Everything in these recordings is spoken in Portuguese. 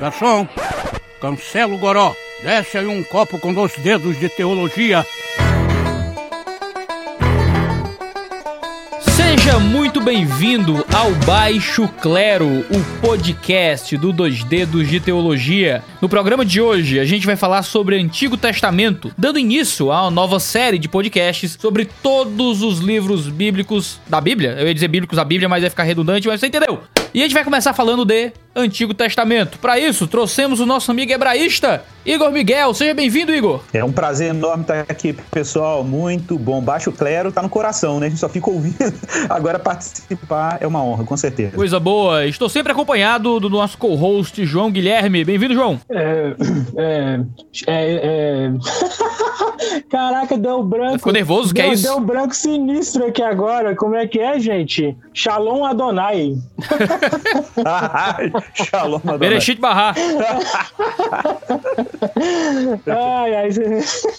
Garçom, cancela o goró. Desce aí um copo com dois dedos de teologia. Seja muito bem-vindo ao Baixo Clero, o podcast do Dois Dedos de Teologia. No programa de hoje, a gente vai falar sobre Antigo Testamento, dando início a uma nova série de podcasts sobre todos os livros bíblicos da Bíblia. Eu ia dizer bíblicos da Bíblia, mas ia ficar redundante, mas você entendeu? E a gente vai começar falando de Antigo Testamento. Para isso, trouxemos o nosso amigo hebraísta, Igor Miguel. Seja bem-vindo, Igor. É um prazer enorme estar aqui, pessoal. Muito bom. Baixo clero tá no coração, né? A gente só fica ouvindo. Agora participar é uma honra, com certeza. Coisa boa. Estou sempre acompanhado do nosso co-host, João Guilherme. Bem-vindo, João. É, é, é, é... Caraca, deu branco. Ficou nervoso? Deu, que é isso? Deu branco sinistro aqui agora. Como é que é, gente? Shalom Adonai. Shalom Adonai. Bereshit Barra. ai, ai,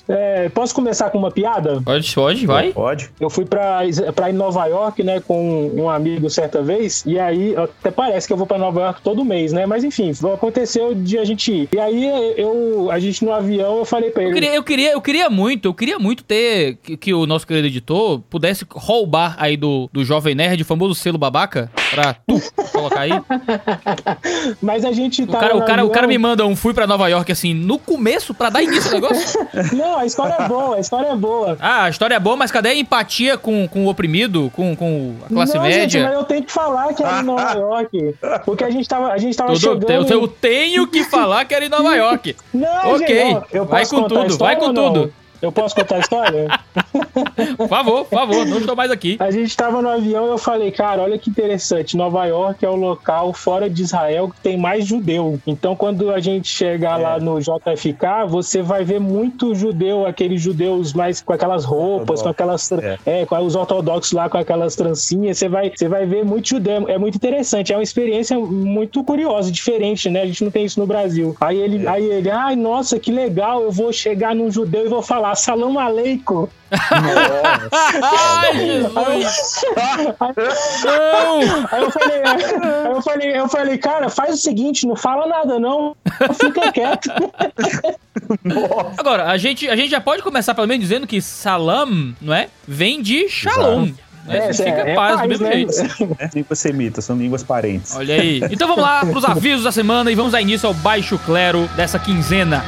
é, posso começar com uma piada? Pode, pode, vai. Pode. Eu fui pra, pra Nova York, né, com um amigo certa vez, e aí até parece que eu vou pra Nova York todo mês, né? Mas enfim, aconteceu de a gente ir. E aí eu, a gente no avião, eu falei pra ele. Eu queria, eu queria, eu queria muito, eu queria muito ter que, que o nosso querido editor pudesse roubar aí do, do Jovem Nerd, o famoso selo babaca, pra tu colocar aí. Mas a gente tá. O cara, o, cara, o cara me manda um fui pra Nova York assim, no começo, pra dar início ao negócio? Não, a história é boa, a história é boa. Ah, a história é boa, mas cadê a empatia com, com o oprimido, com, com a classe Não, média? Gente, mas eu tenho que falar que era em Nova York. Porque a gente tava, a gente tava Tudo, chegando... Eu, eu tenho que falar que era em Nova York. Não, ok, gente, eu vai com tudo, vai com tudo. Eu posso contar a história? por favor, por favor, não estou mais aqui. A gente tava no avião e eu falei, cara, olha que interessante. Nova York é o local fora de Israel que tem mais judeu. Então, quando a gente chegar é. lá no JFK, você vai ver muito judeu, aqueles judeus mais com aquelas roupas, com aquelas. É. é. com os ortodoxos lá com aquelas trancinhas. Você vai, você vai ver muito judeu. É muito interessante. É uma experiência muito curiosa, diferente, né? A gente não tem isso no Brasil. Aí ele, é. aí ele, ai, nossa, que legal, eu vou chegar num judeu e vou falar salam aleikum. Ai, Jesus! Aí eu falei, aí eu falei, eu falei, cara, faz o seguinte, não fala nada, não. Fica quieto. Agora, a gente, a gente já pode começar pelo menos dizendo que salam, não é? Vem de shalom. Exato. É, significa é, paz, é paz, do mesmo né? jeito. É língua semita, são línguas parentes. Olha aí. Então vamos lá para os avisos da semana e vamos dar início ao baixo clero dessa quinzena.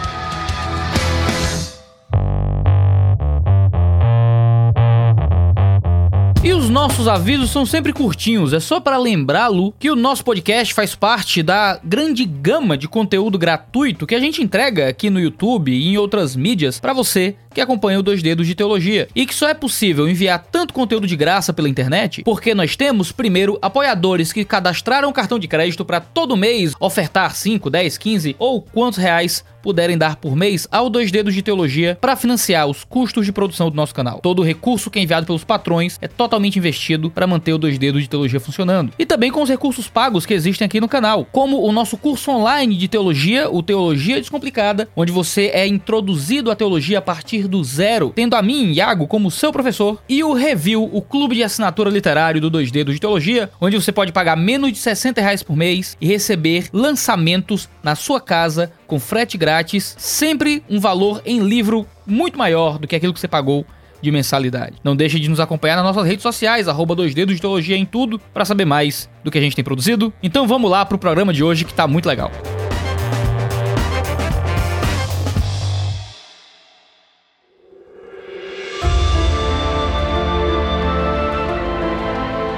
Nossos avisos são sempre curtinhos, é só para lembrá-lo que o nosso podcast faz parte da grande gama de conteúdo gratuito que a gente entrega aqui no YouTube e em outras mídias para você que acompanha o Dois Dedos de Teologia. E que só é possível enviar tanto conteúdo de graça pela internet porque nós temos, primeiro, apoiadores que cadastraram cartão de crédito para todo mês ofertar 5, 10, 15 ou quantos reais puderem dar por mês ao Dois Dedos de Teologia para financiar os custos de produção do nosso canal. Todo o recurso que é enviado pelos patrões é totalmente investido para manter o Dois Dedos de Teologia funcionando. E também com os recursos pagos que existem aqui no canal, como o nosso curso online de teologia, o Teologia Descomplicada, onde você é introduzido à teologia a partir do zero, tendo a mim, Iago, como seu professor, e o Review, o clube de assinatura literário do Dois Dedos de Teologia, onde você pode pagar menos de 60 reais por mês e receber lançamentos na sua casa com frete grátis, sempre um valor em livro muito maior do que aquilo que você pagou de mensalidade. Não deixe de nos acompanhar nas nossas redes sociais, arroba dois dedos de teologia em tudo, para saber mais do que a gente tem produzido. Então vamos lá pro programa de hoje que tá muito legal.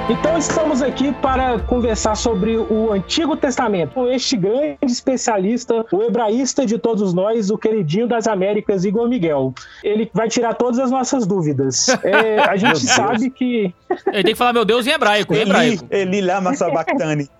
Então estamos aqui para conversar sobre o Antigo Testamento com este grande especialista, o hebraísta de todos nós, o queridinho das Américas, Igor Miguel. Ele vai tirar todas as nossas dúvidas. É, a gente sabe que. Ele tem que falar meu Deus em hebraico. Em hebraico. Eli, Eli lama sabachthani.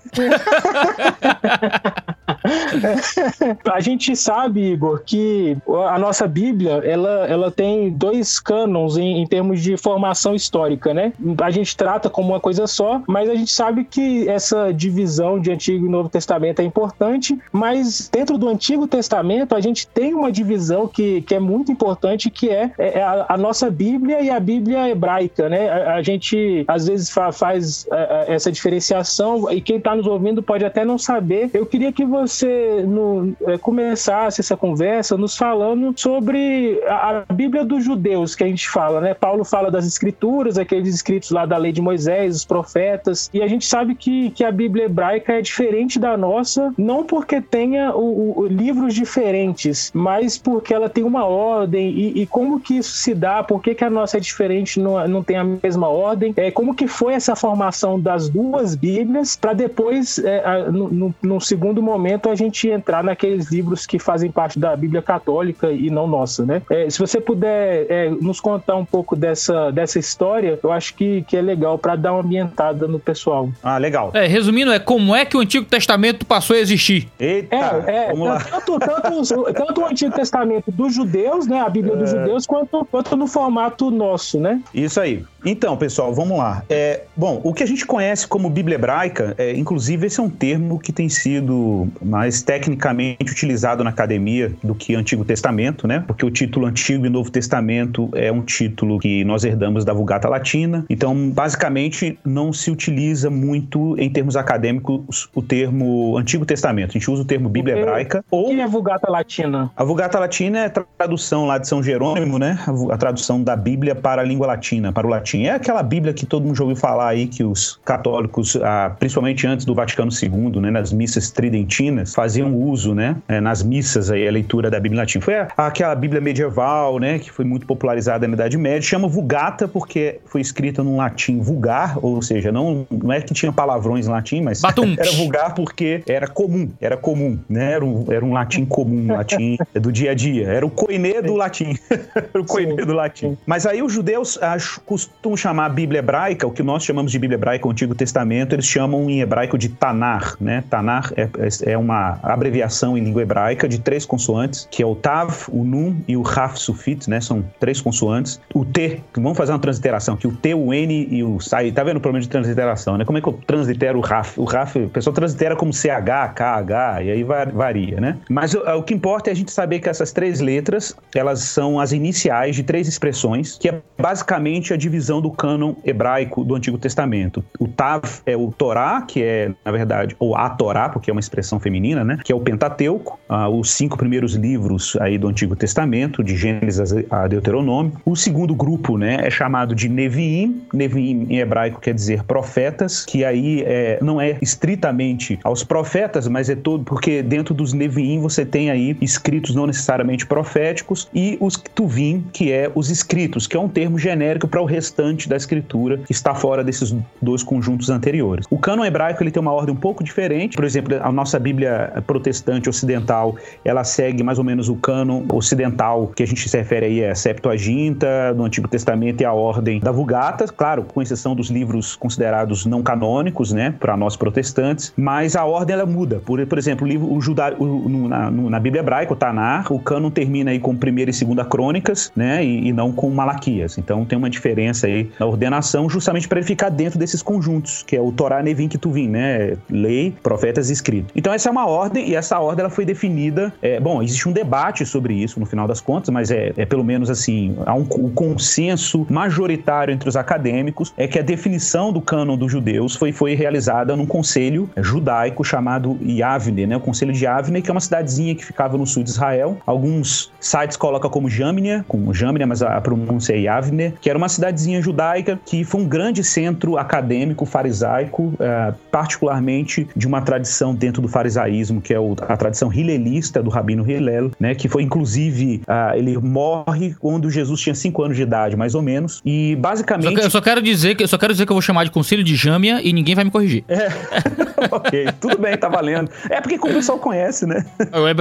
a gente sabe, Igor, que a nossa Bíblia ela, ela tem dois cânons em, em, termos de formação histórica, né? A gente trata como uma coisa só, mas a gente sabe que essa divisão de Antigo e Novo Testamento é importante, mas dentro do Antigo Testamento a gente tem uma divisão que, que é muito importante, que é, é, é a, a nossa Bíblia e a Bíblia hebraica, né? A, a gente às vezes fa, faz a, essa diferenciação e quem está nos ouvindo pode até não saber. Eu queria que você você no, é, começasse essa conversa nos falando sobre a, a, Bíblia dos judeus que a gente fala, né? Paulo fala das escrituras, aqueles escritos lá da lei de Moisés, os profetas, e a gente sabe que, que a Bíblia hebraica é diferente da nossa, não porque tenha o, o, livros diferentes, mas porque ela tem uma ordem e, e, como que isso se dá, por que, que a nossa é diferente, não, não tem a mesma ordem, é, como que foi essa formação das duas Bíblias para depois, é, no, no, no segundo momento, a gente entrar naqueles livros que fazem parte da Bíblia católica e não nossa, né? É, se você puder é, nos contar um pouco dessa, dessa história, eu acho que, que é legal para dar uma ambientada no pessoal. Ah, legal. É, resumindo, é como é que o Antigo Testamento passou a existir. Eita, é, é vamos lá. Tanto, tanto, tanto, o Antigo Testamento dos judeus, né, a Bíblia dos é. judeus, quanto, quanto no formato nosso, né? Isso aí. Então, pessoal, vamos lá. É, bom, o que a gente conhece como Bíblia hebraica, é, inclusive esse é um termo que tem sido mais tecnicamente utilizado na academia do que Antigo Testamento, né? Porque o título Antigo e Novo Testamento é um título que nós herdamos da Vulgata Latina. Então, basicamente, não se utiliza muito em termos acadêmicos o termo Antigo Testamento. A gente usa o termo Bíblia hebraica. O que é Vulgata Latina? A Vulgata Latina é a tradução lá de São Jerônimo, né? A tradução da Bíblia para a língua latina, para o latim latim. É aquela Bíblia que todo mundo já ouviu falar aí que os católicos, ah, principalmente antes do Vaticano II, né, nas missas tridentinas, faziam uso, né, é, nas missas aí a leitura da Bíblia latim. Foi aquela Bíblia medieval, né, que foi muito popularizada na Idade Média, chama Vulgata porque foi escrita num latim vulgar, ou seja, não, não é que tinha palavrões em latim, mas era vulgar porque era comum, era comum, né, era um, era um latim comum, um latim do dia a dia, era o coinê do latim, era o coinê do latim. Mas aí os judeus acho, costumam chamar a Bíblia hebraica, o que nós chamamos de Bíblia hebraica, o Antigo Testamento, eles chamam em hebraico de Tanar, né? Tanar é, é, é uma abreviação em língua hebraica de três consoantes, que é o Tav, o Nun e o Raf Sufit, né? São três consoantes. O T, vamos fazer uma transliteração, que o T, o N e o Sai, tá vendo o problema de transliteração, né? Como é que eu translitero o Raf? O Raf, o pessoal translitera como CH, KH, e aí varia, né? Mas o, o que importa é a gente saber que essas três letras, elas são as iniciais de três expressões, que é basicamente a divisão do cânon hebraico do Antigo Testamento. O Tav é o Torá, que é, na verdade, ou a Torá, porque é uma expressão feminina, né? Que é o Pentateuco, ah, os cinco primeiros livros aí do Antigo Testamento, de Gênesis a Deuteronômio. O segundo grupo, né, é chamado de Neviim. Neviim em hebraico quer dizer profetas, que aí é, não é estritamente aos profetas, mas é todo, porque dentro dos Neviim você tem aí escritos não necessariamente proféticos e os Tuvim, que é os escritos, que é um termo genérico para o restante da escritura que está fora desses dois conjuntos anteriores. O cânon hebraico ele tem uma ordem um pouco diferente. Por exemplo, a nossa Bíblia protestante ocidental, ela segue mais ou menos o cânon ocidental que a gente se refere aí é Septuaginta, no Antigo Testamento e a ordem da Vulgata, claro, com exceção dos livros considerados não canônicos, né, para nós protestantes, mas a ordem ela muda. Por, por exemplo, o livro o Judá, o, no, na, no, na, Bíblia hebraica, o Tanar, o cânon termina aí com primeira e segunda crônicas, né, e, e não com Malaquias. Então tem uma diferença aí na ordenação, justamente para ele ficar dentro desses conjuntos, que é o Torá, Nevim, Ketuvim, né? Lei, profetas e escrito. Então essa é uma ordem e essa ordem ela foi definida. É, bom, existe um debate sobre isso no final das contas, mas é, é pelo menos assim há um, um, consenso majoritário entre os acadêmicos é que a definição do cânon dos judeus foi, foi realizada num conselho judaico chamado Yavne, né? O conselho de Yavne, que é uma cidadezinha que ficava no sul de Israel. Alguns sites colocam como Jamnia, com Jamnia, mas a pronúncia é Yavne, que era uma cidadezinha judaica, que foi um grande centro acadêmico farisaico, é, particularmente de uma tradição dentro do farisaísmo, que é o, a tradição hilelista do Rabino Hillel, né, que foi inclusive, uh, ele morre quando Jesus tinha 5 anos de idade, mais ou menos, e basicamente... Eu só quero dizer que eu só quero dizer que eu vou chamar de Concílio de Jâmia e ninguém vai me corrigir. É. ok, tudo bem, tá valendo. É porque como o pessoal conhece, né?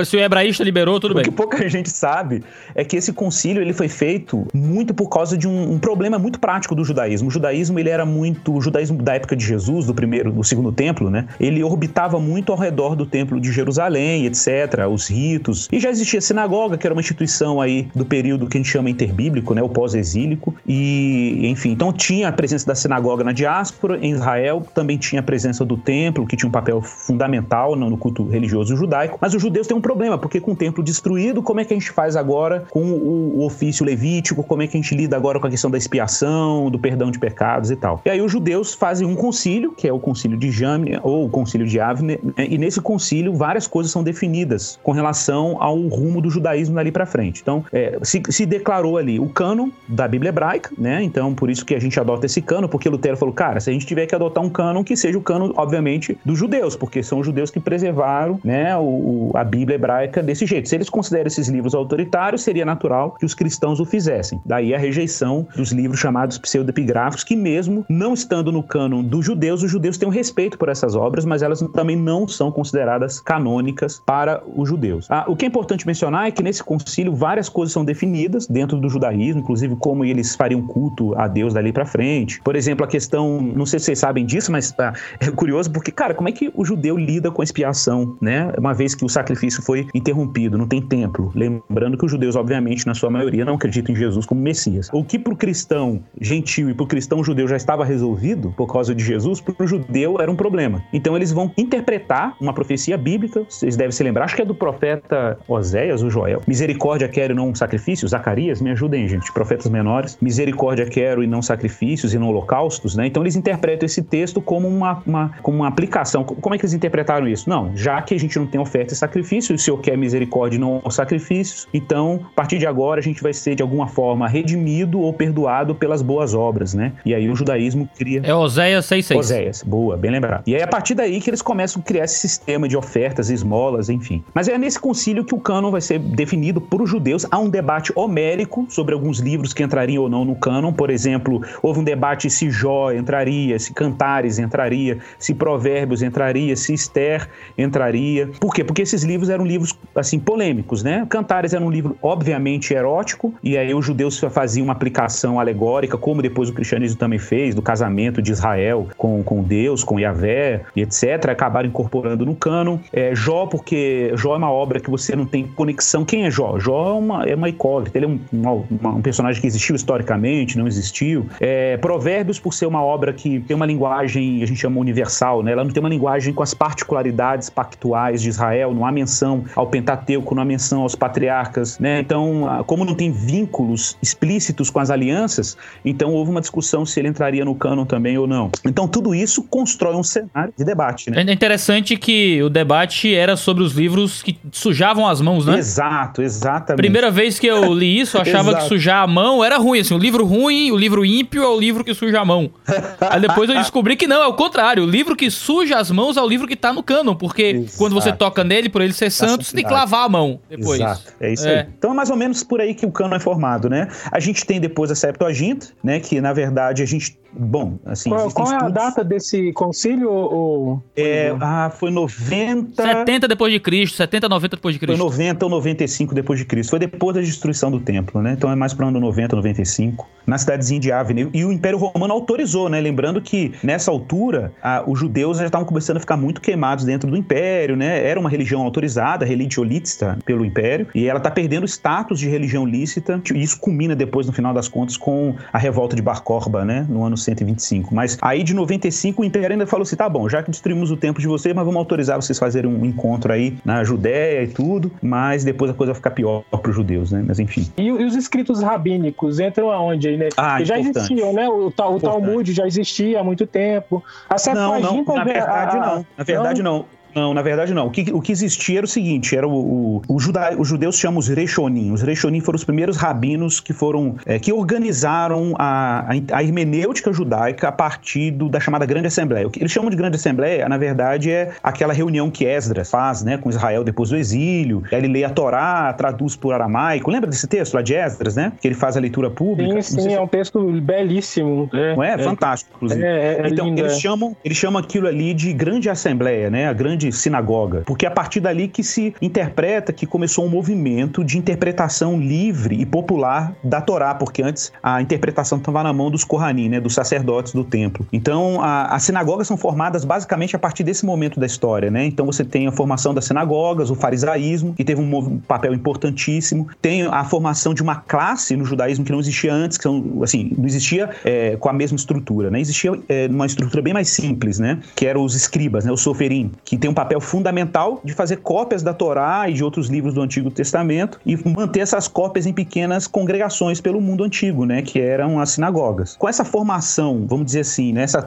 Se o hebraísta liberou, tudo o bem. O que pouca gente sabe é que esse concílio ele foi feito muito por causa de um, um problema muito prático prático do judaísmo. O judaísmo ele era muito, o judaísmo da época de Jesus, do primeiro, do segundo templo, né? Ele orbitava muito ao redor do templo de Jerusalém, etc, os ritos. E já existia a sinagoga, que era uma instituição aí do período que a gente chama interbíblico, né, o pós-exílico. E, enfim, então tinha a presença da sinagoga na diáspora em Israel, também tinha a presença do templo, que tinha um papel fundamental no culto religioso judaico. Mas os judeus têm um problema, porque com o templo destruído, como é que a gente faz agora com o, ofício levítico? Como é que a gente lida agora com a questão da expiação? do perdão de pecados e tal. E aí os judeus fazem um concílio, que é o concílio de Jamnia ou o concílio de Avne, né, e nesse concílio várias coisas são definidas com relação ao rumo do judaísmo dali para frente. Então, é, se, se, declarou ali o cânon da Bíblia hebraica, né? Então, por isso que a gente adota esse cânon, porque Lutero falou, cara, se a gente tiver que adotar um cânon, que seja o cânon, obviamente, dos judeus, porque são os judeus que preservaram, né, o, a Bíblia hebraica desse jeito. Se eles consideram esses livros autoritários, seria natural que os cristãos o fizessem. Daí a rejeição dos livros chamados pseudepigráficos, que mesmo não estando no cânon dos judeus, os judeus têm um respeito por essas obras, mas elas também não são consideradas canônicas para os judeus. Ah, o que é importante mencionar é que nesse concílio várias coisas são definidas dentro do judaísmo, inclusive como eles fariam culto a Deus dali para frente. Por exemplo, a questão, não sei se vocês sabem disso, mas ah, é curioso porque, cara, como é que o judeu lida com a expiação, né? Uma vez que o sacrifício foi interrompido, não tem templo. Lembrando que os judeus, obviamente, na sua maioria, não acreditam em Jesus como Messias. O que para o cristão gentil e para o cristão judeu já estava resolvido por causa de Jesus, para o judeu era um problema. Então eles vão interpretar uma profecia bíblica, vocês devem se lembrar, acho que é do profeta Oséias ou Joel. Misericórdia quero e não sacrifícios. Zacarias, me ajudem, gente. Profetas menores. Misericórdia quero e não sacrifícios e não holocaustos, né? Então eles interpretam esse texto como uma, uma, como uma aplicação. Como é que eles interpretaram isso? Não, já que a gente não tem oferta e sacrifício, o Senhor quer misericórdia e não sacrifícios, então, a partir de agora, a gente vai ser, de alguma forma, redimido ou perdoado pelas boas obras, né? E aí o judaísmo cria... É Oséias 6.6. Oséias, boa, bem lembrado. E aí, a partir daí que eles começam a criar esse sistema de ofertas, esmolas, enfim. Mas é nesse concílio que o cânon vai ser definido por os judeus. Há um debate homérico sobre alguns livros que entrariam ou não no cânon. Por exemplo, houve um debate se Jó entraria, se Cantares entraria, se Provérbios entraria, se Esther entraria. Por quê? Porque esses livros eram livros, assim, polêmicos, né? Cantares era um livro, obviamente, erótico, e aí os judeus faziam uma aplicação alegórica, como depois o cristianismo também fez, do casamento de Israel com, com Deus, com Yahvé etc. Acabaram incorporando no cânon. É, Jó, porque Jó é uma obra que você não tem conexão. Quem é Jó? Jó é uma, é uma icólita, ele é um, uma, um personagem que existiu historicamente, não existiu. É, Provérbios, por ser uma obra que tem uma linguagem, a gente chama universal, né? ela não tem uma linguagem com as particularidades pactuais de Israel, não há menção ao Pentateuco, não há menção aos patriarcas, né? Então, como não tem vínculos explícitos com as alianças, então houve uma discussão se ele entraria no cânon também ou não. Então, tudo isso constrói um cenário de debate, né? É interessante que o debate era sobre os livros que sujavam as mãos, né? Exato, exatamente. Primeira vez que eu li isso, eu achava que sujar a mão era ruim, assim, o livro ruim, o livro ímpio é o livro que suja a mão. Aí depois eu descobri que não, é o contrário, o livro que suja as mãos é o livro que tá no cânon, porque Exato. quando você toca nele, por ele ser santo, você tem que lavar a mão depois. Exato, é isso é. aí. Então é mais ou menos por aí que o cânon é formado, né? A gente tem depois a Septuaginta, né, que na verdade a gente Bom, assim. Qual, qual é a data desse concílio? Ou... É, ah, foi 90. 70 depois de Cristo, 70, 90 depois de Cristo. Foi 90 ou 95 depois de Cristo. Foi depois da destruição do templo, né? Então é mais para o ano 90, 95, na cidadezinha de Avne. E o Império Romano autorizou, né? Lembrando que nessa altura a, os judeus já estavam começando a ficar muito queimados dentro do Império, né? Era uma religião autorizada, religio lícita pelo Império, e ela está perdendo o status de religião lícita. E isso culmina depois, no final das contas, com a revolta de Bar Corba, né? No ano 125. Mas aí de 95 o Império ainda falou assim: tá bom, já que destruímos o templo de vocês, mas vamos autorizar vocês fazerem um encontro aí na Judéia e tudo, mas depois a coisa vai ficar pior para os judeus, né? Mas enfim. E, e, os escritos rabínicos entram aonde aí, né? Ah, já existiam, né? O, o, o Talmud já existia há muito tempo. A não, não, na verdade a, não. Na verdade não. não. Não, na verdade não. O que, o que existia era o seguinte: era o, o, o juda, os judeus chamam os Rechonim. Os Rechonim foram os primeiros rabinos que foram é, que organizaram a, a, a, hermenêutica judaica a partir do, da chamada Grande Assembleia. O que eles chamam de Grande Assembleia, na verdade, é aquela reunião que Esdras faz, né, com Israel depois do exílio. Aí ele lê a Torá, traduz por aramaico. Lembra desse texto lá de Esdras, né? Que ele faz a leitura pública. Sim, sim, é um texto belíssimo. É, Não é? é Fantástico, inclusive. É, é, então, eles é. chamam, eles chamam aquilo ali de Grande Assembleia, né? A grande sinagoga, porque é a partir dali que se interpreta que começou um movimento de interpretação livre e popular da Torá, porque antes a interpretação estava na mão dos Kohanim, né, dos sacerdotes do templo. Então, as sinagogas são formadas basicamente a partir desse momento da história, né? Então, você tem a formação das sinagogas, o farisaísmo, que teve um papel importantíssimo, tem a formação de uma classe no judaísmo que não existia antes, que são, assim, não existia é, com a mesma estrutura, né? Existia é, uma estrutura bem mais simples, né? Que eram os escribas, né? Os soferim, que tem um papel fundamental de fazer cópias da Torá e de outros livros do Antigo Testamento e manter essas cópias em pequenas congregações pelo mundo antigo, né, que eram as sinagogas. Com essa formação, vamos dizer assim, né, essa,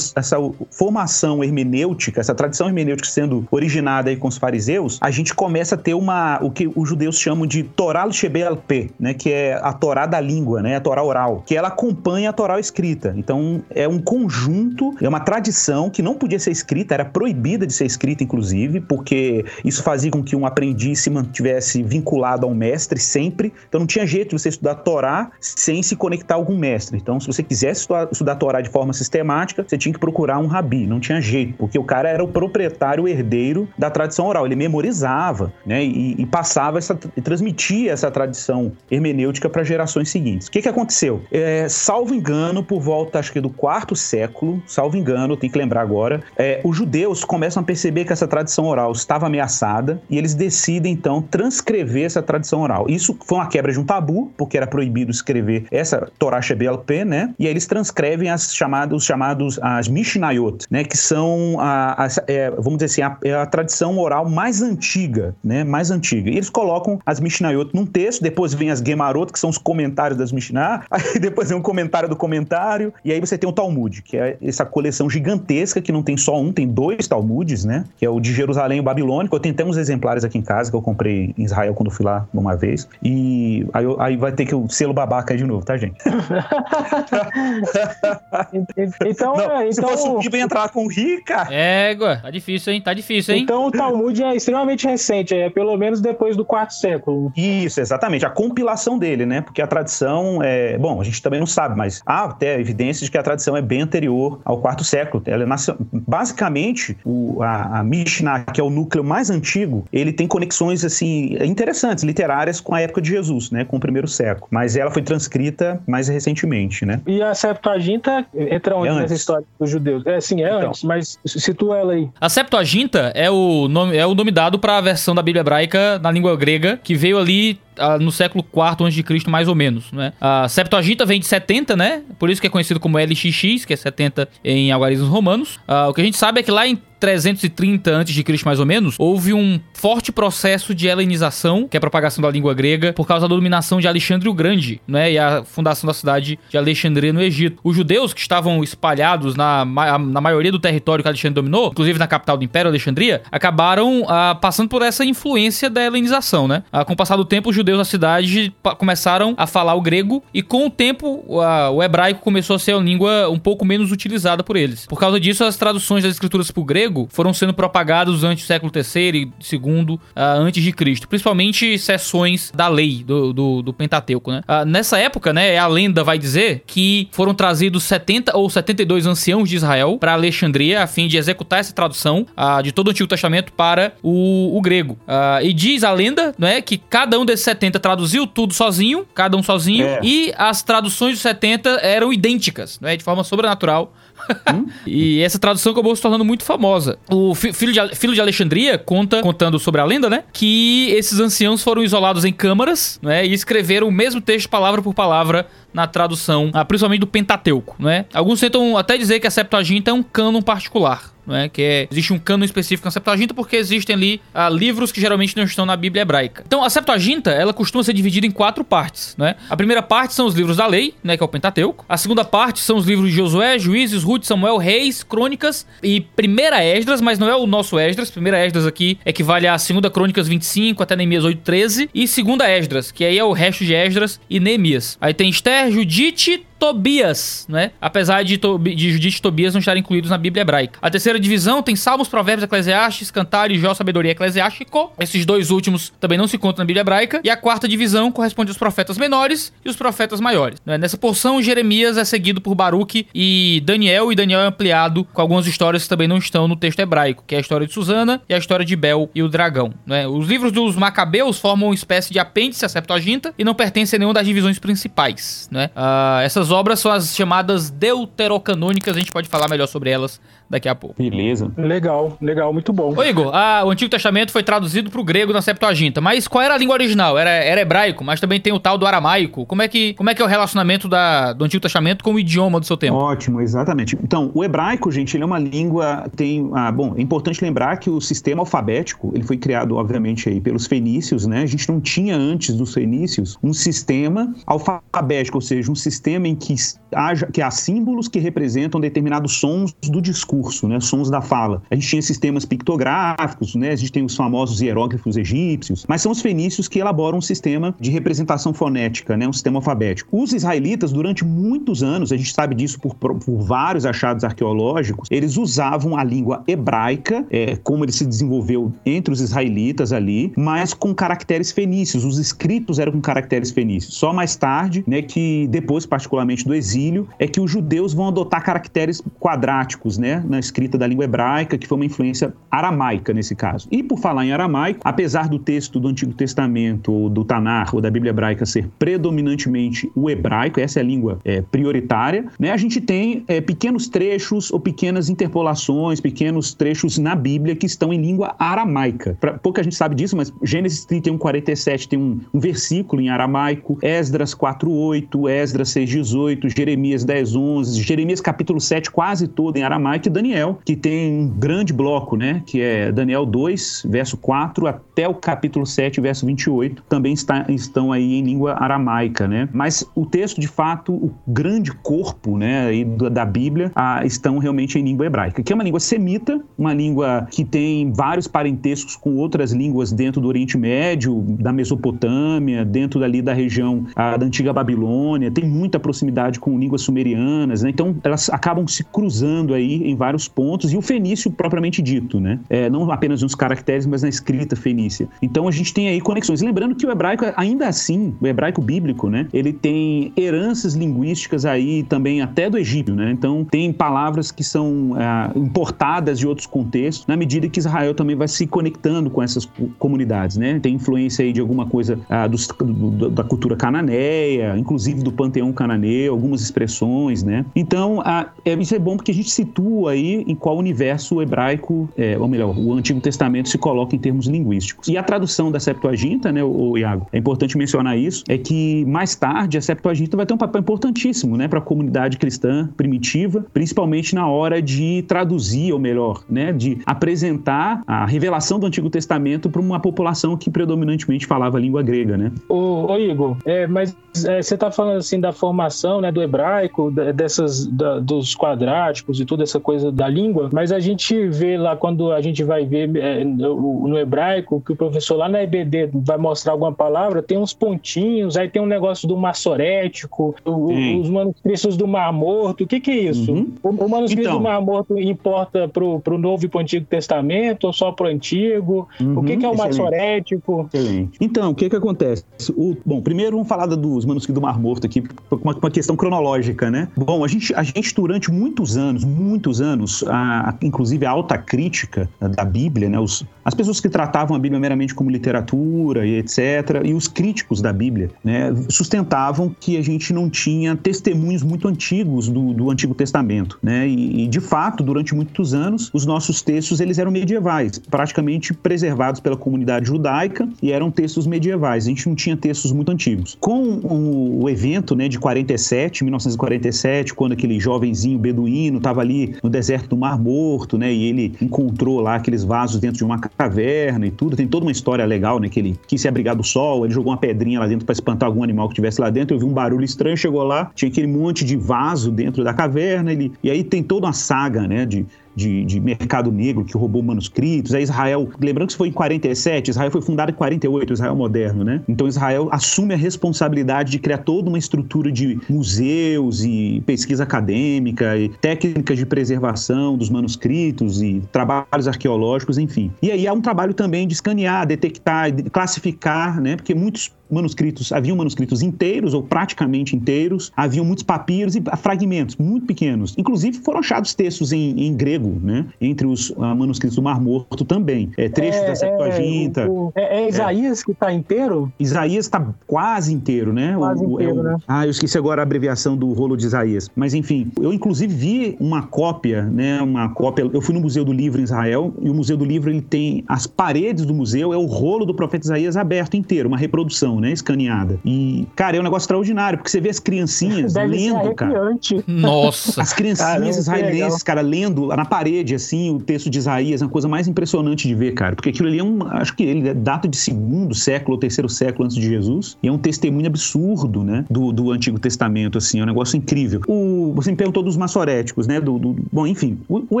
essa formação hermenêutica, essa tradição hermenêutica sendo originada aí com os fariseus, a gente começa a ter uma o que os judeus chamam de Torá Shebelpe, né, que é a Torá da língua, né, a Torá oral, que ela acompanha a Torá escrita. Então, é um conjunto, é uma tradição que não podia ser escrita, era proibida de ser escrita, inclusive, porque isso fazia com que um aprendiz se mantivesse vinculado ao mestre sempre. Então, não tinha jeito de você estudar Torá sem se conectar a algum mestre. Então, se você quisesse estudar, estudar Torá de forma sistemática, você tinha que procurar um rabi. Não tinha jeito, porque o cara era o proprietário, o herdeiro da tradição oral. Ele memorizava, né, e, e passava essa, e transmitia essa tradição hermenêutica para gerações seguintes. O que, que aconteceu? É, salvo engano, por volta, acho que do quarto século, salvo engano, tem que lembrar agora, é, os judeus começam a perceber que essa tradição oral estava ameaçada e eles decidem, então, transcrever essa tradição oral. Isso foi uma quebra de um tabu, porque era proibido escrever essa Torá Shebelpe, né? E aí eles transcrevem as chamadas, os chamados, as Mishnayot, né? Que são, a, a é, vamos dizer assim, a, é a tradição oral mais antiga, né? Mais antiga. E eles colocam as Mishnayot num texto, depois vem as Gemarot, que são os comentários das Mishnah, aí depois vem um comentário do comentário, e aí você tem o Talmud, que é essa coleção gigantesca que não tem só um, tem dois Talmudes, né? Que é o de Jerusalém e o Babilônico. Eu tenho até uns exemplares aqui em casa que eu comprei em Israel quando fui lá uma vez. E aí, aí vai ter que o selo babaca de novo, tá, gente? então, não, é, então... Se fosse subir e entrar com rica. Égua, tá difícil, hein? Tá difícil, hein? Então o Talmud é extremamente recente, é pelo menos depois do quarto século. Isso, exatamente. A compilação dele, né? Porque a tradição é. Bom, a gente também não sabe, mas há até evidências de que a tradição é bem anterior ao quarto século. Ela nasce... Basicamente, o, a, a Mishnah, que é o núcleo mais antigo, ele tem conexões assim interessantes, literárias com a época de Jesus, né? Com o primeiro século. Mas ela foi transcrita mais recentemente, né? E a Septuaginta entra onde é nessa história dos judeus? É, sim, é então. antes, mas situa ela aí. A Septuaginta é o nome, é o nome dado para a versão da Bíblia hebraica na língua grega que veio ali no século IV a.C., mais ou menos, né? A Septuaginta vem de 70, né? Por isso que é conhecido como LXX, que é 70 em algarismos romanos. Uh, o que a gente sabe é que lá em 330 a.C., mais ou menos, houve um forte processo de helenização, que é a propagação da língua grega, por causa da dominação de Alexandre o Grande, né? E a fundação da cidade de Alexandria no Egito. Os judeus que estavam espalhados na, na maioria do território que Alexandre dominou, inclusive na capital do Império, Alexandria, acabaram uh, passando por essa influência da helenização, né? Uh, com o passar do tempo, os judeus da cidade começaram a falar o grego e com o tempo uh, o hebraico começou a ser uma língua um pouco menos utilizada por eles. Por causa disso, as traduções das escrituras para o grego foram sendo propagadas durante o século III e II uh, antes de Cristo, principalmente seções da lei do, do, do Pentateuco. Né? Uh, nessa época, né, a lenda vai dizer que foram trazidos 70 ou 72 anciãos de Israel para Alexandria a fim de executar essa tradução de todo o Antigo Testamento para o, o grego. e diz a lenda né, que cada um desses 70 traduziu tudo sozinho, cada um sozinho, é. e as traduções dos 70 eram idênticas, né, de forma sobrenatural. E essa tradução acabou se tornando muito famosa. O filho de, filho de Alexandria conta, contando sobre a lenda, né? Que esses anciãos foram isolados em câmaras, né? E escreveram o mesmo texto, palavra por palavra, na tradução, ah, principalmente do Pentateuco, né? Alguns tentam até dizer que a Septuaginta é um cânon particular, é? Que é, existe um cano específico na Septuaginta porque existem ali ah, livros que geralmente não estão na Bíblia hebraica. Então, a Septuaginta, ela costuma ser dividida em quatro partes, né? A primeira parte são os livros da lei, né, que é o Pentateuco. A segunda parte são os livros de Josué, Juízes, Ruth, Samuel, Reis, Crônicas e Primeira Esdras, mas não é o nosso Esdras. Primeira Esdras aqui equivale a Segunda Crônicas 25 até Neemias 8:13 e Segunda Esdras, que aí é o resto de Esdras e Neemias. Aí tem Esther, Judite, Tobias, né? Apesar de, de Judite e Tobias não estarem incluídos na Bíblia hebraica. A terceira divisão tem Salmos, Provérbios, Eclesiastes, Cantar e Jó, Sabedoria Eclesiástico. Esses dois últimos também não se encontram na Bíblia hebraica. E a quarta divisão corresponde aos profetas menores e os profetas maiores. Né? Nessa porção, Jeremias é seguido por Baruque e Daniel, e Daniel é ampliado com algumas histórias que também não estão no texto hebraico, que é a história de Susana e a história de Bel e o dragão. Né? Os livros dos Macabeus formam uma espécie de apêndice à Septuaginta e não pertencem a nenhuma das divisões principais. Né? Uh, essas obras são as chamadas deuterocanônicas, a gente pode falar melhor sobre elas daqui a pouco. Beleza. Legal, legal, muito bom. Ô Igor, a, o Antigo Testamento foi traduzido pro grego na Septuaginta, mas qual era a língua original? Era, era hebraico, mas também tem o tal do aramaico. Como é que, como é, que é o relacionamento da, do Antigo Testamento com o idioma do seu tempo? Ótimo, exatamente. Então, o hebraico, gente, ele é uma língua, tem, ah, bom, é importante lembrar que o sistema alfabético, ele foi criado, obviamente, aí pelos fenícios, né? A gente não tinha antes dos fenícios um sistema alfabético, ou seja, um sistema em que haja, que há símbolos que representam determinados sons do discurso, né? Sons da fala. A gente tinha sistemas pictográficos, né? A gente tem os famosos hieróglifos egípcios, mas são os fenícios que elaboram um sistema de representação fonética, né? Um sistema alfabético. Os israelitas, durante muitos anos, a gente sabe disso por, por vários achados arqueológicos, eles usavam a língua hebraica, é, como ele se desenvolveu entre os israelitas ali, mas com caracteres fenícios. Os escritos eram com caracteres fenícios. Só mais tarde, né, que depois, particularmente do exílio, é que os judeus vão adotar caracteres quadráticos, né, na escrita da língua hebraica, que foi uma influência aramaica nesse caso. E por falar em aramaico, apesar do texto do Antigo Testamento, ou do Tanar, ou da Bíblia hebraica ser predominantemente o hebraico, essa é a língua é, prioritária, né, a gente tem é, pequenos trechos ou pequenas interpolações, pequenos trechos na Bíblia que estão em língua aramaica. Pra, pouca gente sabe disso, mas Gênesis 31, 47 tem um, um versículo em aramaico, Esdras 4:8, Esdras 6:18, Jeremias 10:11, Jeremias capítulo 7 quase todo em aramaico Daniel, que tem um grande bloco, né, que é Daniel 2, verso 4 até o capítulo 7, verso 28, também está, estão aí em língua aramaica, né? Mas o texto, de fato, o grande corpo, né, aí da Bíblia, ah, estão realmente em língua hebraica, que é uma língua semita, uma língua que tem vários parentescos com outras línguas dentro do Oriente Médio, da Mesopotâmia, dentro dali da região ah, da antiga Babilônia, tem muita proximidade com línguas sumerianas, né? Então elas acabam se cruzando aí em vários pontos e o fenício propriamente dito, né? É, não apenas nos caracteres, mas na escrita fenícia. Então a gente tem aí conexões. Lembrando que o hebraico, ainda assim, o hebraico bíblico, né? Ele tem heranças linguísticas aí também até do egípcio, né? Então tem palavras que são ah, importadas de outros contextos, na medida que Israel também vai se conectando com essas comunidades, né? Tem influência aí de alguma coisa ah, dos, do, da cultura cananeia, inclusive do panteão cananeu, algumas expressões, né? Então, ah, é, isso é bom porque a gente situa aí em qual universo o hebraico, é, ou melhor, o Antigo Testamento se coloca em termos linguísticos. E a tradução da Septuaginta, né, o, Iago, é importante mencionar isso, é que mais tarde a Septuaginta vai ter um papel importantíssimo, né, para a comunidade cristã primitiva, principalmente na hora de traduzir, ou melhor, né, de apresentar a revelação do Antigo Testamento para uma população que predominantemente falava a língua grega, né? Ô, ô Igor, é, mas é, você está falando assim da formação, né, do hebraico, dessas da, dos quadráticos e toda essa coisa da língua, mas a gente vê lá quando a gente vai ver é, no, no, hebraico que o professor lá na EBD vai mostrar alguma palavra, tem uns pontinhos, aí tem um negócio do maçorético, o, os manuscritos do Mar Morto. O que, que é isso? Uhum. O, o, manuscrito então, do Mar Morto importa para o Novo e para o Antigo Testamento ou só para o Antigo? Uhum, o que, que é o excelente. maçorético? Excelente. Então, o que, que acontece? O, bom, primeiro vamos falar dos manuscritos do Mar Morto aqui, uma, uma questão cronológica, né? Bom, a gente, a gente durante muitos anos, muitos anos, a, a, inclusive a alta crítica da Bíblia, né? Os, as pessoas que tratavam a Bíblia meramente como literatura e etc., e os críticos da Bíblia, né? Sustentavam que a gente não tinha testemunhos muito antigos do, do Antigo Testamento, né? E, e, de fato, durante muitos anos, os nossos textos eles eram medievais, praticamente preservados pela comunidade judaica e eram textos medievais. A gente não tinha textos muito antigos. Com o, o evento, né, de 47, 1947, quando aquele jovenzinho beduíno estava ali no deserto do Mar Morto, né? E ele encontrou lá aqueles vasos dentro de uma caverna e tudo. Tem toda uma história legal, né? Que ele quis se abrigar do sol, ele jogou uma pedrinha lá dentro para espantar algum animal que estivesse lá dentro. Eu vi um barulho estranho, chegou lá, tinha aquele monte de vaso dentro da caverna. Ele, e aí tem toda uma saga, né? De, de, de, mercado negro que roubou manuscritos. Aí Israel, lembrando que isso foi em 47, Israel foi fundado em 48, Israel moderno, né? Então Israel assume a responsabilidade de criar toda uma estrutura de museus e pesquisa acadêmica e técnicas de preservação dos manuscritos e trabalhos arqueológicos, enfim. E aí há um trabalho também de escanear, detectar, classificar, né? Porque muitos manuscritos, haviam manuscritos inteiros ou praticamente inteiros, haviam muitos papiros e fragmentos muito pequenos. Inclusive foram achados textos em, em grego, né? Entre os uh, manuscritos do Mar Morto também. É, trechos É, da Septuaginta. É, o- é- é Isaías que tá inteiro? Isaías está quase inteiro, né? Quase O- o- é inteiro, o- né? Ah, eu esqueci agora a abreviação do rolo de Isaías. Mas enfim, eu inclusive vi uma cópia, né? Uma cópia. Eu fui no Museu do Livro em Israel e o Museu do Livro ele tem as paredes do museu é o rolo do profeta Isaías aberto inteiro, uma reprodução, né? Escaneada. E cara, é um negócio extraordinário porque você vê as criancinhas Deve ser lendo, cara. Nossa. As criancinhas Caramba, israelenses, cara, lendo na parede, assim, o texto de Isaías, é uma coisa mais impressionante de ver, cara. Porque aquilo ali é um. Acho que ele data de segundo século ou terceiro século antes de Jesus. E é um testemunho absurdo, né? Do, do Antigo Testamento, assim. É um negócio incrível. O, você me perguntou dos maçoréticos, né? Do, do- bom, enfim. O, o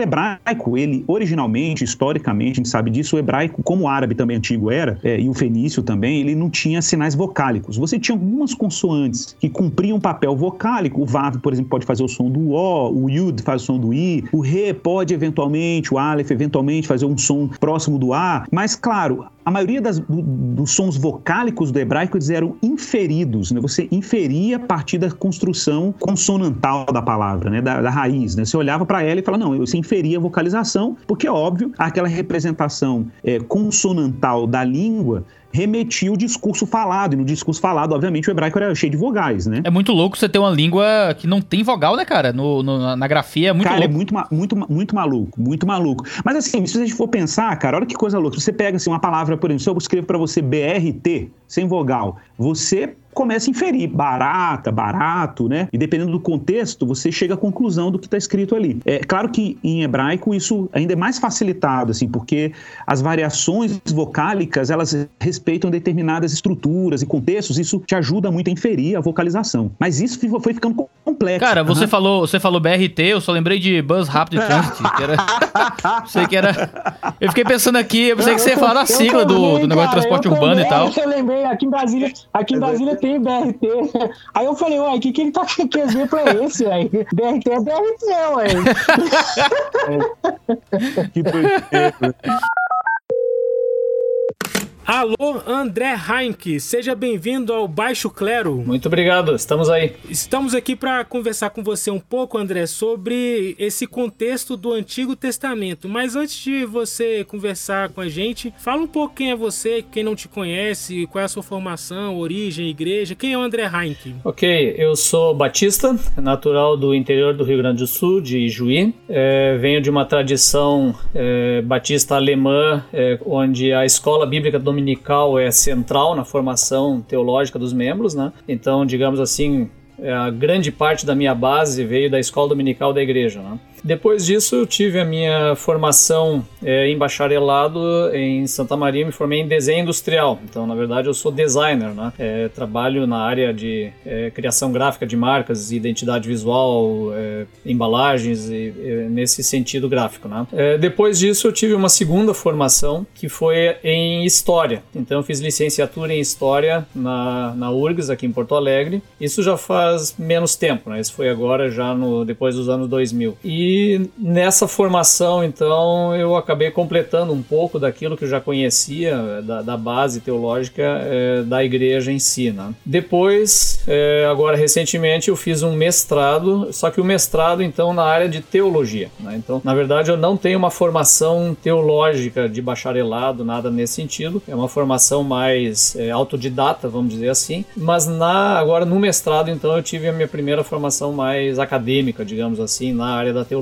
hebraico, ele, originalmente, historicamente, a gente sabe disso, o hebraico, como o árabe também antigo era, é, e o fenício também, ele não tinha sinais vocálicos. Você tinha algumas consoantes que cumpriam um papel vocálico. O Vav, por exemplo, pode fazer o som do O, o Yud faz o som do I, o Re pode eventualmente, o Aleph eventualmente fazer um som próximo do A, mas claro, a maioria das- do- dos sons vocálicos do hebraico eles eram inferidos, né? Você inferia a partir da construção consonantal da palavra, né? Da, da raiz, né? Você olhava para ela e falava, não, você inferia a vocalização, porque é óbvio, aquela representação é, consonantal da língua remetia o discurso falado, e no discurso falado, obviamente, o hebraico era cheio de vogais, né? É muito louco você ter uma língua que não tem vogal, né, cara? No, no- na grafia é muito cara, louco. é muito, muito, muito maluco, muito maluco. Mas assim, se a gente for pensar, cara, olha que coisa louca. Você pega assim, uma palavra, por exemplo, se eu escrevo pra você BRT, sem vogal, você começa a inferir barata, barato, né? E dependendo do contexto, você chega à conclusão do que está escrito ali. É claro que em hebraico isso ainda é mais facilitado, assim, porque as variações vocálicas, elas respeitam determinadas estruturas e contextos, isso te ajuda muito a inferir a vocalização. Mas isso foi ficando complexo. Cara, você Aham. falou, você falou BRT, eu só lembrei de Buzz Rapid Transit, que era. sei que era. Eu fiquei pensando aqui, eu pensei que você ia falar da sigla do, do negócio de cara, transporte eu urbano e também. tal. Eu lembrei, aqui em Brasília, aqui em Brasília tem BRT. Aí eu falei, uai, que, que ele tá que exemplo é esse, aí? BRT é BRT, ué. Que doideira. Alô, André Heinck, seja bem-vindo ao Baixo Clero. Muito obrigado, estamos aí. Estamos aqui para conversar com você um pouco, André, sobre esse contexto do Antigo Testamento. Mas antes de você conversar com a gente, fala um pouco quem é você, quem não te conhece, qual é a sua formação, origem, igreja. Quem é o André Heinck? Ok, eu sou batista, natural do interior do Rio Grande do Sul, de Juí. É, venho de uma tradição é, batista alemã, é, onde a escola bíblica dominical é central na formação teológica dos membros, né? Então, digamos assim, é, a grande parte da minha base veio da escola dominical da igreja, né? Depois disso, eu tive a minha formação é, em bacharelado em Santa Maria, me formei em desenho industrial. Então, na verdade, eu sou designer, né? É, trabalho na área de é, criação gráfica de marcas, identidade visual, é, embalagens, e, é, nesse sentido gráfico, né? É, depois disso, eu tive uma segunda formação que foi em História. Então, fiz licenciatura em História na, na URGS, aqui em Porto Alegre. Isso já faz menos tempo, né? Isso foi agora, já no, depois dos anos 2000. E nessa formação, então, eu acabei completando um pouco daquilo que eu já conhecia, da, da base teológica é, da igreja em si. Né? Depois, é, agora recentemente, eu fiz um mestrado, só que o mestrado, então, na área de teologia. Né? Então, na verdade, eu não tenho uma formação teológica de bacharelado, nada nesse sentido. É uma formação mais é, autodidata, vamos dizer assim. Mas na, agora no mestrado, então, eu tive a minha primeira formação mais acadêmica, digamos assim, na área da teologia.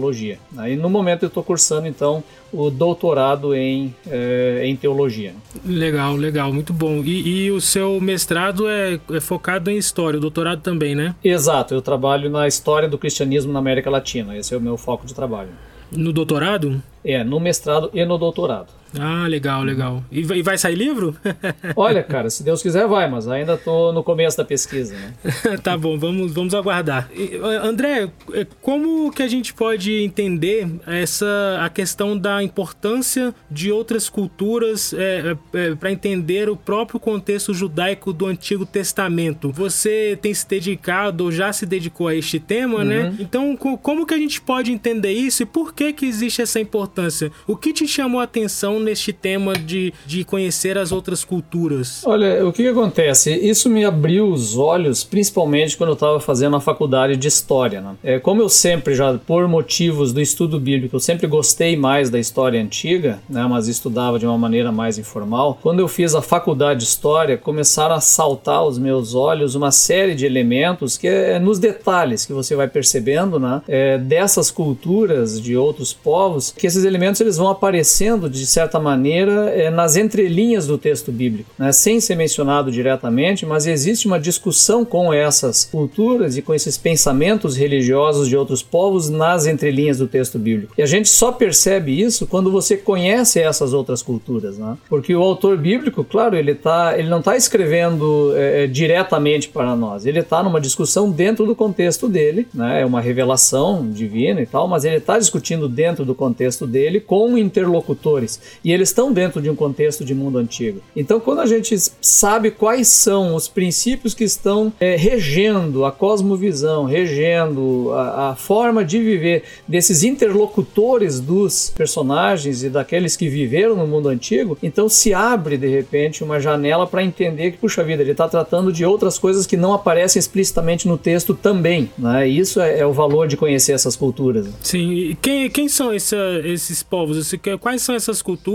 Aí no momento eu estou cursando então o doutorado em, eh, em teologia. Legal, legal, muito bom. E, e o seu mestrado é, é focado em história, o doutorado também, né? Exato, eu trabalho na história do cristianismo na América Latina. Esse é o meu foco de trabalho. No doutorado? É, no mestrado e no doutorado. Ah, legal, legal. E vai, e vai sair livro? Olha, cara, se Deus quiser vai, mas ainda tô no começo da pesquisa, né? tá bom, vamos, vamos aguardar. E, André, é, como que a gente pode entender essa a questão da importância de outras culturas é, é, para entender o próprio contexto judaico do Antigo Testamento? Você tem se dedicado ou já se dedicou a este tema, né? Então, co- como que a gente pode entender isso e por que que existe essa importância? O que te chamou a atenção atenção neste tema de, de conhecer as outras culturas? Olha, o que, que acontece? Isso me abriu os olhos, principalmente quando eu estava fazendo a faculdade de História. Né? É, como eu sempre, já por motivos do estudo bíblico, eu sempre gostei mais da história antiga, né, mas estudava de uma maneira mais informal. Quando eu fiz a faculdade de História, começaram a saltar aos meus olhos uma série de elementos que é nos detalhes que você vai percebendo né, é, dessas culturas de outros povos, que esses elementos eles vão aparecendo de certa maneira é, nas entrelinhas do texto bíblico, né, sem ser mencionado diretamente, mas existe uma discussão com essas culturas e com esses pensamentos religiosos de outros povos nas entrelinhas do texto bíblico. E a gente só percebe isso quando você conhece essas outras culturas, né? Porque o autor bíblico, claro, ele tá, ele não está escrevendo é, diretamente para nós, ele está numa discussão dentro do contexto dele, né? É uma revelação divina e tal, mas ele está discutindo dentro do contexto dele com interlocutores e eles estão dentro de um contexto de mundo antigo. Então, quando a gente sabe quais são os princípios que estão é, regendo a cosmovisão, regendo a, a forma de viver desses interlocutores dos personagens e daqueles que viveram no mundo antigo, então se abre de repente uma janela para entender que, puxa vida, ele está tratando de outras coisas que não aparecem explicitamente no texto também. Né? Isso é, é o valor de conhecer essas culturas. Sim, e quem, quem são esse, esses povos? Quais são essas culturas?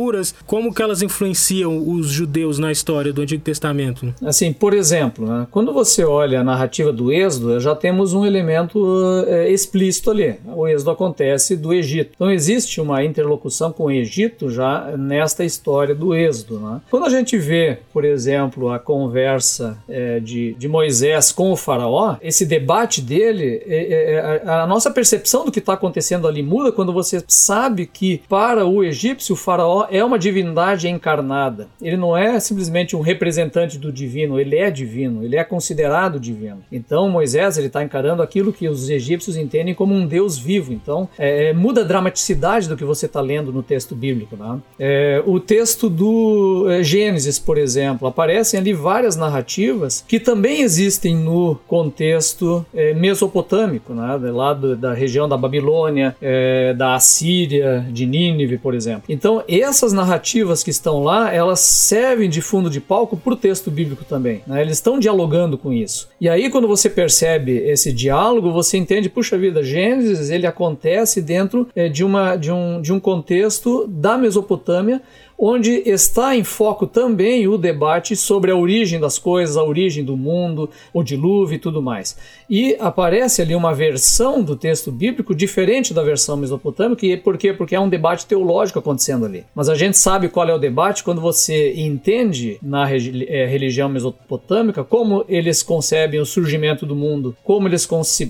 Como que elas influenciam os judeus na história do Antigo Testamento? Assim, por exemplo, né? quando você olha a narrativa do Êxodo, já temos um elemento é, explícito ali. O Êxodo acontece do Egito. Então existe uma interlocução com o Egito já nesta história do Êxodo. Né? Quando a gente vê, por exemplo, a conversa é, de, de Moisés com o faraó, esse debate dele, é, a, a nossa percepção do que está acontecendo ali muda quando você sabe que para o egípcio o faraó é uma divindade encarnada. Ele não é simplesmente um representante do divino, ele é divino, ele é considerado divino. Então Moisés ele está encarando aquilo que os egípcios entendem como um Deus vivo. Então é, muda a dramaticidade do que você está lendo no texto bíblico. Né? É, o texto do é, Gênesis, por exemplo, aparecem ali várias narrativas que também existem no contexto é, mesopotâmico, né? lá do, da região da Babilônia, é, da Assíria, de Nínive, por exemplo. Então essas narrativas que estão lá, elas servem de fundo de palco para o texto bíblico também. Né? Eles estão dialogando com isso. E aí quando você percebe esse diálogo, você entende, puxa vida, Gênesis ele acontece dentro é, de, uma, de, um, de um contexto da Mesopotâmia onde está em foco também o debate sobre a origem das coisas, a origem do mundo, o dilúvio e tudo mais. E aparece ali uma versão do texto bíblico diferente da versão mesopotâmica, e por quê? Porque é um debate teológico acontecendo ali. Mas a gente sabe qual é o debate quando você entende na é, religião mesopotâmica como eles concebem o surgimento do mundo, como eles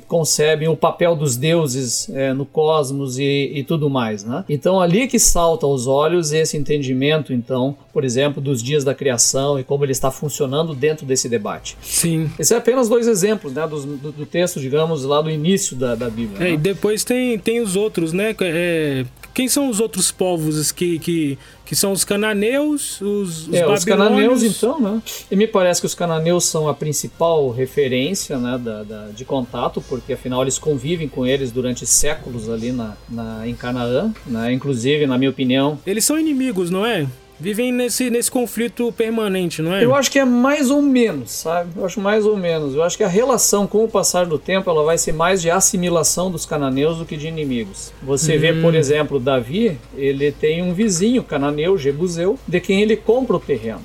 concebem o papel dos deuses é, no cosmos e, e tudo mais. Né? Então ali que salta aos olhos esse entendimento entendimento, então, por exemplo, dos dias da criação e como ele está funcionando dentro desse debate. Sim. Esses são apenas dois exemplos, né, do, do, do texto, digamos, lá do início da, da Bíblia. É, né? e depois tem, tem os outros, né? É, quem são os outros povos que, que, que são os cananeus, os, os é, Os cananeus, então, né? E me parece que os cananeus são a principal referência né, da, da, de contato, porque afinal eles convivem com eles durante séculos ali na, na, em Canaã, né? Inclusive, na minha opinião... Eles são inimigos, não é? Vivem nesse, nesse conflito permanente, não é? Eu acho que é mais ou menos, sabe? Eu acho mais ou menos. Eu acho que a relação com o passar do tempo ela vai ser mais de assimilação dos cananeus do que de inimigos. Você hum. vê, por exemplo, Davi, ele tem um vizinho cananeu, Jebuseu, de quem ele compra o terreno.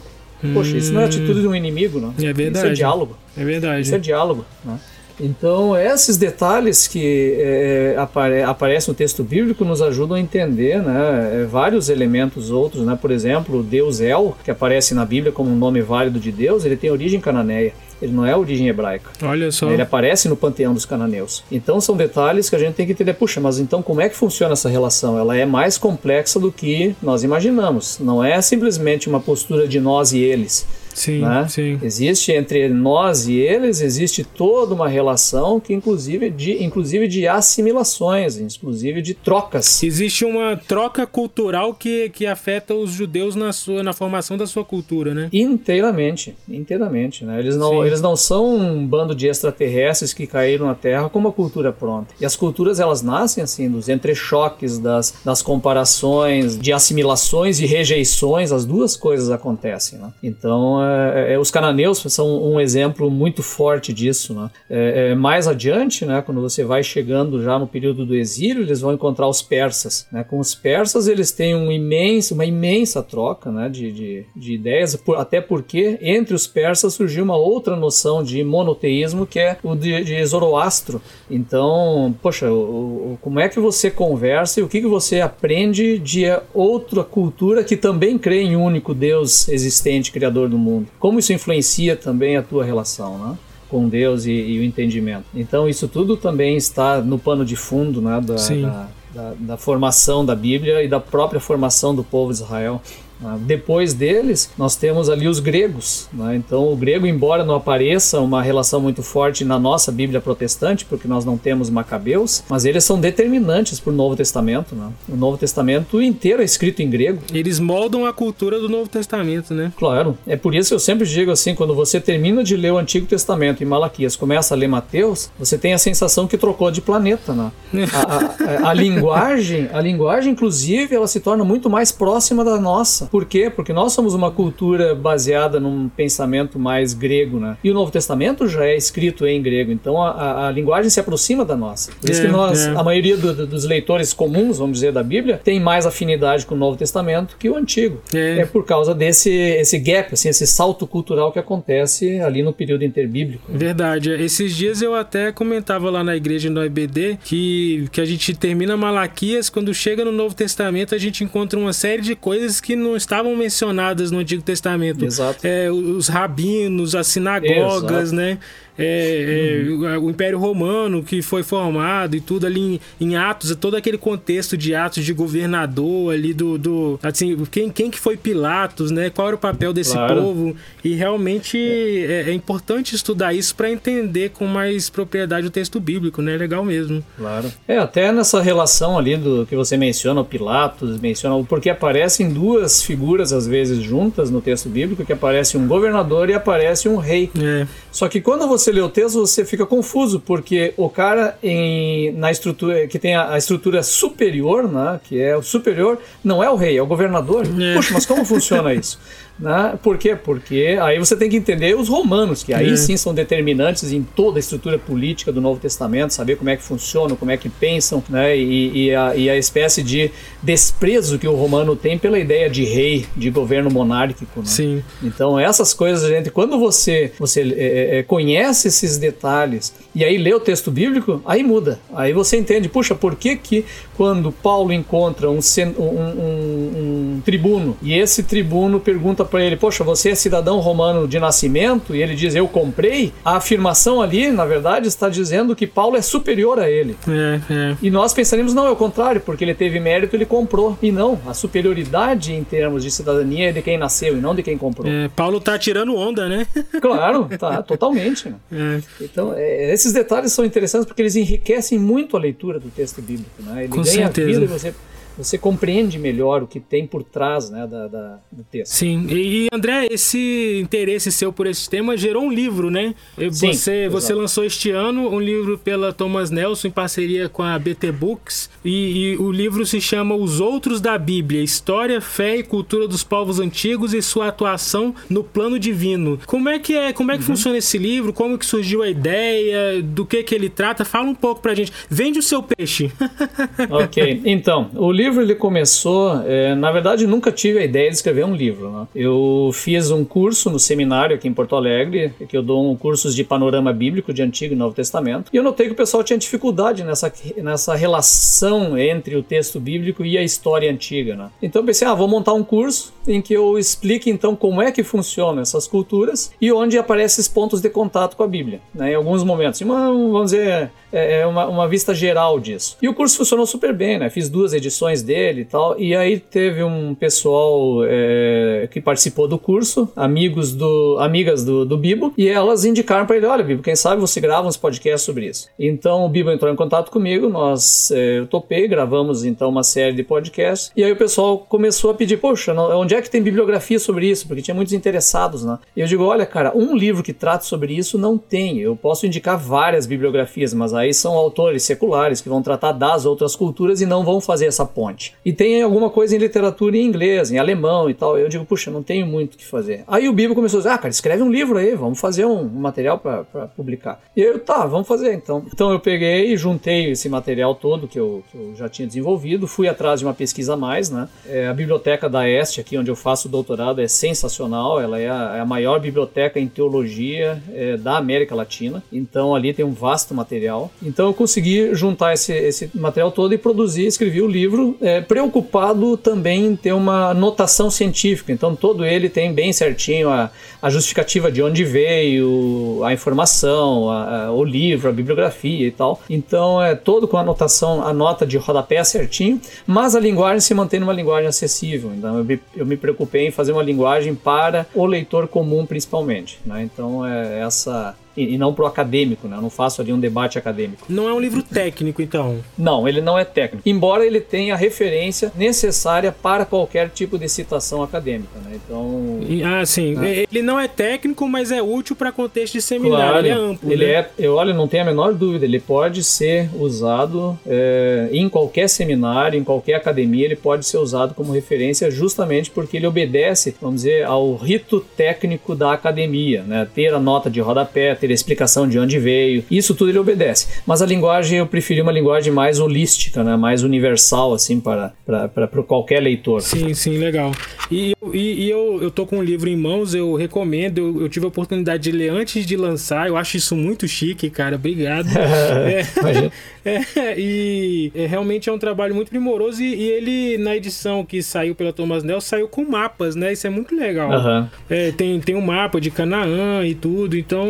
Poxa, isso não é atitude de um inimigo, não. É verdade. Isso é diálogo. É verdade. Isso é diálogo, né? Então, esses detalhes que é, apare aparecem no texto bíblico nos ajudam a entender né, é, vários elementos outros. Né? Por exemplo, o Deus El, que aparece na Bíblia como um nome válido de Deus, ele tem origem cananeia. Ele não é origem hebraica. Olha só. Ele aparece no panteão dos cananeus. Então são detalhes que a gente tem que entender. Puxa, mas então como é que funciona essa relação? Ela é mais complexa do que nós imaginamos. Não é simplesmente uma postura de nós e eles Sim, né? sim. Existe entre nós e eles, existe toda uma relação que inclusive de, inclusive de assimilações, inclusive de trocas. Existe uma troca cultural que, que afeta os judeus na, sua, na formação da sua cultura, né? Inteiramente, inteiramente, né? Eles não, Sim. eles não são um bando de extraterrestres que caíram na Terra com uma cultura pronta. E as culturas, elas nascem assim, dos entrechoques, das, das comparações, de assimilações e rejeições, as duas coisas acontecem, né? Então, é, é, os cananeus são um exemplo muito forte disso, né? É, é, mais adiante, né, quando você vai chegando já no período do exílio, eles vão encontrar os persas, né? Com os persas, eles têm um imenso, uma imensa troca, né, de, de, de ideias, por- até porque entre os persas surgiu uma outra noção de monoteísmo, que é o de, de Zoroastro. Então, poxa, o- o- como é que você conversa e o que, que você aprende de outra cultura que também crê em um único Deus existente, criador do mundo? Como isso influencia também a tua relação, né? com Deus e, e o entendimento. Então isso tudo também está no pano de fundo né, da, da, da- da formação da Bíblia e da própria formação do povo de Israel. Né. Depois deles, nós temos ali os gregos. né. Então, o grego, embora não apareça uma relação muito forte na nossa Bíblia protestante, porque nós não temos macabeus, mas eles são determinantes para o Novo Testamento. né. O Novo Testamento inteiro é escrito em grego. Eles moldam a cultura do Novo Testamento, né? Claro, é por isso que eu sempre digo assim, quando você termina de ler o Antigo Testamento em Malaquias, começa a ler Mateus, você tem a sensação que trocou de planeta, né? A, a- a linguagem, a linguagem inclusive, ela se torna muito mais próxima da nossa. Por quê? Porque nós somos uma cultura baseada num pensamento mais grego, né? E o Novo Testamento já é escrito em grego, então a, a- a linguagem se aproxima da nossa. Por isso É, que nós, é. a maioria do- do- dos leitores comuns, vamos dizer, da Bíblia, tem mais afinidade com o Novo Testamento que o Antigo. É. É por causa desse esse gap, assim, esse salto cultural que acontece ali no período interbíblico. Verdade. Esses dias eu até comentava lá na igreja no IBD que, que a gente termina Malaquias, quando chega no Novo Testamento, a gente encontra uma série de coisas que não estavam mencionadas no Antigo Testamento. Exato. É, os rabinos, as sinagogas, Exato. né? É, é, o Império Romano que foi formado e tudo ali em, em Atos, todo aquele contexto de Atos de governador ali do, do assim, quem, quem que foi Pilatos, né? Qual era o papel desse Claro. povo? E realmente é, é importante estudar isso para entender com mais propriedade o texto bíblico, né? Legal mesmo. Claro. É, até nessa relação ali do que você menciona, o Pilatos, menciona, porque aparecem duas figuras às vezes juntas no texto bíblico, que aparece um governador e aparece um rei. É, Só que quando você lê o texto, você fica confuso, porque o cara em, na estrutura que tem a, a estrutura superior, né, que é o superior, não é o rei, é o governador. É. Puxa, mas como funciona isso? Né? Por quê? Porque aí você tem que entender os romanos, que aí É. sim são determinantes em toda a estrutura política do Novo Testamento, saber como é que funcionam, como é que pensam, né? e, e a, e a espécie de desprezo que o romano tem pela ideia de rei, de governo monárquico. Né? sim. Então essas coisas, gente, quando você você é, é, conhece esses detalhes e aí lê o texto bíblico, aí muda. Aí você entende, puxa, por que que quando Paulo encontra um, um, um- um tribuno e esse tribuno pergunta para ele, poxa, você é cidadão romano de nascimento? E ele diz, eu comprei. A afirmação ali, na verdade, está dizendo que Paulo é superior a ele. É, é. E nós pensaríamos, não, é o contrário, porque ele teve mérito, ele comprou. E não, a superioridade em termos de cidadania é de quem nasceu e não de quem comprou. É, Paulo tá tirando onda, né? Claro, tá, totalmente. né? É, Então, é, esses detalhes são interessantes porque eles enriquecem muito a leitura do texto bíblico. Né? Ele Com ganha certeza. vida e você, você compreende melhor o que tem por trás né, da, da- do texto. sim. E, André, esse interesse seu por esse tema gerou um livro, né? Sim, você, você lançou este ano um livro pela Thomas Nelson em parceria com a BT Books e, e o livro se chama Os Outros da Bíblia: História, Fé e Cultura dos Povos Antigos e sua atuação no plano divino. Como é que é? Como é Uhum. que funciona esse livro? Como que surgiu a ideia? Do que que ele trata? Fala um pouco pra gente. Vende o seu peixe. ok, então, o livro ele começou, é, na verdade nunca tive a ideia de escrever um livro. né? Eu fiz um curso no seminário aqui em Porto Alegre, que eu dou um cursos de panorama bíblico de Antigo e Novo Testamento, e eu notei que o pessoal tinha dificuldade nessa, nessa relação entre o texto bíblico e a história antiga. Né? Então eu pensei, ah, vou montar um curso em que eu explique então como é que funcionam essas culturas e onde aparecem esses pontos de contato com a Bíblia, né? em alguns momentos. Uma, vamos dizer, é é uma, uma vista geral disso. E o curso funcionou super bem, né? Fiz duas edições dele e tal. E aí teve um pessoal é, que participou do curso, amigos do, amigas do, do Bibo, e elas indicaram para ele: olha, Bibo, quem sabe você grava uns podcasts sobre isso. Então o Bibo entrou em contato comigo, nós é, eu topei, gravamos então uma série de podcasts, e aí o pessoal começou a pedir: poxa, onde é que tem bibliografia sobre isso? Porque tinha muitos interessados, né? E eu digo: olha, cara, um livro que trata sobre isso não tem. Eu posso indicar várias bibliografias, mas aí são autores seculares que vão tratar das outras culturas e não vão fazer essa ponte. E tem alguma coisa em literatura em inglês, em alemão e tal. Eu digo, puxa, não tenho muito o que fazer. Aí o Bibo começou a dizer, ah, cara, escreve um livro aí, vamos fazer um material para publicar. E eu, tá, vamos fazer então. Então eu peguei e juntei esse material todo que eu, que eu já tinha desenvolvido, fui atrás de uma pesquisa a mais, né? É, a biblioteca da Este, aqui onde eu faço o doutorado, é sensacional. Ela é a, é a maior biblioteca em teologia é, da América Latina. Então ali tem um vasto material. Então eu consegui juntar esse, esse material todo e produzir, escrevi o livro, é, preocupado também em ter uma notação científica. Então todo ele tem bem certinho a, a justificativa de onde veio, a informação, a, a, o livro, a bibliografia e tal. Então é todo com a anotação, a nota de rodapé certinho, mas a linguagem se mantém numa linguagem acessível. Então eu me, eu me preocupei em fazer uma linguagem para o leitor comum principalmente. Né? Então é essa e, e não pro acadêmico, né? Eu não faço ali um debate acadêmico. Não é um livro técnico, então? Não, ele não é técnico. Embora ele tenha a referência necessária para qualquer tipo de citação acadêmica, né? Então. Ah, sim. Né? Ele não é técnico, mas é útil para contexto de seminário. Claro, ele é amplo. Ele né? é, eu olha, não tenho a menor dúvida. Ele pode ser usado é, em qualquer seminário, em qualquer academia, ele pode ser usado como referência justamente porque ele obedece, vamos dizer, ao rito técnico da academia, né? Ter a nota de rodapé, ter a explicação de onde veio. Isso tudo ele obedece. Mas a linguagem eu preferi uma linguagem mais holística, né? mais universal, assim, para, para, para, para qualquer leitor. Sim, sim, legal. E, e, e, eu, eu tô com um livro em mãos, eu recomendo, eu, eu, tive a oportunidade de ler antes de lançar, eu acho isso muito chique, cara, obrigado. é, é, e é, realmente é um trabalho muito primoroso e, e, ele, na edição que saiu pela Thomas Nell, saiu com mapas, né? Isso é muito legal. Uhum. É, tem, tem um mapa de Canaã e tudo, então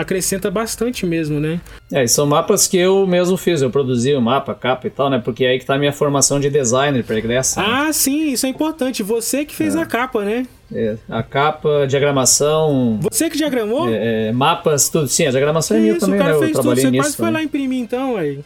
acrescenta bastante mesmo, né? É, e são mapas que eu mesmo fiz, eu produzi o mapa, capa e tal, né? Porque é aí que tá a minha formação de designer pregressa. Né? Ah, sim, isso é importante. Você que fez é. a capa, né? É, a capa, diagramação. Você que diagramou? É, é, mapas, tudo. Sim, a diagramação é minha também, né? Eu trabalhei tudo. Você quase foi lá imprimir então, aí.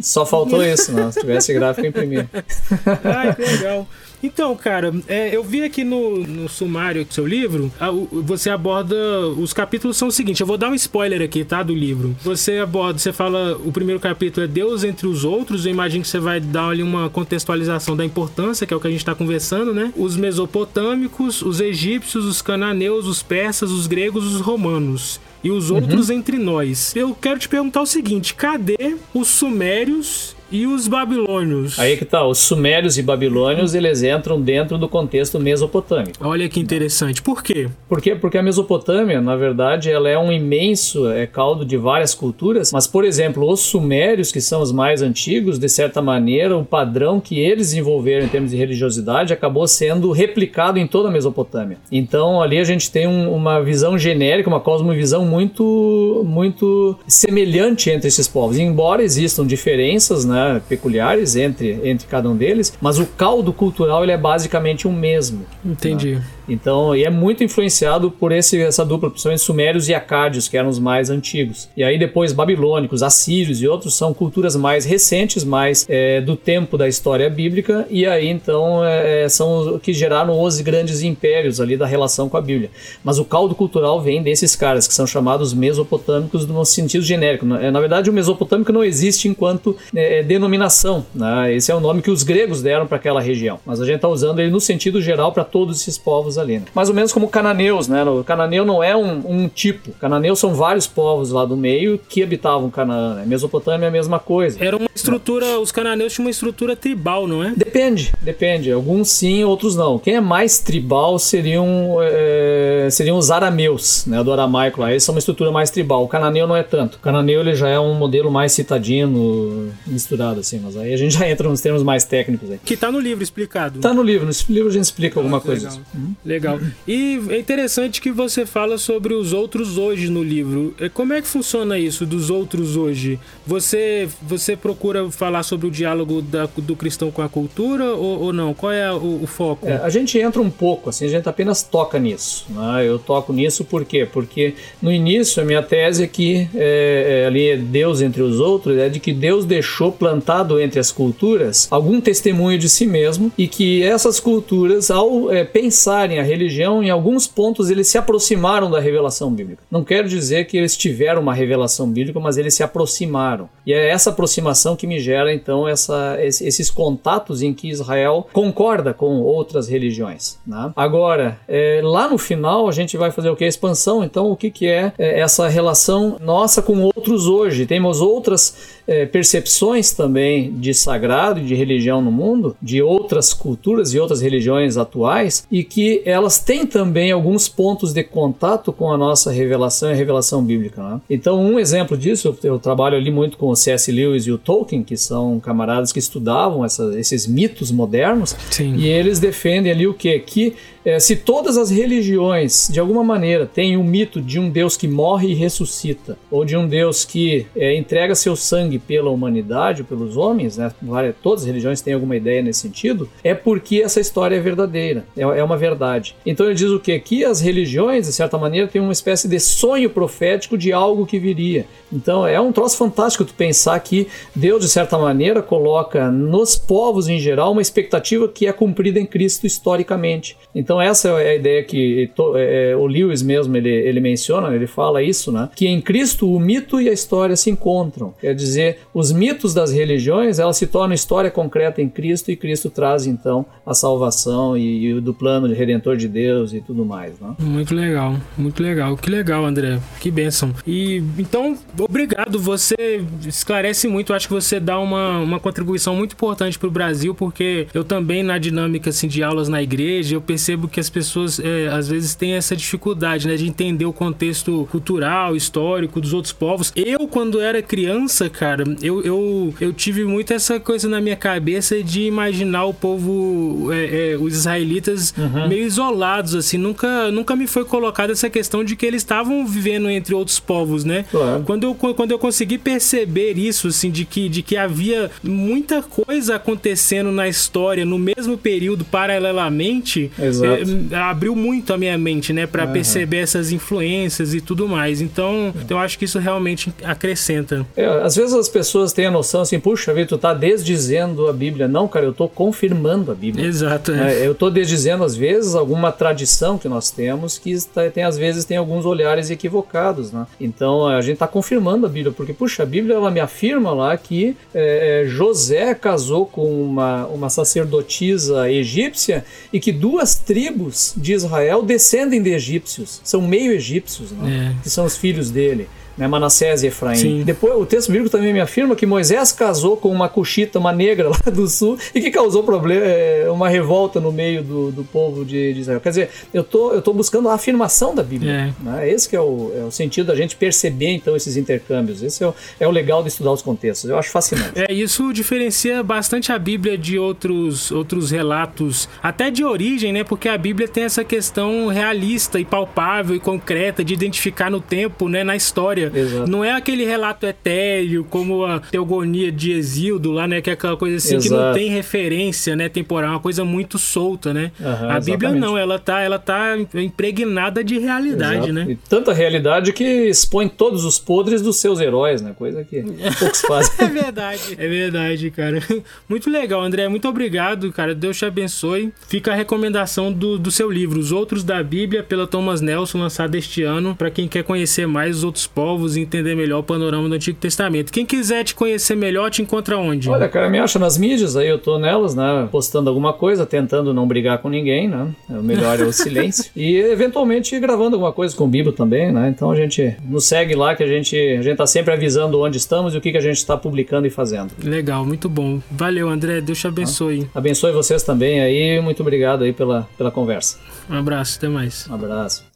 Só faltou isso, né? Se tivesse gráfico, eu imprimia. Ai, que legal. Então, cara, é, eu vi aqui no, no sumário do seu livro, a, o, você aborda. Os capítulos são o seguinte: eu vou dar um spoiler aqui, tá? Do livro. Você aborda, você fala. O primeiro capítulo é Deus entre os outros. Eu imagino que você vai dar ali uma contextualização da importância, que é o que a gente está conversando, né? Os mesopotâmicos, os egípcios, os cananeus, os persas, os gregos, os romanos e os outros uhum. entre nós. Eu quero te perguntar o seguinte: cadê os sumérios e os babilônios? Aí que tá, os sumérios e babilônios, eles entram dentro do contexto mesopotâmico. Olha que interessante. Por quê? Por quê? Porque a Mesopotâmia, na verdade, ela é um imenso é, caldo de várias culturas, mas, por exemplo, os sumérios, que são os mais antigos, de certa maneira, o padrão que eles desenvolveram em termos de religiosidade acabou sendo replicado em toda a Mesopotâmia. Então, ali a gente tem um, uma visão genérica, uma cosmovisão muito, muito semelhante entre esses povos. embora existam diferenças, né, né, peculiares entre, entre cada um deles, mas o caldo cultural ele é basicamente o mesmo. Entendi. Né? Então, e é muito influenciado por esse, essa dupla, principalmente sumérios e acádios, que eram os mais antigos. E aí depois babilônicos, assírios e outros são culturas mais recentes, mais é, do tempo da história bíblica, e aí então é, é são os que geraram os grandes impérios ali da relação com a Bíblia. Mas o caldo cultural vem desses caras, que são chamados mesopotâmicos no sentido genérico. Na é, verdade, o mesopotâmico não existe enquanto é, denominação. Né? Esse é o nome que os gregos deram para aquela região. Mas a gente está usando ele no sentido geral para todos esses povos povos ali. Né? Mais ou menos como cananeus, né? O cananeu não é um, um tipo. Cananeus são vários povos lá do meio que habitavam Canaã. Né? Mesopotâmia é a mesma coisa. Era uma estrutura, os cananeus tinham uma estrutura tribal, não é? Depende, depende. Alguns sim, outros não. Quem é mais tribal seriam, é, seriam os arameus, né? Do aramaico lá. Eles são uma estrutura mais tribal. O cananeu não é tanto. O cananeu ele já é um modelo mais citadino, misturado, assim, mas aí a gente já entra nos termos mais técnicos aí. Que tá no livro explicado. Tá no livro, no livro a gente explica alguma coisa. Legal. Legal. E é interessante que você fala sobre os outros hoje no livro. Como é que funciona isso, dos outros hoje? Você, você procura falar sobre o diálogo da- do cristão com a cultura ou, ou não? Qual é o, o foco? É, a gente entra um pouco, assim, a gente apenas toca nisso. né? Eu toco nisso por quê? Porque no início a minha tese é que é, é, ali é Deus entre os outros, é de que Deus deixou plantado entre as culturas algum testemunho de si mesmo e que essas culturas, ao é, pensarem a religião, em alguns pontos eles se aproximaram da revelação bíblica. Não quero dizer que eles tiveram uma revelação bíblica, mas eles se aproximaram. E é essa aproximação que me gera então essa, esse- esses contatos em que Israel concorda com outras religiões. né? Agora, é, lá no final a gente vai fazer o que? A expansão. Então, o que, que é, é, essa relação nossa com outros hoje? Temos outras é, percepções também de sagrado e de religião no mundo, de outras culturas e outras religiões atuais, e que elas têm também alguns pontos de contato com a nossa revelação e a revelação bíblica. né? Então, um exemplo disso, eu, eu trabalho ali muito com o C.S. Lewis e o Tolkien, que são camaradas que estudavam essa- esses mitos modernos, Sim. e eles defendem ali o quê? Que eh, se todas as religiões, de alguma maneira, têm um mito de um Deus que morre e ressuscita, ou de um Deus que eh, entrega seu sangue pela humanidade, pelos homens, né? Todas as religiões têm alguma ideia nesse sentido, é porque essa história é verdadeira, é, é uma verdade. Então ele diz o quê? Que as religiões, de certa maneira, têm uma espécie de sonho profético de algo que viria. Então é um troço fantástico tu pensar que Deus, de certa maneira, coloca nos povos em geral uma expectativa que é cumprida em Cristo historicamente. Então essa é a ideia que é, é, o Lewis mesmo ele, ele menciona, ele fala isso, né? Que em Cristo o mito e a história se encontram. Quer dizer, os mitos das religiões elas se tornam história concreta em Cristo e Cristo traz então a salvação e, e do plano de redentor de Deus e tudo mais, né? Muito legal, muito legal. Que legal, André. Que bênção. E então, obrigado. Você esclarece muito. Acho que você dá uma, uma contribuição muito importante para o Brasil, porque eu também, na dinâmica assim, de aulas na igreja, eu percebo que as pessoas é, às vezes têm essa dificuldade né, de entender o contexto cultural, histórico dos outros povos. Eu, quando era criança, cara, eu, eu, eu tive muito essa coisa na minha cabeça de imaginar o povo, é, é, os israelitas, meio isolados, assim. Nunca, nunca me foi colocada essa questão de que eles estavam vivendo entre outros povos, né? Claro. Quando eu, quando eu consegui perceber isso, assim, de que, de que havia muita coisa acontecendo na história no mesmo período, paralelamente, Exato. Eh, abriu muito a minha mente, né? Pra perceber essas influências e tudo mais. Então, eu acho que isso realmente acrescenta. É, às vezes as pessoas têm a noção assim, puxa vida, tu tá desdizendo a Bíblia. Não, cara, eu tô confirmando a Bíblia. Exato, é. É, eu tô desdizendo, às vezes, alguma tradição que nós temos que está- tem, às vezes, tem alguns olhares equivocados, né? Então, a gente tá confirmando a Bíblia, porque, puxa, a Bíblia, ela me afirma lá que é, é, José casou com uma, uma sacerdotisa egípcia e que duas tribos de Israel descendem de egípcios, são meio egípcios, né? É. Que são os filhos dele. Né, Manassés e Efraim. Sim. Depois, o texto bíblico também me afirma que Moisés casou com uma cuxita, uma negra lá do sul, e que causou problema, é, uma revolta no meio do, do povo de, de Israel. Quer dizer, eu tô, eu tô buscando a afirmação da Bíblia. Né? Esse que é o, é o sentido da gente perceber, então, esses intercâmbios. Esse é o, é o legal de estudar os contextos. Eu acho fascinante. É, isso diferencia bastante a Bíblia de outros, outros relatos, até de origem, né? Porque a Bíblia tem essa questão realista e palpável e concreta de identificar no tempo, né? Na história. Exato. Não é aquele relato etéreo, como a teogonia de Exildo lá, né? Que é aquela coisa assim que não Exato. tem referência, né? Temporal, uma coisa muito solta, né? Aham, a Bíblia exatamente. não, ela tá, ela tá impregnada de realidade, Exato. né? E tanta realidade que expõe todos os podres dos seus heróis, né? Coisa que poucos fazem. É verdade, é verdade, cara. Muito legal, André. Muito obrigado, cara. Deus te abençoe. Fica a recomendação do, do seu livro, Os Outros da Bíblia, pela Thomas Nelson, lançado este ano, para quem quer conhecer mais os outros povos e entender melhor o panorama do Antigo Testamento. Quem quiser te conhecer melhor, te encontra onde? Olha, cara, me acha nas mídias, aí eu tô nelas, né? Postando alguma coisa, tentando não brigar com ninguém, né? O melhor é o silêncio. E eventualmente gravando alguma coisa com o Bibo também, né? Então a gente nos segue lá que a gente, a gente tá sempre avisando onde estamos e o que, que a gente está publicando e fazendo. Legal, muito bom. Valeu, André. Deus te abençoe. Abençoe vocês também aí, muito obrigado aí pela, pela conversa. Um abraço, até mais. Um abraço.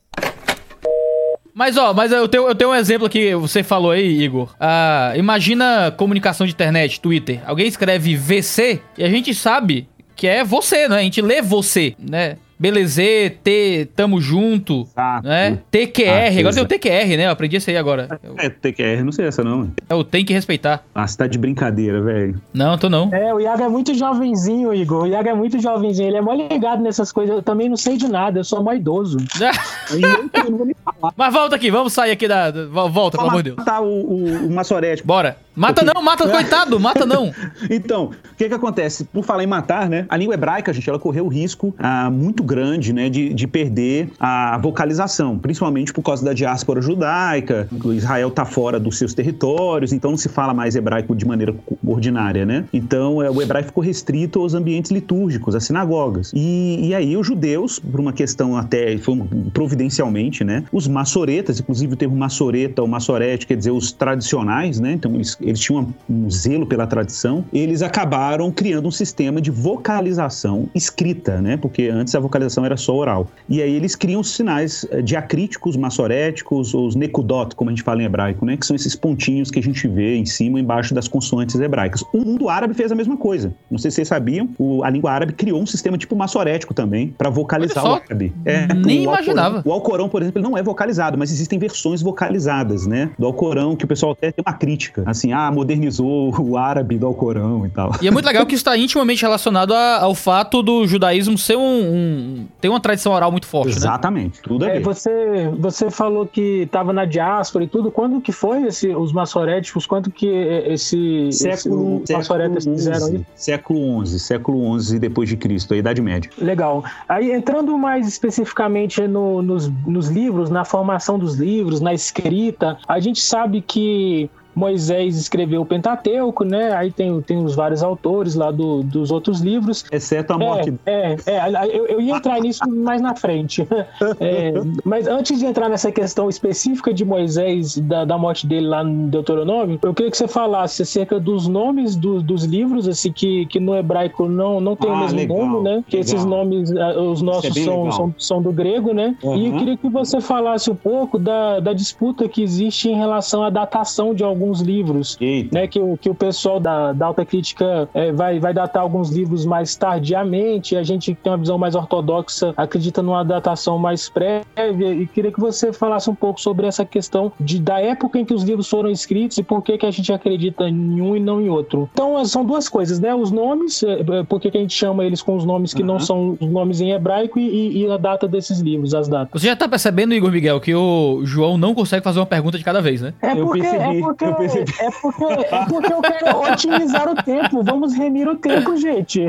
Mas, ó, mas eu tenho, eu tenho um exemplo que você falou aí, Igor. Ah, imagina comunicação de internet, Twitter. Alguém escreve VC e a gente sabe que é você, né? A gente lê você, né? Belezê, T, tamo junto, Exato. né? TQR, Ah, agora tem o. TQR, né? Eu aprendi isso aí agora. É, TQR, não sei essa não. É o tem que respeitar. Ah, você tá de brincadeira, velho. Não, tô não. É, o Iago é muito jovenzinho, Igor. O Iago é muito jovenzinho. Ele é mó ligado nessas coisas. Eu também não sei de nada, eu sou mó idoso. Eu, eu não vou nem falar. Mas volta aqui, vamos sair aqui da. da- Volta, pelo amor de Deus. matar o, o, o Massorete. Bora. Mata não, mata, coitado, mata não. Então, o que que acontece? Por falar em matar, né? A língua hebraica, gente, ela correu risco ah, muito grande, né, de, de perder a vocalização, principalmente por causa da diáspora judaica. Israel tá fora dos seus territórios, então não se fala mais hebraico de maneira ordinária, né? Então, é, o hebraico ficou restrito aos ambientes litúrgicos, às sinagogas. E, e aí os judeus, por uma questão até foi providencialmente, né? Os massoretas, inclusive o termo massoreta ou massorete, quer dizer os tradicionais, né? Então eles, eles tinham um, zelo pela tradição. Eles acabaram criando um sistema de vocalização escrita, né? Porque antes a vocalização era só oral. E aí eles criam os sinais eh, diacríticos, massoréticos, ou os nekudot, como a gente fala em hebraico, né? Que são esses pontinhos que a gente vê em cima e embaixo das consoantes hebraicas. O mundo árabe fez a mesma coisa. Não sei se vocês sabiam, o- a língua árabe criou um sistema tipo massorético também para vocalizar Olha o só. árabe. É, Nem o Alcorão- imaginava. o Alcorão, por exemplo, ele não é vocalizado, mas existem versões vocalizadas, né? Do Alcorão, que o pessoal até tem uma crítica. Assim, ah, modernizou o árabe do Alcorão e tal. E é muito legal que isso está intimamente relacionado a- ao fato do judaísmo ser um, um- ter uma tradição oral muito forte, né? Exatamente, tudo a É, você, você falou que estava na diáspora e tudo. Quando que foi esse, os massoréticos? Quando que esse, Século, esse, fizeram isso? século XI, século XI depois de Cristo, a Idade Média. Legal. Aí, entrando mais especificamente no- nos, nos livros, na formação dos livros, na escrita, a gente sabe que Moisés escreveu o Pentateuco, né? Aí tem, tem os vários autores lá do- dos outros livros. Exceto a morte É, é, é, eu, eu ia entrar nisso mais na frente. É, mas antes de entrar nessa questão específica de Moisés, da, da morte dele lá no Deuteronômio, eu queria que você falasse acerca dos nomes do- dos livros, assim, que, que no hebraico não, não tem o Ah, mesmo legal, nome, né? Que esses nomes, ah, os nossos bem são, são, são do grego, né? E eu Uhum. queria que você falasse um pouco da, da disputa que existe em relação à datação de alguns livros Eita. né, que, o- que o pessoal da, da alta crítica é, vai, vai datar alguns livros mais tardiamente, a gente que tem uma visão mais ortodoxa acredita numa datação mais prévia, e queria que você falasse um pouco sobre essa questão de, da época em que os livros foram escritos e por que, que a gente acredita em um e não em outro. Então, são duas coisas, né? Os nomes, é, é, por que, que a gente chama eles com os nomes que não Uhum. são os nomes em hebraico e, e a data desses livros, as datas. Você já tá percebendo, Igor Miguel, que o João não consegue fazer uma pergunta de cada vez, né? É Eu porque, percebi, é, porque, eu percebi. é, porque, é porque eu quero otimizar o tempo. Vamos remir o tempo, gente.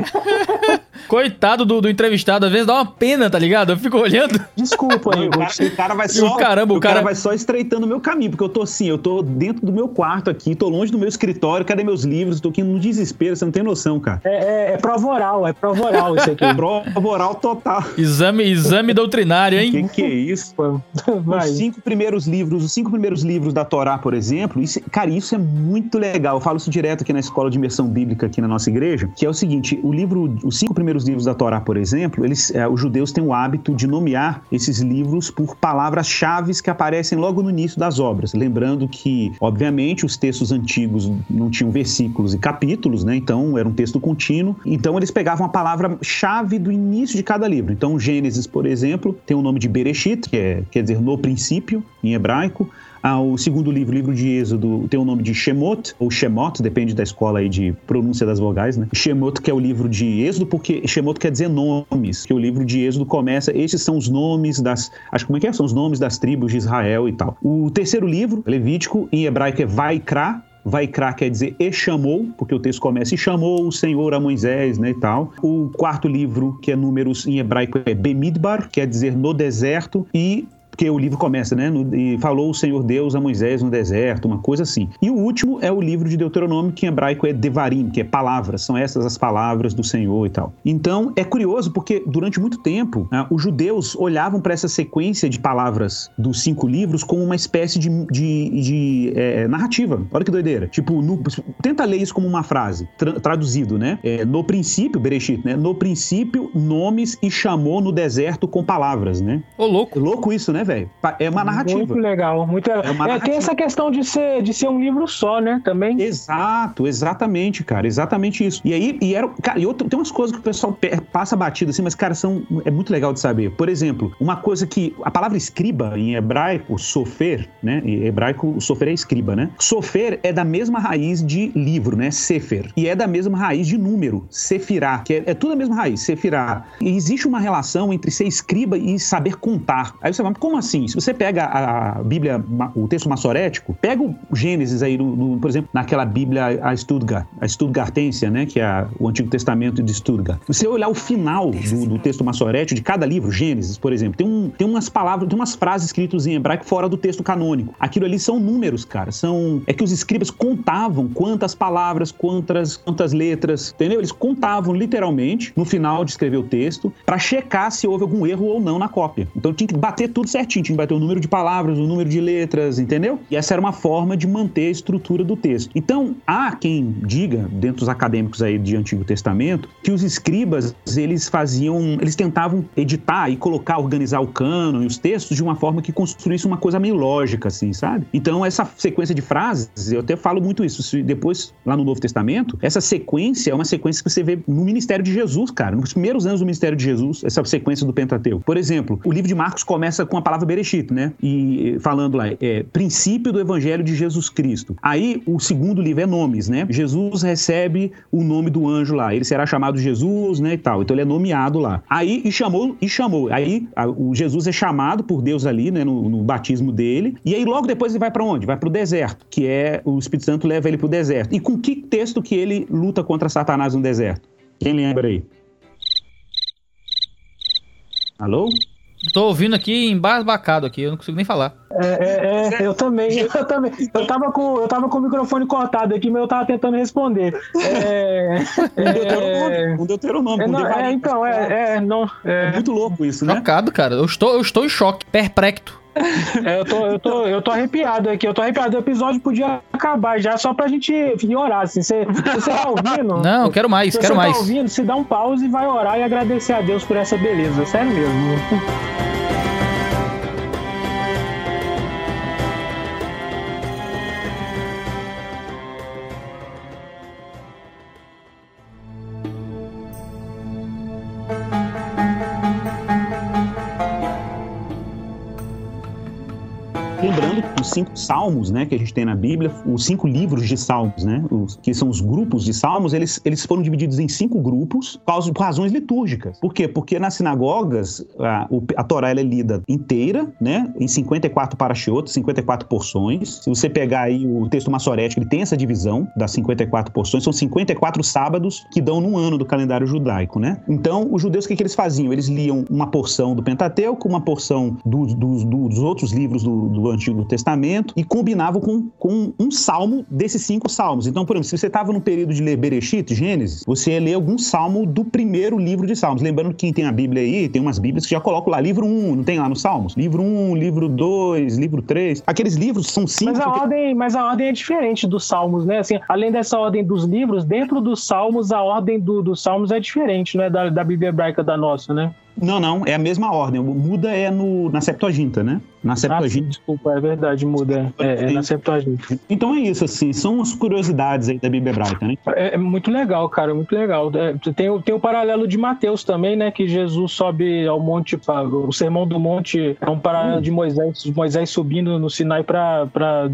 Coitado do, do entrevistado, às vezes dá uma pena, tá ligado? Eu fico olhando. Desculpa, Não, o, cara, o cara vai o só. caramba, o cara- vai só estreitando o meu caminho, porque eu tô assim, eu tô dentro do meu quarto aqui, tô longe do meu escritório, cadê meus livros? Tô aqui no desespero, você não tem noção, cara. É, é, é prova oral, é prova oral isso aqui. Prova oral total. Exame, exame doutrinário, hein? Que que é isso? Vai. Os cinco primeiros livros, os cinco primeiros livros da Torá, por exemplo, isso, cara, isso é muito legal. Eu falo isso direto aqui na escola de imersão bíblica aqui na nossa igreja, que é o seguinte: o livro, os cinco primeiros livros da Torá, por exemplo, eles, eh, os judeus têm o hábito de nomear esses livros por palavras-chave que aparecem logo no início das obras. Lembrando que, obviamente, os textos antigos não tinham versículos e capítulos, né? Então era um texto contínuo. Então eles pegavam a palavra-chave do início de cada livro. Então, Gênesis, por exemplo, tem o nome de Bereshit, que é, quer dizer no princípio, em hebraico. Ah, o segundo livro, o livro de Êxodo, tem o nome de Shemot, ou Shemot, depende da escola aí de pronúncia das vogais, né? Shemot, que é o livro de Êxodo, porque Shemot quer dizer nomes, que o livro de Êxodo começa, esses são os nomes das, acho como é que é? São os nomes das tribos de Israel e tal. O terceiro livro, Levítico, em hebraico é Vaikra, Vaikra quer dizer e chamou, porque o texto começa e chamou o Senhor a Moisés, né, e tal. O quarto livro, que é números em hebraico, é Bemidbar, quer dizer no deserto, e porque o livro começa, né? no- e falou o Senhor Deus a Moisés no deserto, uma coisa assim. E o último é o livro de Deuteronômio, que em hebraico é Devarim, que é palavras, são essas as palavras do Senhor e tal. Então é curioso porque durante muito tempo né, os judeus olhavam para essa sequência de palavras dos cinco livros como uma espécie de, de- de, é, narrativa. Olha que doideira. Tipo, no- tenta ler isso como uma frase, tra- traduzido, né? É, no princípio, Bereshit, né? No princípio, nomes e chamou no deserto com palavras, né? Ô, louco. Louco isso, né? Né, velho? É uma narrativa. Muito legal, muito legal. É, é tem essa questão de ser, de ser um livro só, né, também. Exato, exatamente, cara, exatamente isso. E aí, e era, cara, e outro, tem umas coisas que o pessoal passa batido assim, mas, cara, são, é muito legal de saber. Por exemplo, uma coisa que, a palavra escriba em hebraico, sofer, né, em hebraico, sofer é escriba, né? Sofer é da mesma raiz de livro, né, sefer, e é da mesma raiz de número, sefirá, que é, é tudo a mesma raiz, sefirá. E existe uma relação entre ser escriba e saber contar. Aí você fala, como assim? Se você pega a Bíblia, o texto massorético, pega o Gênesis aí, no, no, por exemplo, naquela Bíblia a Stuttgart, a Stuttgartensia, né, que é o Antigo Testamento de Stuttgart. Você olhar o final do, do texto massorético de cada livro, Gênesis, por exemplo, tem, um, tem umas palavras, tem umas frases escritas em hebraico fora do texto canônico. Aquilo ali são números, cara. São é que os escribas contavam quantas palavras, quantas quantas letras, entendeu? Eles contavam literalmente no final de escrever o texto para checar se houve algum erro ou não na cópia. Então tinha que bater tudo certinho, tinha que bater o número de palavras, o número de letras, entendeu? E essa era uma forma de manter a estrutura do texto. Então, há quem diga, dentro dos acadêmicos aí de Antigo Testamento, que os escribas, eles faziam, eles tentavam editar e colocar, organizar o cano e os textos de uma forma que construísse uma coisa meio lógica, assim, sabe? Então, essa sequência de frases, eu até falo muito isso, depois, lá no Novo Testamento, essa sequência é uma sequência que você vê no ministério de Jesus, cara, nos primeiros anos do ministério de Jesus, essa sequência do Pentateuco. Por exemplo, o livro de Marcos começa com a palavra Bereshit, né? E falando lá, é princípio do evangelho de Jesus Cristo. Aí o segundo livro é nomes, né? Jesus recebe o nome do anjo lá, ele será chamado Jesus, né, e tal. Então ele é nomeado lá. Aí e chamou e chamou. Aí a, o Jesus é chamado por Deus ali, né, no, no batismo dele. E aí logo depois ele vai para onde? Vai para o deserto, que é o Espírito Santo leva ele para o deserto. E com que texto que ele luta contra Satanás no deserto? Quem lembra aí? Alô? Tô ouvindo aqui embasbacado aqui, eu não consigo nem falar. É, é, é eu também, eu também. Eu tava, com, eu tava com o microfone cortado aqui, mas eu tava tentando responder. É, é, um deuteronômio, um é, é, então, é, é, não, é, é. muito louco isso, né? Chocado, cara. Eu estou, eu estou em choque, perplexo. É, eu, tô, eu, tô, eu tô arrepiado aqui, eu tô arrepiado. O episódio podia acabar já só pra gente ir orar. Assim. Você, você tá ouvindo? Não, quero mais, quero mais. Se você tá ouvindo, se dá um pause e vai orar e agradecer a Deus por essa beleza. Sério mesmo. Os cinco salmos, né, que a gente tem na Bíblia, os cinco livros de salmos, né, os, que são os grupos de salmos, eles, eles foram divididos em cinco grupos por razões litúrgicas. Por quê? Porque nas sinagogas a, a Torá é lida inteira, né, em 54 parashiot, 54 porções. Se você pegar aí o texto massorético, ele tem essa divisão das 54 porções, são 54 sábados que dão num ano do calendário judaico, né? Então, os judeus, o que, que eles faziam? Eles liam uma porção do Pentateuco, uma porção do, do, do, dos outros livros do Antigo Testamento, Testamento e combinavam com, com um salmo desses cinco salmos. Então, por exemplo, se você estava no período de ler Bereshit, Gênesis, você ia ler algum salmo do primeiro livro de Salmos. Lembrando que quem tem a Bíblia aí, tem umas Bíblias que já colocam lá livro 1, não tem lá nos Salmos? Livro 1, livro 2, livro 3. Aqueles livros são cinco. Mas a, porque... ordem, mas a ordem é diferente dos Salmos, né? Assim, além dessa ordem dos livros, dentro dos Salmos, a ordem do, dos Salmos é diferente, né? Da, da Bíblia hebraica da nossa, né? Não, não, é a mesma ordem. Muda é no, na Septuaginta, né? Na Septuaginta. Ah, desculpa, é verdade, muda. É, é, na Septuaginta. Então é isso, assim, são as curiosidades aí da Bíblia hebraica, né? É, é muito legal, cara, muito legal. É, tem, tem o paralelo de Mateus também, né? Que Jesus sobe ao monte, o Sermão do Monte é um paralelo hum. de Moisés, Moisés subindo no Sinai para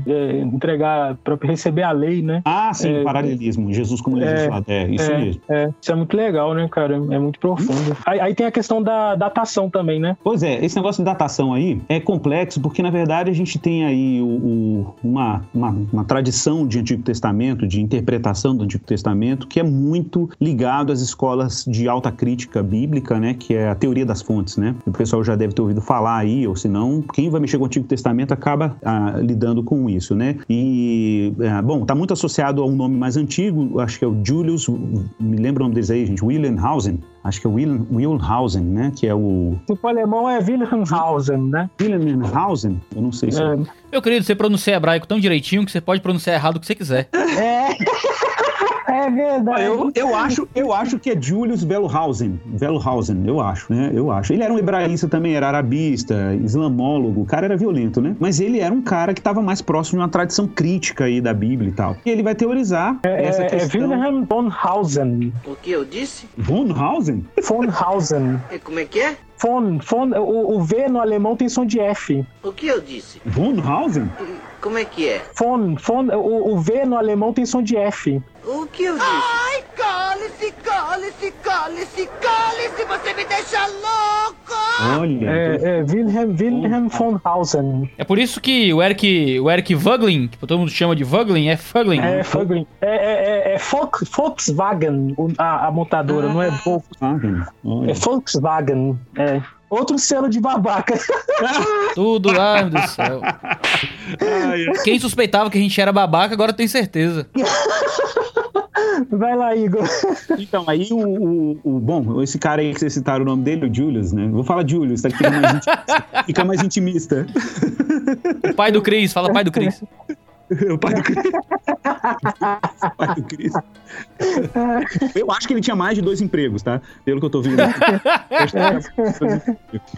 é, entregar, para receber a lei, né? Ah, sim, é, paralelismo. Jesus como. É, é isso mesmo. É, isso é muito legal, né, cara? É muito profundo. Aí, aí tem a questão da datação também, né? Pois é, esse negócio de datação aí é complexo porque, na verdade, a gente tem aí o, o, uma, uma, uma, tradição de Antigo Testamento, de interpretação do Antigo Testamento, que é muito ligado às escolas de alta crítica bíblica, né? Que é a teoria das fontes, né? O pessoal já deve ter ouvido falar aí, ou se não, quem vai mexer com o Antigo Testamento acaba ah, lidando com isso, né? E, ah, bom, tá muito associado a um nome mais antigo, acho que é o Julius, me lembra o nome deles aí, gente, Wilhelmhausen, acho que é Will, Wilhelmhausen, né? Que é o. O alemão é Wilhelmhausen, né? Wilhelmhausen? Eu não sei se. É. Meu querido, você pronuncia hebraico tão direitinho que você pode pronunciar errado o que você quiser. É. É É verdade. Eu, eu, acho, eu acho que é Julius Wellhausen. Wellhausen, eu acho, né? Eu acho. Ele era um hebraísta também, era arabista, islamólogo. O cara era violento, né? Mas ele era um cara que estava mais próximo de uma tradição crítica aí da Bíblia e tal. E ele vai teorizar É, essa é, é questão. Wilhelm von Hausen. O que eu disse? Von Hausen? Von Hausen. E como é que é? Von, von, o, o V no alemão tem som de F. O que eu disse? Von Hausen? Como é que é? Von, von, o, o V no alemão tem som de F. O que eu disse? Ai, cale-se, cale-se, cale-se, cale-se, você me deixa louco! Olha. É, é Wilhelm, Wilhelm von Hausen. É por isso que o Eric, o Eric Vuglin, que todo mundo chama de Vuglin, é Fuglin. É, Volkswagen. É, é, é, é Volk- Volkswagen, a, a montadora, não é Volkswagen. Olha. É Volkswagen. É. Outro selo de babaca. Tudo, Deus do céu. Quem suspeitava que a gente era babaca, agora tem certeza. Vai lá, Igor. Então, aí o, o, o- Bom, esse cara aí que vocês citaram o nome dele, o Julius, né? Vou falar Julius, tá? Que fica mais, fica mais intimista. O pai do Cris, fala pai do Cris. o pai do Cris. o pai do Cris. Eu acho que ele tinha mais de dois empregos, tá? Pelo que eu tô vendo.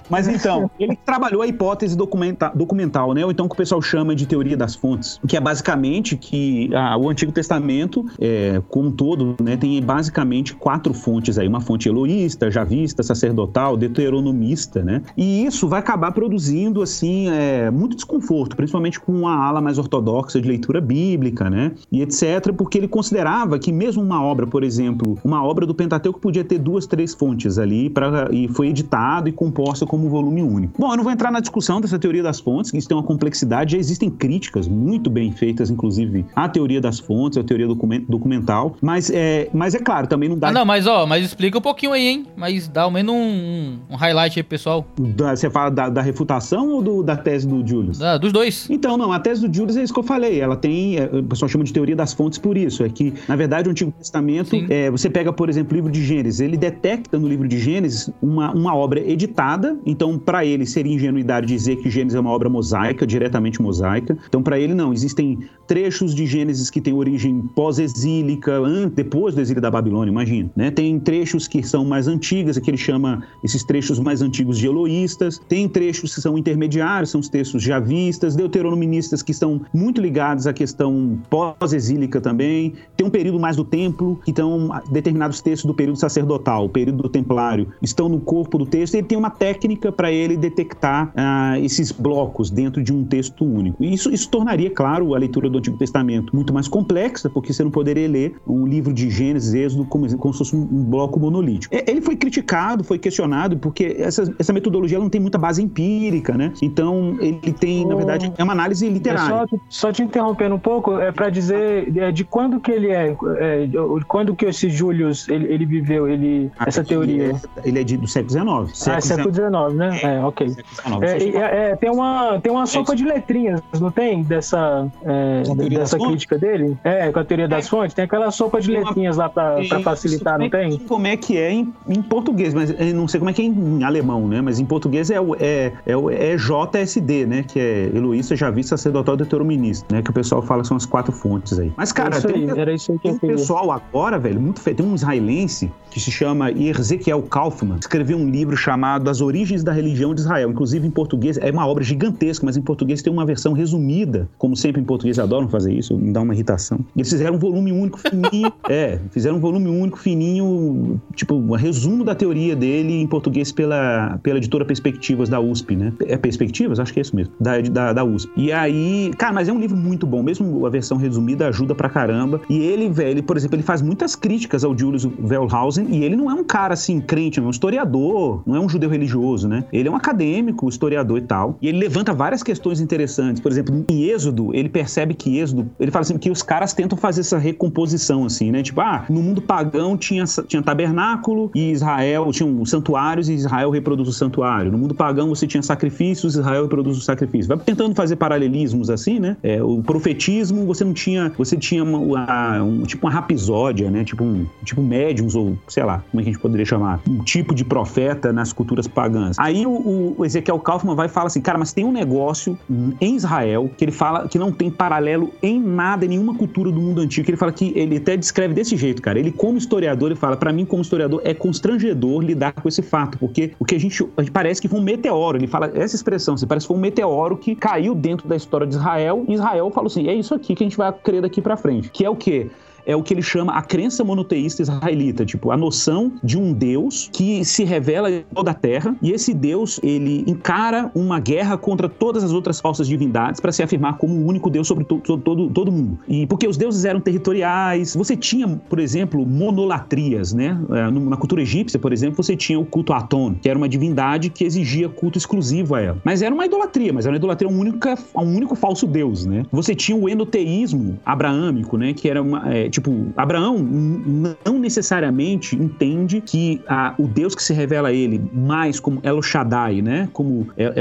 Mas então, ele trabalhou a hipótese documenta- documental, né? Ou então o que o pessoal chama de teoria das fontes, que é basicamente que ah, o Antigo Testamento, é, como um todo, né, tem basicamente quatro fontes aí. Uma fonte eloísta, javista, sacerdotal, deuteronomista, né? E isso vai acabar produzindo, assim, é, muito desconforto, principalmente com a ala mais ortodoxa de leitura bíblica, né? E etc., porque ele considerava que mesmo uma obra, por exemplo, uma obra do Pentateuco podia ter duas, três fontes ali, pra, e foi editado e composta como um volume único. Bom, eu não vou entrar na discussão dessa teoria das fontes, que isso tem uma complexidade, já existem críticas muito bem feitas, inclusive, à teoria das fontes, à teoria documen- documental, mas é, mas é claro, também não dá... Ah, não, mas ó, mas explica um pouquinho aí, hein? Mas dá ao menos um, um highlight aí, pessoal. da- você fala da, da refutação ou do- da tese do Julius? Ah, dos dois. Então, não, a tese do Julius é isso que eu falei. Ela tem. é, O pessoal chama de teoria das fontes por isso. É que, na verdade, o Antigo Testamento, é, você pega, por exemplo, o livro de Gênesis, ele detecta no livro de Gênesis uma, uma obra editada. Então, para ele, seria ingenuidade dizer que Gênesis é uma obra mosaica, diretamente mosaica. Então, para ele, não. Existem trechos de Gênesis que têm origem pós-exílica, depois do exílio da Babilônia, imagina. Né? Tem trechos que são mais antigas, que ele chama esses trechos mais antigos de eloístas. Tem trechos que são intermediários, são os textos javistas, deuteronomistas que estão muito ligados à questão pós-exílica também. Tem um período mais do templo, que estão determinados textos do período sacerdotal, o período do templário, estão no corpo do texto. E ele tem uma técnica para ele detectar ah, esses blocos dentro de um texto único. E isso, isso tornaria, claro, a leitura do Antigo Testamento muito mais complexa, porque você não poderia ler um livro de Gênesis, Êxodo, como, como se fosse um, bloco monolítico. É, Ele foi criticado, foi questionado, porque essa, essa metodologia não tem muita base empírica, né? Então, ele tem, na verdade, é uma análise É literária. só, só te interrompendo um pouco, é para dizer é, de quando que ele é, é, de quando que esse Julius ele, ele viveu ele essa teoria. Ele é de, do século XIX. ah, é século XIX, né? É, ok. É, e- é, é, tem uma tem uma sopa de letrinhas, não tem dessa é, dessa das fontes? crítica dele? É, com a teoria das fontes. Tem aquela sopa de letrinhas lá para facilitar, não tem? Como é que é em, em português, mas eu não sei como é que é em alemão, né? Mas em português é, o- é, é, o- é JSD, né? Que é Eloísta, Javista, Sacerdotal, Deuteronomista, né? Que o pessoal fala que são as quatro fontes aí. Mas, cara, tem, aí, era isso aí que eu queria. Pessoal agora, velho, muito feio. Tem um israelense que se chama Ezequiel Kaufman, escreveu um livro chamado As Origens da Religião de Israel. Inclusive, em português, é uma obra gigantesca, mas em português tem uma versão resumida. Como sempre em português adoram fazer isso, me dá uma irritação. Eles fizeram um volume único fininho. é, fizeram um volume único fininho, tipo, um resumo da teoria dele em português pela, pela editora Perspectivas da USP, né? É Perspectivas? Acho que é isso mesmo. Da, da, da USP. E aí, cara, mas é um livro muito bom. Mesmo a versão resumida ajuda pra caramba. E ele, velho, ele, por exemplo, ele faz muitas críticas ao Julius Wellhausen e ele não é um cara assim, crente, é um historiador, não é um judeu religioso, né? Ele é um acadêmico, historiador e tal. E ele levanta várias questões interessantes. Por exemplo, em Êxodo, ele percebe que Êxodo, ele fala assim que os caras tentam fazer essa recomposição, assim, né? Tipo, ah, no mundo pagão tinha, tinha tabernáculo e Israel, tinham santuários e Israel reproduz o santuário. No mundo pagão você tinha sacrifícios, Israel reproduz o sacrifício. Vai tentando fazer paralelismos assim, né? É, o profetismo, você não tinha. Você tinha uma, uma- um, tipo uma rapisódia, né? Tipo um tipo médiums, ou sei lá, como é que a gente poderia chamar? Um tipo de profeta nas culturas pagãs. Aí o, o Ezequiel Kaufman vai e fala assim, cara, mas tem um negócio em Israel que ele fala que não tem paralelo em nada, em nenhuma cultura do mundo antigo. Ele fala que ele até descreve desse jeito, cara. Ele, como historiador, ele fala, pra mim, como historiador, é constrangedor lidar com esse fato, porque o que a gente, parece que foi um meteoro. Ele fala essa expressão, assim, parece que foi um meteoro que caiu dentro da história de Israel. E Israel falou assim: é isso aqui que a gente vai crer daqui pra frente. Que é o quê? É o que ele chama a crença monoteísta israelita, tipo, a noção de um Deus que se revela em toda a terra, e esse Deus, ele encara uma guerra contra todas as outras falsas divindades para se afirmar como o único Deus sobre to todo, todo, mundo. E porque os deuses eram territoriais, você tinha, por exemplo, monolatrias, né? É, Na cultura egípcia, por exemplo, você tinha o culto a Aton, que era uma divindade que exigia culto exclusivo a ela. Mas era uma idolatria, mas era uma idolatria a um único, a um único falso Deus, né? Você tinha o enoteísmo abraâmico, né? Que era uma, é, tipo, Abraão não necessariamente entende que a, o Deus que se revela a ele mais como El Shaddai, né? Como El,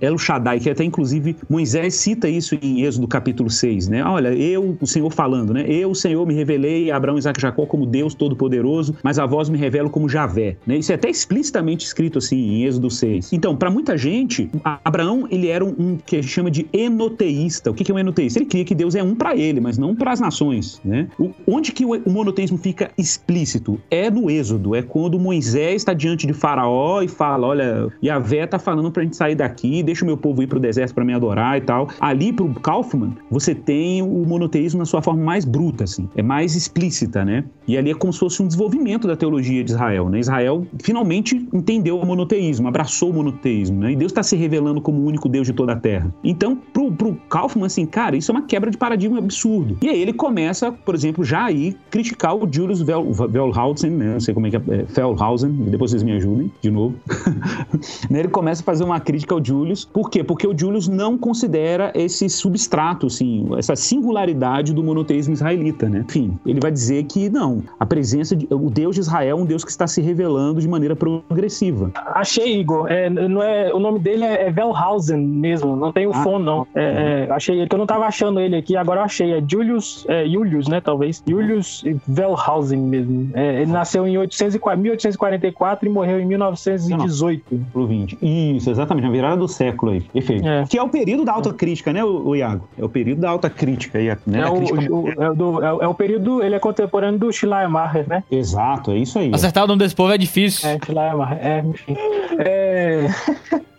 El, é, Shaddai, que até inclusive Moisés cita isso em Êxodo capítulo 6, né? Olha, eu, o Senhor falando, né? Eu, o Senhor, me revelei a Abraão, Isaac e Jacó como Deus Todo-Poderoso, mas a voz me revela como Javé, né? Isso é até explicitamente escrito assim em Êxodo 6. Então, para muita gente, Abraão, ele era um, um que a gente chama de enoteísta. O que que é um enoteísta? Ele cria que Deus é um para ele, mas não para as nações, né? O- onde que o, o monoteísmo fica explícito? É no Êxodo, é quando Moisés está diante de Faraó e fala, olha, Yahvé tá falando pra gente sair daqui, deixa o meu povo ir pro deserto para me adorar e tal. Ali pro Kaufman, você tem o monoteísmo na sua forma mais bruta, assim, é mais explícita, né? E ali é como se fosse um desenvolvimento da teologia de Israel, né? Israel finalmente entendeu o monoteísmo, abraçou o monoteísmo, né? E Deus está se revelando como o único Deus de toda a terra. Então, pro, pro Kaufman, assim, cara, isso é uma quebra de paradigma absurdo. E aí ele começa, por exemplo, já aí criticar o Julius Wellhausen, né? Não sei como é que é, é Wellhausen, depois vocês me ajudem de novo. Né, ele começa a fazer uma crítica ao Julius. Por quê? Porque o Julius não considera esse substrato, assim, essa singularidade do monoteísmo israelita, né? Enfim, ele vai dizer que não, a presença de o Deus de Israel é um Deus que está se revelando de maneira progressiva. Achei, Igor. É, não é, o nome dele é, é Velhausen mesmo, não tem o Ah, fone, não. É, é, achei que eu não tava achando ele aqui, agora eu achei. É Julius, é, Julius, né, talvez. Julius Velhausen mesmo. É, ele nasceu em 804 1844 e morreu em 1918. Pro 20. Isso, exatamente, na virada do século aí. Perfeito. É. Que é o período da autocrítica, né, o, Iago? É o período da autocrítica aí, né? É da o, crítica- o- é, o do- é o- é o período, ele é contemporâneo do Schleiermacher, né? Exato, é isso aí. Acertar o nome desse povo é difícil. É, Schleiermacher, é, enfim. É,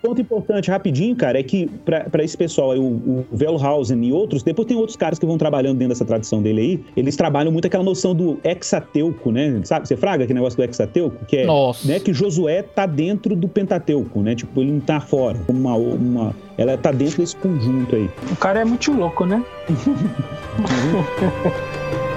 ponto importante, rapidinho, cara, é que para esse pessoal, aí, o, o Wellhausen e outros, depois tem outros caras que vão trabalhando dentro dessa tradição dele aí, eles trabalham muito aquela noção do hexateuco, né? Sabe, você fraga aquele negócio do hexateuco? Que é, Nossa. né, que Josué tá dentro do Pentateuco, né? Tipo, ele não tá fora. Uma, uma, ela tá dentro desse conjunto aí. o cara é muito louco, né?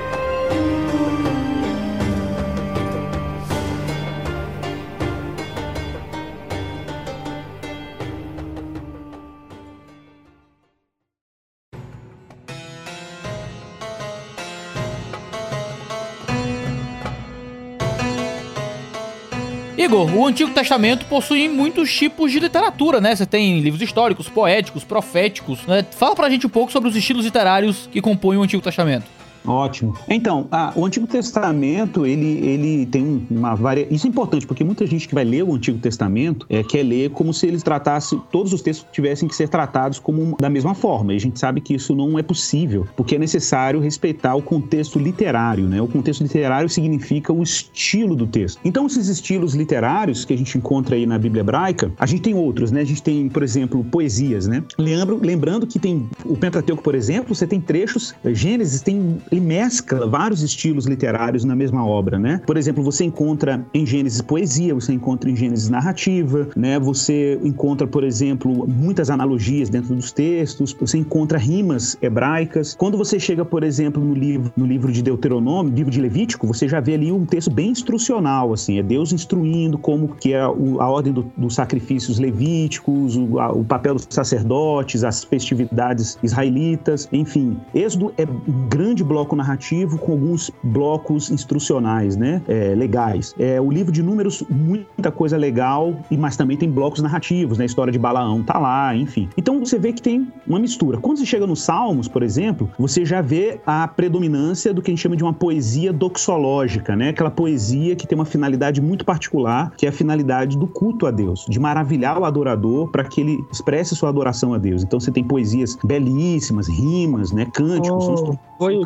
Igor, o Antigo Testamento possui muitos tipos de literatura, né? Você tem livros históricos, poéticos, proféticos. Né? Fala pra gente um pouco sobre os estilos literários que compõem o Antigo Testamento. Ótimo. Então, o Antigo Testamento, ele, ele tem um- uma varia... Isso é importante, porque muita gente que vai ler o Antigo Testamento é, quer ler como se eles tratassem, todos os textos tivessem que ser tratados como da mesma forma. E a gente sabe que isso não é possível, porque é necessário respeitar o contexto literário, né? O contexto literário significa o estilo do texto. Então, esses estilos literários que a gente encontra aí na Bíblia hebraica, a gente tem outros, né? A gente tem, por exemplo, poesias, né? Lembro, lembrando que tem o Pentateuco, por exemplo, você tem trechos, Gênesis tem ele mescla vários estilos literários na mesma obra, né? Por exemplo, você encontra em Gênesis poesia, você encontra em Gênesis narrativa, né? Você encontra, por exemplo, muitas analogias dentro dos textos, você encontra rimas hebraicas. Quando você chega, por exemplo, no livro, no livro de Deuteronômio, livro de Levítico, você já vê ali um texto bem instrucional, assim, é Deus instruindo como que é a ordem do- dos sacrifícios levíticos, o, a- o papel dos sacerdotes, as festividades israelitas, enfim. Êxodo é um grande bloco bloco narrativo com alguns blocos instrucionais, né? É, legais. É, o livro de números, muita coisa legal, e mas também tem blocos narrativos, né? A história de Balaão tá lá, enfim. Então você vê que tem uma mistura. Quando você chega nos Salmos, por exemplo, você já vê a predominância do que a gente chama de uma poesia doxológica, né? Aquela poesia que tem uma finalidade muito particular, que é a finalidade do culto a Deus, de maravilhar o adorador para que ele expresse sua adoração a Deus. Então você tem poesias belíssimas, rimas, né? Cânticos. Oh, oi,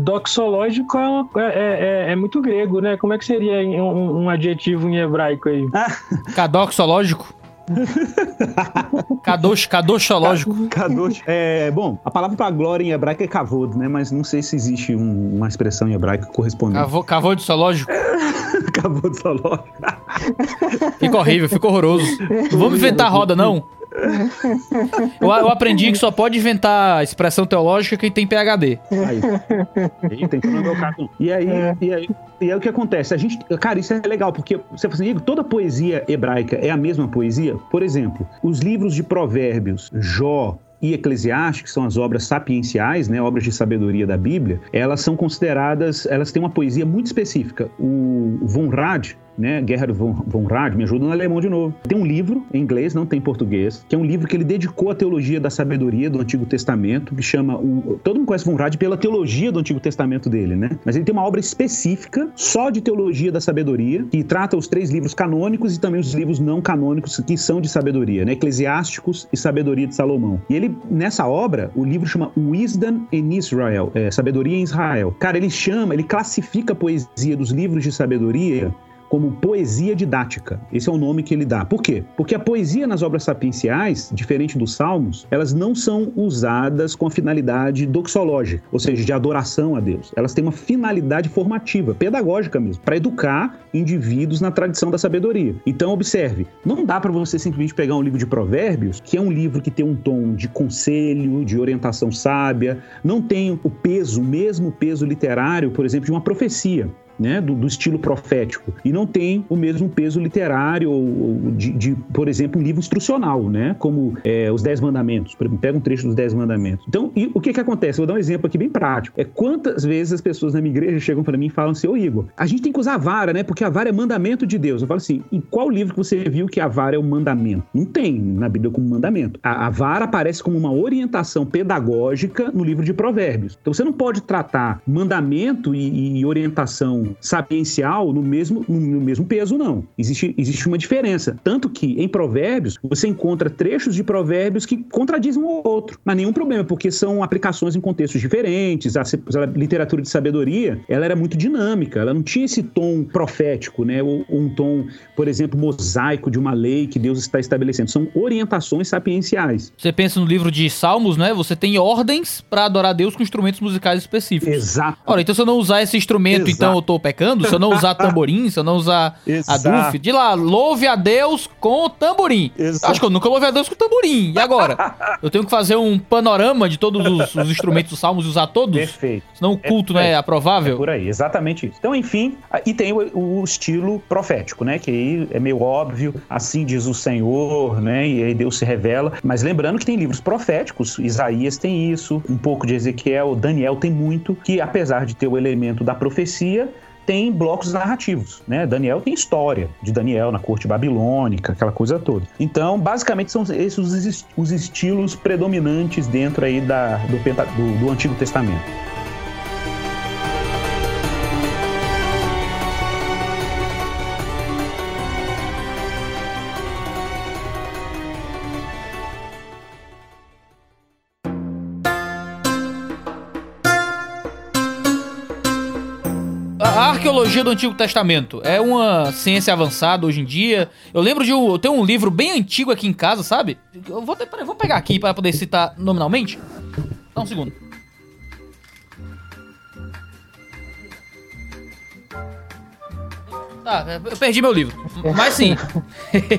Doxológico é, é, é, é, muito grego, né? Como é que seria um, um adjetivo em hebraico aí? Cadoxológico? Kadosh, kadoshológico. Kadosh. É, bom, a palavra para glória em hebraico é kavod, né? Mas não sei se existe um, uma expressão em hebraico correspondente. Cavo, kavod zoológico? kavod zoológico. Fica horrível, fica horroroso. Não vamos inventar a roda, não. Eu, eu, aprendi que só pode inventar expressão teológica quem tem PHD. Aí. aí tem que e aí, e aí, e aí o que acontece? A gente, cara, isso é legal, porque você fala assim, toda poesia hebraica é a mesma poesia? Por exemplo, os livros de provérbios, Jó, e Eclesiastes, que são as obras sapienciais, né, obras de sabedoria da Bíblia, elas são consideradas, elas têm uma poesia muito específica. O Von Rad, né, von, von Rad, me ajuda no alemão de novo. Tem um livro em inglês, não tem em português, que é um livro que ele dedicou à teologia da sabedoria do Antigo Testamento, que chama o, todo mundo conhece von Rad pela teologia do Antigo Testamento dele, né? Mas ele tem uma obra específica só de teologia da sabedoria, que trata os três livros canônicos e também os livros não canônicos que são de sabedoria, né? Eclesiásticos e Sabedoria de Salomão. E ele nessa obra, o livro chama Wisdom in Israel, é, Sabedoria em Israel. Cara, ele chama, ele classifica a poesia dos livros de sabedoria como poesia didática. Esse é o nome que ele dá. Por quê? Porque a poesia nas obras sapienciais, diferente dos salmos, elas não são usadas com a finalidade doxológica, ou seja, de adoração a Deus. Elas têm uma finalidade formativa, pedagógica mesmo, para educar indivíduos na tradição da sabedoria. Então, observe, não dá para você simplesmente pegar um livro de provérbios, que é um livro que tem um tom de conselho, de orientação sábia, não tem o peso, o mesmo peso literário, por exemplo, de uma profecia né, do, do, estilo profético e não tem o mesmo peso literário ou, de, de, por exemplo, um livro instrucional, né, como é, os Dez Mandamentos. Pega um trecho dos Dez Mandamentos. Então, o que que acontece? Vou dar um exemplo aqui bem prático. É quantas vezes as pessoas na minha igreja chegam para mim e falam assim, ô Igor, a gente tem que usar a vara, né, porque a vara é mandamento de Deus. Eu falo assim, em qual livro que você viu que a vara é um mandamento? Não tem na Bíblia como mandamento. A, a vara aparece como uma orientação pedagógica no livro de Provérbios. Então, você não pode tratar mandamento e, e orientação sapiencial no mesmo, no mesmo peso, não. Existe, existe uma diferença. Tanto que em provérbios, você encontra trechos de provérbios que contradizem um ou outro. Mas nenhum problema, porque são aplicações em contextos diferentes. A, a literatura de sabedoria, ela era muito dinâmica. Ela não tinha esse tom profético, né? Ou, ou um tom, por exemplo, mosaico de uma lei que Deus está estabelecendo. São orientações sapienciais. Você pensa no livro de Salmos, né? Você tem ordens para adorar Deus com instrumentos musicais específicos. Exato. Ora, então se eu não usar esse instrumento, Exato. então eu tô tô pecando se eu não usar tamborim, se eu não usar a duf. De lá, louve a Deus com tamborim. Exato. Acho que eu nunca louve a Deus com tamborim. E agora? eu tenho que fazer um panorama de todos os, os instrumentos dos salmos e usar todos? Perfeito. Senão o culto é, não é, é aprovável? É por aí, exatamente isso. Então, enfim, e tem o, o, estilo profético, né? Que aí é meio óbvio, assim diz o Senhor, né? E aí Deus se revela. Mas lembrando que tem livros proféticos, Isaías tem isso, um pouco de Ezequiel, Daniel tem muito, que apesar de ter o elemento da profecia, tem blocos narrativos, né? Daniel tem história de Daniel na corte babilônica, aquela coisa toda. Então, basicamente são esses os, os estilos predominantes dentro aí da, do, do, do Antigo Testamento. Arqueologia do Antigo Testamento é uma ciência avançada hoje em dia. Eu lembro de um, eu tenho um livro bem antigo aqui em casa, sabe? Eu vou, peraí, vou pegar aqui para poder citar nominalmente. Dá um segundo. Tá, eu perdi meu livro. Mas sim.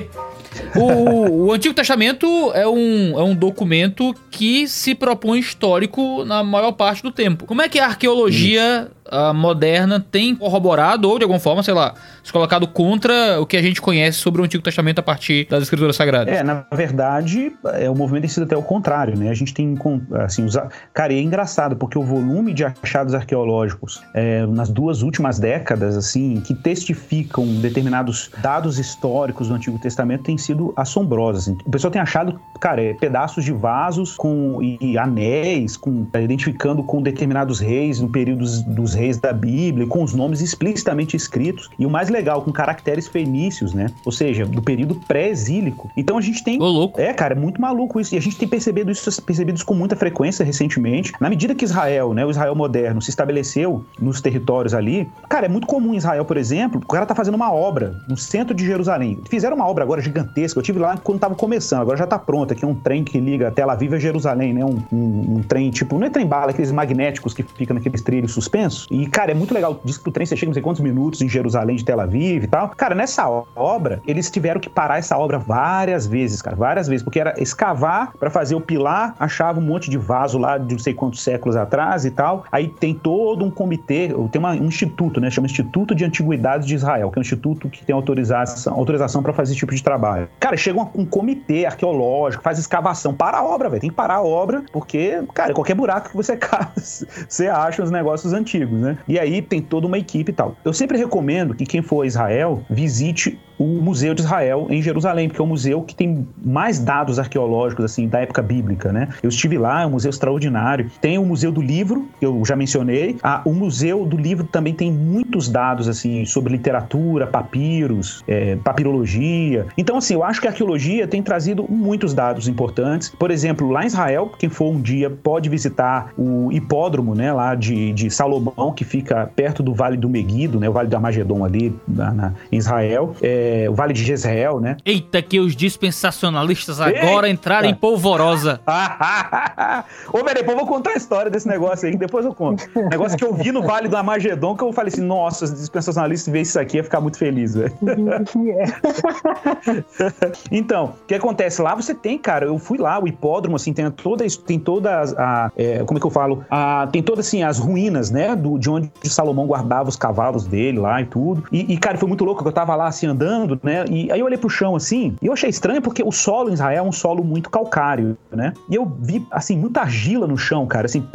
o, o, Antigo Testamento é um, é um documento que se propõe histórico na maior parte do tempo. Como é que a arqueologia moderna tem corroborado ou de alguma forma, sei lá, se colocado contra o que a gente conhece sobre o Antigo Testamento a partir das Escrituras Sagradas. É, na verdade, é, o movimento tem sido até o contrário, né? A gente tem, assim, usar... cara, e é engraçado, porque o volume de achados arqueológicos é, nas duas últimas décadas, assim, que testificam determinados dados históricos do Antigo Testamento tem sido assombrosos. Assim. O pessoal tem achado, cara, é, pedaços de vasos com e anéis, com, identificando com determinados reis no período dos, reis da Bíblia, com os nomes explicitamente escritos. E o mais legal, com caracteres fenícios, né? Ou seja, do período pré-exílico. Então a gente tem. Ô, louco. É, cara, é muito maluco isso. E a gente tem percebido isso, percebido isso com muita frequência recentemente. Na medida que Israel, né, o Israel moderno, se estabeleceu nos territórios ali, cara, é muito comum em Israel, por exemplo, o cara tá fazendo uma obra no centro de Jerusalém. Fizeram uma obra agora gigantesca. Eu tive lá quando tava começando, agora já tá pronta, aqui é um trem que liga Tel Aviv a Jerusalém, né? Um, um, um trem tipo, não é trem bala, aqueles magnéticos que ficam naqueles trilhos suspensos. E, cara, é muito legal. Diz que o trem você chega não sei quantos minutos em Jerusalém de Tel Aviv e tal. Cara, nessa obra, eles tiveram que parar essa obra várias vezes, cara, várias vezes, porque era escavar para fazer o pilar, achava um monte de vaso lá de não sei quantos séculos atrás e tal. Aí tem todo um comitê, tem uma, um instituto, né? Chama Instituto de Antiguidades de Israel, que é um instituto que tem autorização, autorização para fazer esse tipo de trabalho. Cara, chega um, um comitê arqueológico, faz escavação, para a obra, velho. Tem que parar a obra, porque, cara, qualquer buraco que você caça, você acha os negócios antigos, né? E aí tem toda uma equipe e tal. Eu sempre recomendo que quem for a Israel visite o Museu de Israel em Jerusalém, porque é o museu que tem mais dados arqueológicos assim da época bíblica, né? Eu estive lá, é um museu extraordinário. Tem o Museu do Livro, que eu já mencionei. Ah, o Museu do Livro também tem muitos dados assim sobre literatura, papiros, é, papirologia. Então assim, eu acho que a arqueologia tem trazido muitos dados importantes. Por exemplo, lá em Israel, quem for um dia pode visitar o hipódromo, né, lá de, de Salomão, que fica perto do Vale do Meguido, né, o Vale do Armagedon ali na, na em Israel. É, o Vale de Jezreel, né? Eita, que os dispensacionalistas agora Eita. entraram em polvorosa. Ô, velho, depois eu vou contar a história desse negócio aí, depois eu conto. Negócio que eu vi no Vale do Armagedon, que eu falei assim, nossa, os dispensacionalistas ver isso aqui ia ficar muito feliz, velho. então, o que acontece? Lá você tem, cara, eu fui lá, o hipódromo, assim, tem toda, tem toda a, é, como é que eu falo? A, tem todas, assim, as ruínas, né, do, de onde Salomão guardava os cavalos dele lá e tudo. E, e cara, foi muito louco, eu tava lá, assim, andando, né? E aí eu olhei pro chão assim, e eu achei estranho porque o solo em Israel é um solo muito calcário, né? E eu vi, assim, muita argila no chão, cara, assim,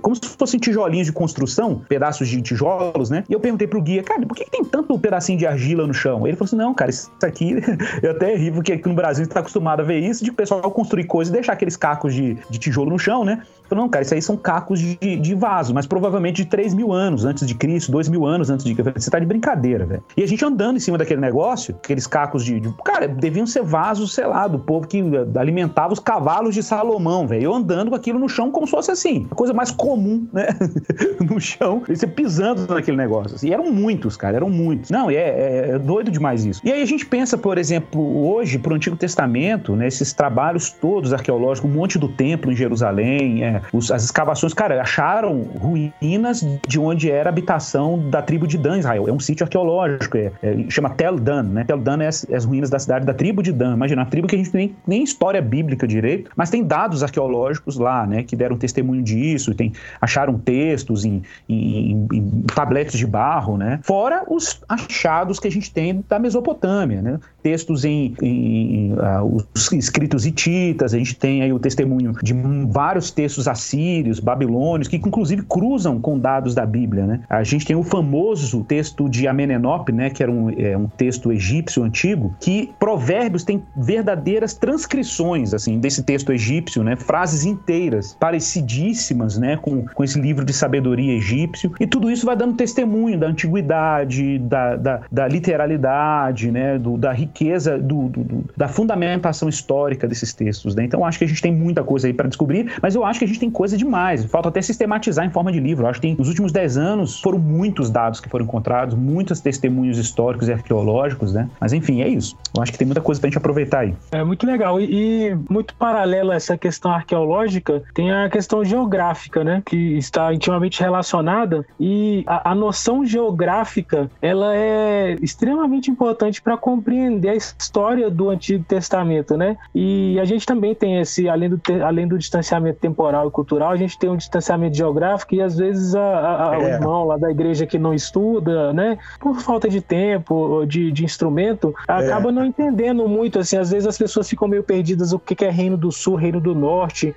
como se fossem tijolinhos de construção, pedaços de tijolos, né? E eu perguntei pro guia, cara, por que, que tem tanto pedacinho de argila no chão? Ele falou assim: não, cara, isso aqui, eu até ri, porque aqui no Brasil a gente tá acostumado a ver isso, de o pessoal construir coisas e deixar aqueles cacos de, de tijolo no chão, né? Falei, não, cara, isso aí são cacos de, de vaso, mas provavelmente de 3 mil anos antes de Cristo, 2 mil anos antes de Cristo. Você tá de brincadeira, velho. E a gente andando em cima daquele negócio, aqueles cacos de, de, Cara, deviam ser vasos, sei lá, do povo que alimentava os cavalos de Salomão, velho. Eu andando com aquilo no chão como se fosse assim, a coisa mais comum, né? no chão, e você pisando naquele negócio. Assim. E eram muitos, cara, eram muitos. Não, é, é, é, doido demais isso. E aí a gente pensa, por exemplo, hoje, pro Antigo Testamento, né, esses trabalhos todos arqueológicos, um monte do templo em Jerusalém, é, os, as escavações, cara, acharam ruínas de onde era a habitação da tribo de Dan, Israel. É um sítio arqueológico, é, é, chama Tel Dan, né? Tel Dan é as, é as, ruínas da cidade da tribo de Dan. Imagina, uma tribo que a gente nem, nem história bíblica direito, mas tem dados arqueológicos lá, né? Que deram testemunho disso, tem, acharam textos em, em, em, em tabletes de barro, né? Fora os achados que a gente tem da Mesopotâmia, né? Textos em, em uh, os escritos hititas, a gente tem aí o testemunho de vários textos assírios, babilônios, que inclusive cruzam com dados da Bíblia, né? A gente tem o famoso texto de Amenenop, né? Que era um, é, um texto egípcio antigo, que Provérbios tem verdadeiras transcrições, assim, desse texto egípcio, né? Frases inteiras, parecidíssimas, né? Com, com esse livro de sabedoria egípcio. E tudo isso vai dando testemunho da antiguidade, da, da, da literalidade, né? Do, da riqueza, do, do, da fundamentação histórica desses textos, né? Então acho que a gente tem muita coisa aí para descobrir, mas eu acho que a gente tem coisa demais. Falta até sistematizar em forma de livro. Acho que tem, nos últimos 10 anos foram muitos dados que foram encontrados, muitos testemunhos históricos e arqueológicos, né? Mas enfim, é isso. Eu acho que tem muita coisa pra gente aproveitar aí. É muito legal. E, e muito paralelo a essa questão arqueológica, tem a questão geográfica, né? Que está intimamente relacionada. E a, a noção geográfica, ela é extremamente importante para compreender a história do Antigo Testamento, né? E a gente também tem esse, além do, além do distanciamento temporal social e cultural, a gente tem um distanciamento geográfico e às vezes a, a, é. o irmão lá da igreja que não estuda, né, por falta de tempo, de, de instrumento, acaba é. não entendendo muito, assim, às vezes as pessoas ficam meio perdidas o que, que é Reino do Sul, Reino do Norte,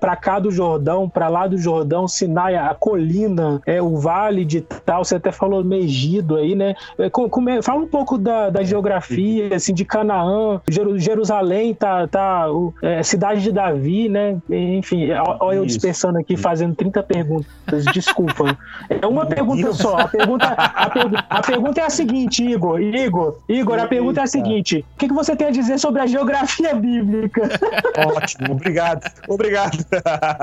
para cá do Jordão, para lá do Jordão, Sinai, a colina, é o vale de tal, você até falou Megido aí, né? É, como é, fala um pouco da, da geografia, assim, de Canaã, Jerusalém tá, tá é, cidade de Davi, né? Enfim, olha eu dispersando aqui, fazendo 30 perguntas, desculpa. É uma pergunta só, a pergunta, a, pergu a pergunta é a seguinte, Igor, Igor, Igor, a pergunta é a seguinte, o que, que você tem a dizer sobre a geografia bíblica? Ótimo, obrigado, obrigado.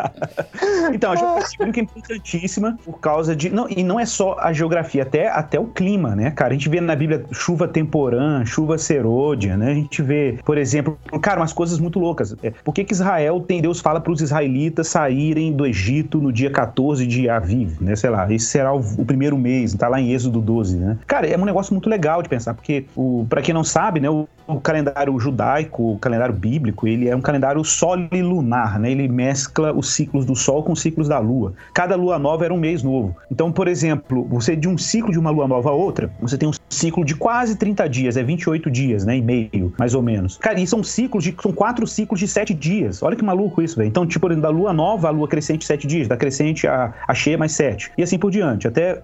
então, a geografia bíblica é importantíssima por causa de, não, e não é só a geografia, até, até o clima, né, cara? A gente vê na Bíblia chuva temporã, chuva serôdia, né? A gente vê, por exemplo, cara, umas coisas muito loucas. É, por que, que Israel tem, Deus fala para os israelitas saírem do Egito no dia 14 de Aviv, né? Sei lá, esse será o, o, primeiro mês, tá lá em Êxodo 12, né? Cara, é um negócio muito legal de pensar, porque, para quem não sabe, né, o, o calendário judaico, o calendário bíblico, ele é um calendário solilunar, né? Ele mescla os ciclos do Sol com os ciclos da Lua. Cada lua nova era um mês novo. Então, por exemplo, você de um ciclo de uma lua nova a outra, você tem um ciclo de quase 30 dias, é 28 dias, né? E meio, mais ou menos. Cara, e são ciclos de. São quatro ciclos de sete dias. Olha que maluco isso, velho. Então, tipo, da lua nova à lua crescente, sete dias, da crescente a, a cheia, mais sete. E assim por diante, até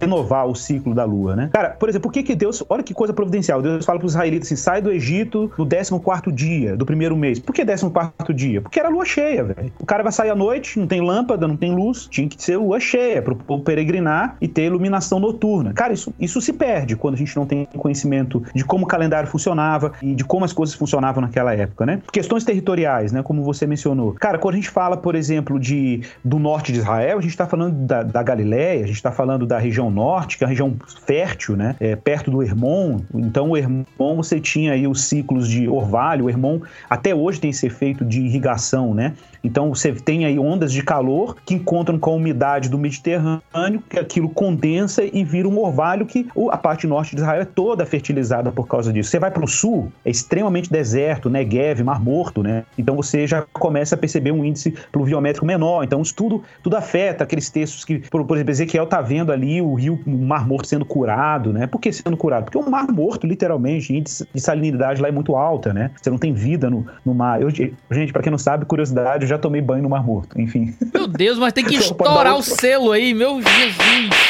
renovar o ciclo da lua, né? Cara, por exemplo, por que que Deus, olha que coisa providencial, Deus fala para os israelitas assim, sai do Egito no 14 dia do primeiro mês. Por que 14 dia? Porque era lua cheia, velho. O cara vai sair à noite, não tem lâmpada, não tem luz, tinha que ser lua cheia para o povo peregrinar e ter iluminação noturna. Cara, isso, isso se perde quando a gente não tem conhecimento de como o calendário funcionava e de como as coisas funcionavam naquela época, né? Questões territoriais, né, como você mencionou. Cara, quando a gente fala, por exemplo, de do norte de Israel, a gente está falando da, da Galileia, a gente está falando da região região norte, que é a região fértil, né? É, perto do Hermon. Então, o Hermon, você tinha aí os ciclos de orvalho. O Hermon, até hoje, tem esse efeito de irrigação, né? Então você tem aí ondas de calor que encontram com a umidade do Mediterrâneo, que aquilo condensa e vira um orvalho que a parte norte de Israel é toda fertilizada por causa disso. Você vai para o sul, é extremamente deserto, Negev, Mar Morto, né? Então você já começa a perceber um índice pluviométrico menor. Então isso tudo, tudo afeta aqueles textos que, por, por exemplo, Ezequiel tá vendo ali o rio, o Mar Morto sendo curado, né? Por que sendo curado? Porque o Mar Morto, literalmente, índice de salinidade lá é muito alta, né? Você não tem vida no, no mar. Eu, gente, para quem não sabe, curiosidade, já tomei banho no Mar Morto, enfim. Meu Deus, mas tem que estourar o selo aí, meu Jesus.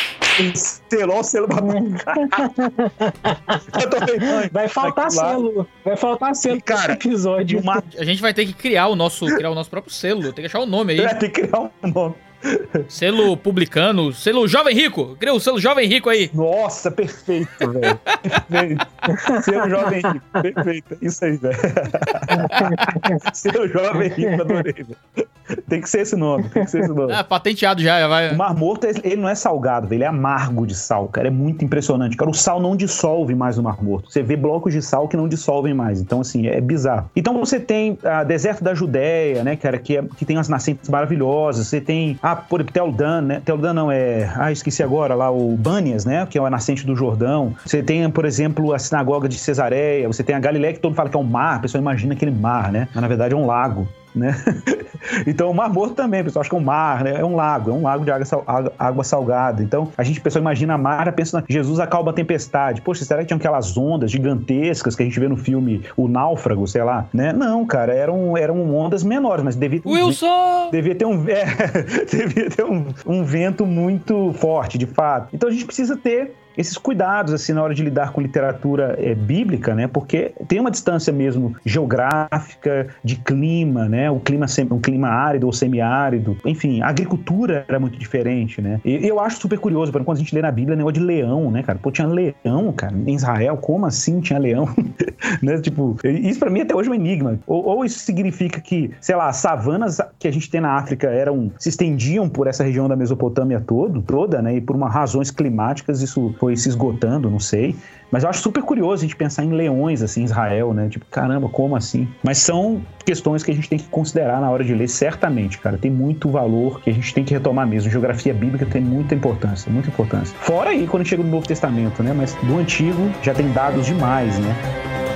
Selou o selo Vai faltar selo. Vai faltar selo cara, episódio. Uma... A gente vai ter que criar o nosso, criar o nosso próprio selo. Tem que achar o um nome aí. Vai ter que criar um nome. Selo publicano, selo Jovem Rico. Cria o selo Jovem Rico aí. Nossa, perfeito, velho. Perfeito. Selo Jovem Rico, perfeito. Isso aí, velho. selo Jovem Rico, adorei, velho. Tem que ser esse nome, tem que ser esse nome. É, patenteado já, vai. O Mar Morto, ele não é salgado, ele é amargo de sal, cara. É muito impressionante. Cara, o sal não dissolve mais no Mar Morto. Você vê blocos de sal que não dissolvem mais. Então, assim, é bizarro. Então você tem a Deserto da Judéia, né, cara, que, é, que tem as nascentes maravilhosas. Você tem ah, por Teldan, né? Teldan não é. Ah, esqueci agora lá, o Banias, né? Que é a nascente do Jordão. Você tem, por exemplo, a sinagoga de Cesareia. Você tem a Galileia, que todo mundo fala que é um mar. A pessoa imagina aquele mar, né? Mas na verdade é um lago né? então o Mar Morto também, pessoal, acho que é um mar, né? É um lago, é um lago de água, sal, água salgada. Então a gente, pessoal, imagina a mar, pensa, Jesus acalma a tempestade. Poxa, será que tinha aquelas ondas gigantescas que a gente vê no filme O Náufrago, sei lá, né? Não, cara, eram, eram ondas menores, mas devia ter um, Wilson! Devia ter um, é, devia ter um, um vento muito forte, de fato. Então a gente precisa ter esses cuidados assim na hora de lidar com literatura é, bíblica, né? Porque tem uma distância mesmo geográfica, de clima, né? O clima um clima árido ou semiárido, enfim, a agricultura era muito diferente, né? E eu acho super curioso, quando a gente lê na Bíblia negócio de leão, né, cara? Pô, tinha leão, cara, em Israel, como assim tinha leão? né? Tipo, isso para mim até hoje é um enigma. Ou, ou, isso significa que, sei lá, as savanas que a gente tem na África eram se estendiam por essa região da Mesopotâmia todo, toda, né? E por uma razões climáticas isso foi foi se esgotando, não sei. Mas eu acho super curioso a gente pensar em leões, assim, Israel, né? Tipo, caramba, como assim? Mas são questões que a gente tem que considerar na hora de ler, certamente, cara. Tem muito valor que a gente tem que retomar mesmo. Geografia bíblica tem muita importância, muita importância. Fora aí quando chega no Novo Testamento, né? Mas do Antigo já tem dados demais, né?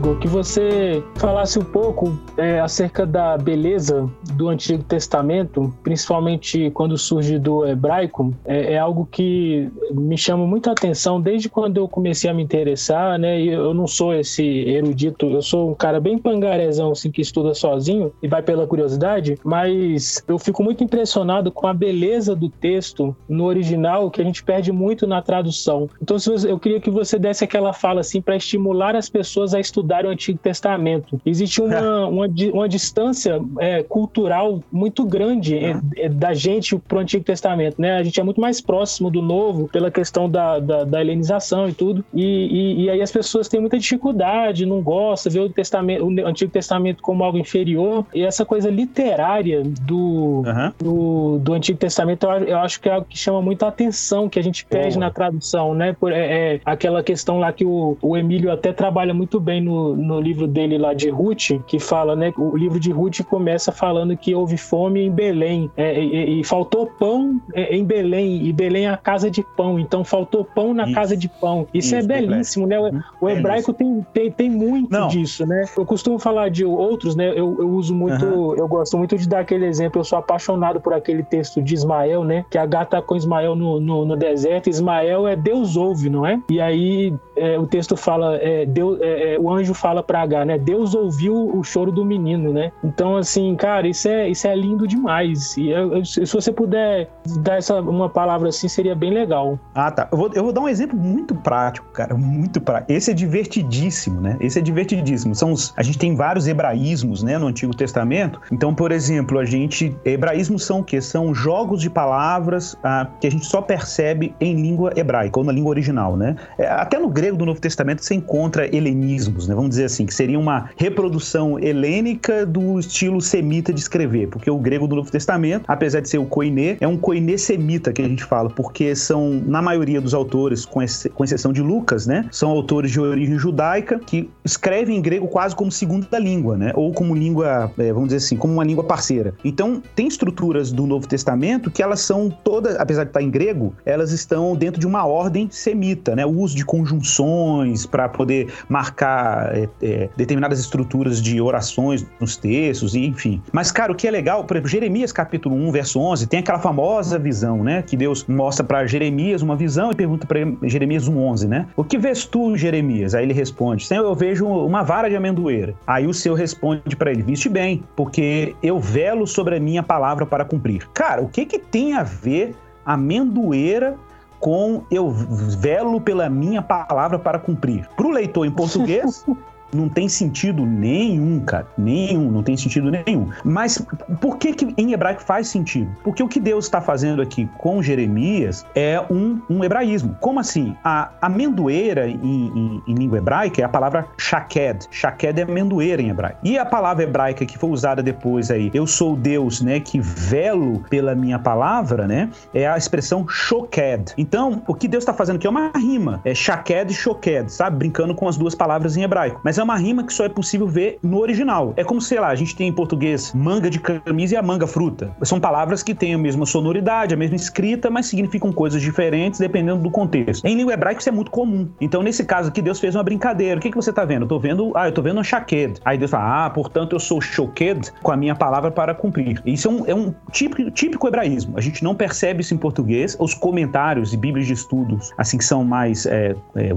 Igor, que você falasse um pouco é, acerca da beleza do Antigo Testamento, principalmente quando surge do hebraico. É, é, algo que me chama muita atenção desde quando eu comecei a me interessar, né? Eu não sou esse erudito, eu sou um cara bem pangarezão, assim, que estuda sozinho e vai pela curiosidade, mas eu fico muito impressionado com a beleza do texto no original, que a gente perde muito na tradução. Então, eu queria que você desse aquela fala, assim, para estimular as pessoas a estudar o Antigo Testamento. Existe uma, uma, uma distância é, cultural muito grande é, é, da gente para o Antigo Testamento, né? A gente é muito mais próximo do Novo pela questão da, da, da helenização e tudo, e, e, e, aí as pessoas têm muita dificuldade, não gostam, vê o, testamento, o Antigo Testamento como algo inferior, e essa coisa literária do, uhum. do, do, Antigo Testamento eu, eu, acho que é algo que chama muita atenção, que a gente perde na tradução, né? Por, é, é, aquela questão lá que o, o Emílio até trabalha muito bem no, no livro dele lá de Ruth, que fala, né? O livro de Ruth começa falando que houve fome em Belém é, e, e, faltou pão é, em Belém e Belém é a casa de pão, então faltou pão na Isso. casa de pão. Isso, é Isso é belíssimo, né? O, o hebraico tem, tem, tem muito Não. disso, né? Eu costumo falar de outros, né? Eu, eu uso muito, uhum. eu gosto muito de dar aquele exemplo. Eu sou apaixonado por aquele texto de Ismael, né? Que a gata com Ismael no, no, no deserto. Ismael é Deus ouve, não é? E aí é, o texto fala, é, Deus, é, é, o anjo fala para H, né? Deus ouviu o choro do menino, né? Então, assim, cara, isso é, isso é lindo demais. E eu, eu, se você puder dar essa, uma palavra assim, seria bem legal. Ah, tá. Eu vou, eu vou dar um exemplo muito prático, cara. Muito prático. Esse é divertidíssimo, né? Esse é divertidíssimo. São os, a gente tem vários hebraísmos, né, no Antigo Testamento. Então, por exemplo, a gente. Hebraísmos são o quê? São jogos de palavras ah, que a gente só percebe em língua hebraica, ou na língua original, né? É, até no grego do Novo Testamento você encontra helenismos, né? Vamos dizer assim, que seria uma reprodução helênica do estilo semita de escrever, porque o grego do Novo Testamento, apesar de ser o koiné, é um koiné semita que a gente fala, porque são, na maioria dos autores, com, com exceção de Lucas, né? São autores de origem judaica que escrevem em grego quase como segunda língua, né? Ou como língua, é, vamos dizer assim, como uma língua parceira. Então, tem estruturas do Novo Testamento que elas são todas, apesar de estar em grego, elas estão dentro de uma ordem semita, né? O uso de conjunções para poder marcar é, é, determinadas estruturas de orações nos textos, enfim. Mas, cara, o que é legal, por exemplo, Jeremias capítulo 1, verso 11, tem aquela famosa visão, né? Que Deus mostra para Jeremias uma visão e pergunta para Jeremias 1:11, né? O que vês tu, Jeremias? Aí ele responde: Senhor, eu vejo uma vara de amendoeira. Aí o Senhor responde para ele: Viste bem, porque eu velo sobre a minha palavra para cumprir. Cara, o que que tem a ver amendoeira com eu velo pela minha palavra para cumprir. Para o leitor em português, não tem sentido nenhum, cara. Nenhum, não tem sentido nenhum. Mas por que, que em hebraico faz sentido? Porque o que Deus está fazendo aqui com Jeremias é um, um hebraísmo. Como assim? A amendoeira em, em, em língua hebraica é a palavra shaked. Shaked é amendoeira em hebraico. E a palavra hebraica que foi usada depois aí, eu sou Deus, né, que velo pela minha palavra, né, é a expressão shoked. Então, o que Deus está fazendo aqui é uma rima. É shaked e shoked, sabe? Brincando com as duas palavras em hebraico. Mas é uma rima que só é possível ver no original. É como, sei lá, a gente tem em português manga de camisa e a manga fruta. São palavras que têm a mesma sonoridade, a mesma escrita, mas significam coisas diferentes dependendo do contexto. Em língua hebraica isso é muito comum. Então, nesse caso aqui, Deus fez uma brincadeira. O que, que você tá vendo? Eu tô vendo, ah, eu tô vendo um shaked. Aí Deus fala, ah, portanto eu sou shoked com a minha palavra para cumprir. Isso é um, é um típico, típico hebraísmo. A gente não percebe isso em português. Os comentários e bíblias de estudos, assim, que são mais, é, é,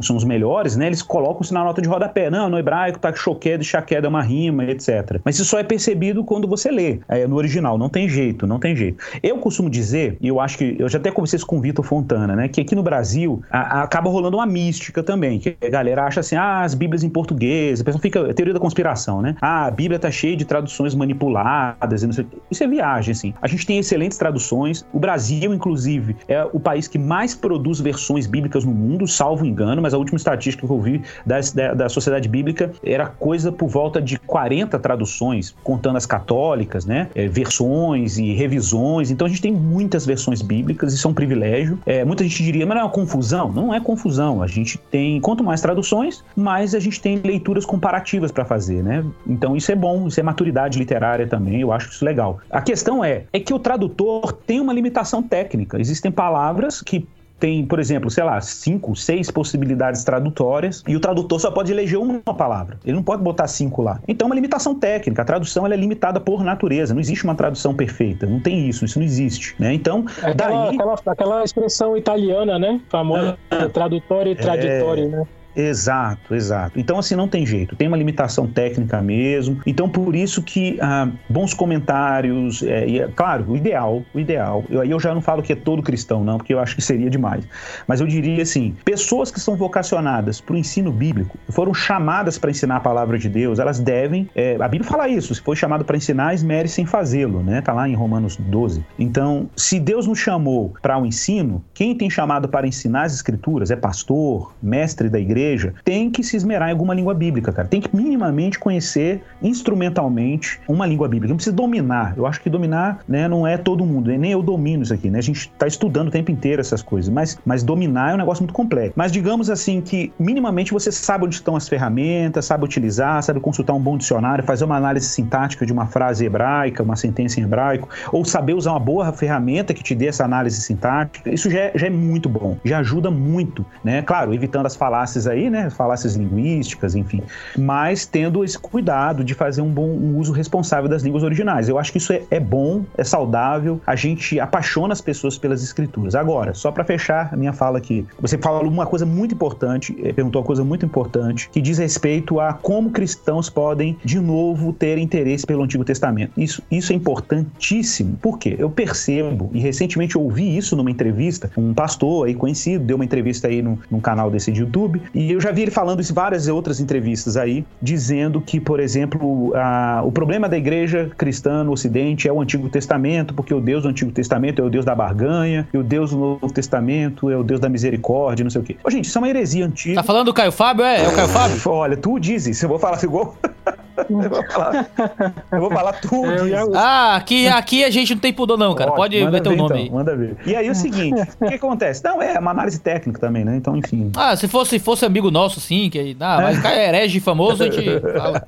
são os melhores, né? Eles colocam isso na nota de rodapé pé. Não, no hebraico tá choquedo e chaqueda é uma rima, etc. Mas isso só é percebido quando você lê é, no original. Não tem jeito, não tem jeito. Eu costumo dizer, e eu acho que eu já até conversei isso com o Vitor Fontana, né? Que aqui no Brasil a, a, acaba rolando uma mística também. Que a galera acha assim, ah, as Bíblias em português, a pessoa fica. É teoria da conspiração, né? Ah, a Bíblia tá cheia de traduções manipuladas. Isso é viagem, assim. A gente tem excelentes traduções. O Brasil, inclusive, é o país que mais produz versões bíblicas no mundo, salvo engano, mas a última estatística que eu vi da, da, da Sociedade Sociedade Bíblica era coisa por volta de 40 traduções, contando as católicas, né? É, versões e revisões. Então a gente tem muitas versões bíblicas, isso é um privilégio. É, muita gente diria, mas não é uma confusão? Não é confusão. A gente tem, quanto mais traduções, mais a gente tem leituras comparativas para fazer, né? Então isso é bom, isso é maturidade literária também, eu acho isso legal. A questão é, é que o tradutor tem uma limitação técnica. Existem palavras que tem, por exemplo, sei lá, cinco, seis possibilidades tradutórias e o tradutor só pode eleger uma palavra. Ele não pode botar cinco lá. Então, é uma limitação técnica. A tradução ela é limitada por natureza. Não existe uma tradução perfeita. Não tem isso. Isso não existe. Né? Então, É Aquela, daí. aquela, aquela expressão italiana, né? Famosa, tradutório e traditório, né? Exato, exato. Então, assim, não tem jeito. Tem uma limitação técnica mesmo. Então, por isso que ah, bons comentários, é, e é, claro, o ideal, o ideal. Eu, aí eu já não falo que é todo cristão, não, porque eu acho que seria demais. Mas eu diria assim: pessoas que são vocacionadas para o ensino bíblico, foram chamadas para ensinar a palavra de Deus, elas devem. é, a Bíblia fala isso: se foi chamado para ensinar, esmere sem fazê-lo, né? Tá lá em Romanos 12. Então, se Deus nos chamou para o ensino, quem tem chamado para ensinar as escrituras é pastor, mestre da igreja, tem que se esmerar em alguma língua bíblica, cara. Tem que minimamente conhecer instrumentalmente uma língua bíblica. Não precisa dominar. Eu acho que dominar né, não é todo mundo. né? Nem eu domino isso aqui, né? A gente está estudando o tempo inteiro essas coisas. Mas, mas dominar é um negócio muito complexo. Mas digamos assim que minimamente você sabe onde estão as ferramentas, sabe utilizar, sabe consultar um bom dicionário, fazer uma análise sintática de uma frase hebraica, uma sentença em hebraico, ou saber usar uma boa ferramenta que te dê essa análise sintática. Isso já é, já é muito bom. Já ajuda muito, né? Claro, evitando as falácias aí, né? Falácias linguísticas, enfim. Mas tendo esse cuidado de fazer um bom um uso responsável das línguas originais. Eu acho que isso é, é bom, é saudável. A gente apaixona as pessoas pelas escrituras. Agora, só para fechar a minha fala aqui, você falou uma coisa muito importante, eh, perguntou uma coisa muito importante, que diz respeito a como cristãos podem, de novo, ter interesse pelo Antigo Testamento. Isso, isso é importantíssimo. Por quê? Eu percebo, e recentemente eu ouvi isso numa entrevista, um pastor aí conhecido, deu uma entrevista aí num, num canal desse de YouTube, e eu já vi ele falando isso em várias outras entrevistas aí, dizendo que, por exemplo, a, o problema da igreja cristã no Ocidente é o Antigo Testamento, porque o Deus do Antigo Testamento é o Deus da barganha, e o Deus do Novo Testamento é o Deus da misericórdia, não sei o quê. Ô, gente, isso é uma heresia antiga. Tá falando do Caio Fábio? É, é o Caio Fábio? Olha, tu dizes, eu vou falar igual. eu vou falar, eu vou falar tu É, eu Ah, aqui, aqui a gente não tem pudor não, cara. Ótimo, Pode manda meter o ver, nome então, aí. Manda ver. E aí o seguinte, o que acontece? Não, é uma análise técnica também, né? Então, enfim. Ah, se fosse, fosse amigo nosso, sim, que ah, mas o cara é herege famoso, a gente fala.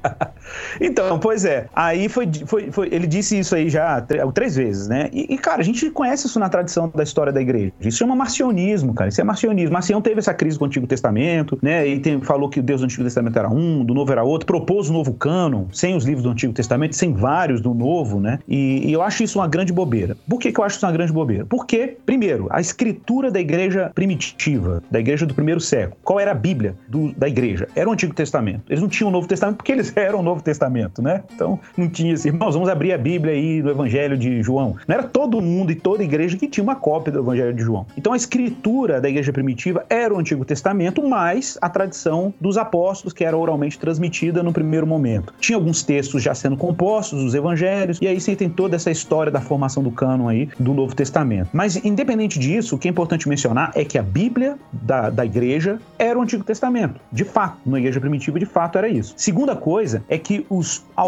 Então, pois é. Aí foi, foi, foi- ele disse isso aí já tr- três vezes, né? E, e, cara, a gente conhece isso na tradição da história da igreja. Isso chama marcionismo, cara. Isso é marcionismo. Marcião teve essa crise com o Antigo Testamento, né? E tem- falou que o Deus do Antigo Testamento era um, do Novo era outro, propôs o novo cânon, sem os livros do Antigo Testamento, sem vários do Novo, né? E, e eu acho isso uma grande bobeira. Por que, que eu acho isso uma grande bobeira? Porque, primeiro, a escritura da igreja primitiva, da igreja do primeiro século, qual era a Bíblia do- da igreja? Era o Antigo Testamento. Eles não tinham o Novo Testamento porque eles eram o Novo Testamento, né? Então, não tinha assim, irmãos, vamos abrir a Bíblia aí no Evangelho de João. Não era todo mundo e toda igreja que tinha uma cópia do Evangelho de João. Então, a escritura da igreja primitiva era o Antigo Testamento, mais a tradição dos apóstolos, que era oralmente transmitida no primeiro momento. Tinha alguns textos já sendo compostos, os evangelhos, e aí você tem toda essa história da formação do cânon aí do Novo Testamento. Mas, independente disso, o que é importante mencionar é que a Bíblia da, da igreja era o Antigo Testamento. De fato, na igreja primitiva, de fato, era isso. Segunda coisa é que os, o,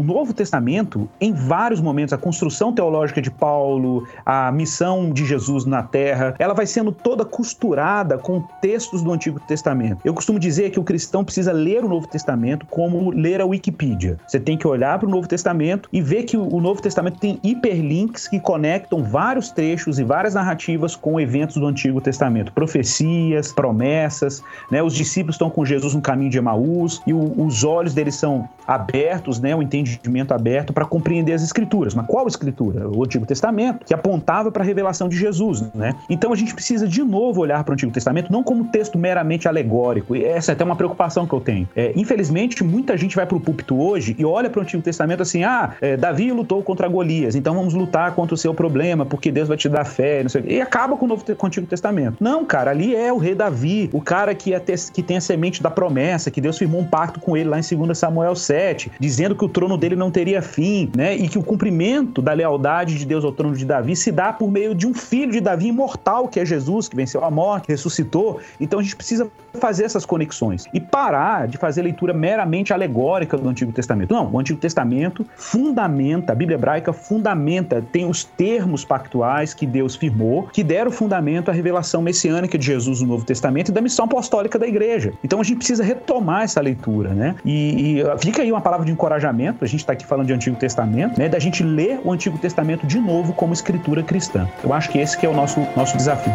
o Novo Testamento, em vários momentos, a construção teológica de Paulo, a missão de Jesus na Terra, ela vai sendo toda costurada com textos do Antigo Testamento. Eu costumo dizer que o cristão precisa ler o Novo Testamento como ler a Wikipedia. Você tem que olhar para o Novo Testamento e ver que o o Novo Testamento tem hiperlinks que conectam vários trechos e várias narrativas com eventos do Antigo Testamento, profecias, promessas, né? Os discípulos estão com Jesus no caminho de Emaús e o- os olhos deles são abertos, né? O entendimento aberto para compreender as escrituras. Mas qual escritura? O Antigo Testamento, que apontava para a revelação de Jesus, né? Então a gente precisa de novo olhar para o Antigo Testamento não como texto meramente alegórico. E essa é até uma preocupação que eu tenho. É, infelizmente, muita gente vai para o púlpito hoje e olha para o Antigo Testamento assim: ah, é, Davi lutou contra Golias, então vamos lutar contra o seu problema, porque Deus vai te dar fé, não sei o quê. E acaba com o, Novo, com o Antigo Testamento. Não, cara, ali é o rei Davi, o cara que, é que tem a semente da promessa, que Deus firmou um pacto com ele lá em 2 Samuel 7, dizendo que o trono dele não teria fim, né? E que o cumprimento da lealdade de Deus ao trono de Davi se dá por meio de um filho de Davi imortal, que é Jesus, que venceu a morte, ressuscitou. Então a gente precisa fazer essas conexões e parar de fazer leitura meramente alegórica do Antigo Testamento. Não, o Antigo Testamento fundamenta, a Bíblia hebraica fundamenta, tem os termos pactuais que Deus firmou, que deram fundamento à revelação messiânica de Jesus no Novo Testamento e da missão apostólica da igreja. Então a gente precisa retomar essa leitura, né? E, e, uh, fica aí uma palavra de encorajamento, a gente está aqui falando de Antigo Testamento, né? Da gente ler o Antigo Testamento de novo como escritura cristã. Eu acho que esse que é o nosso, nosso desafio.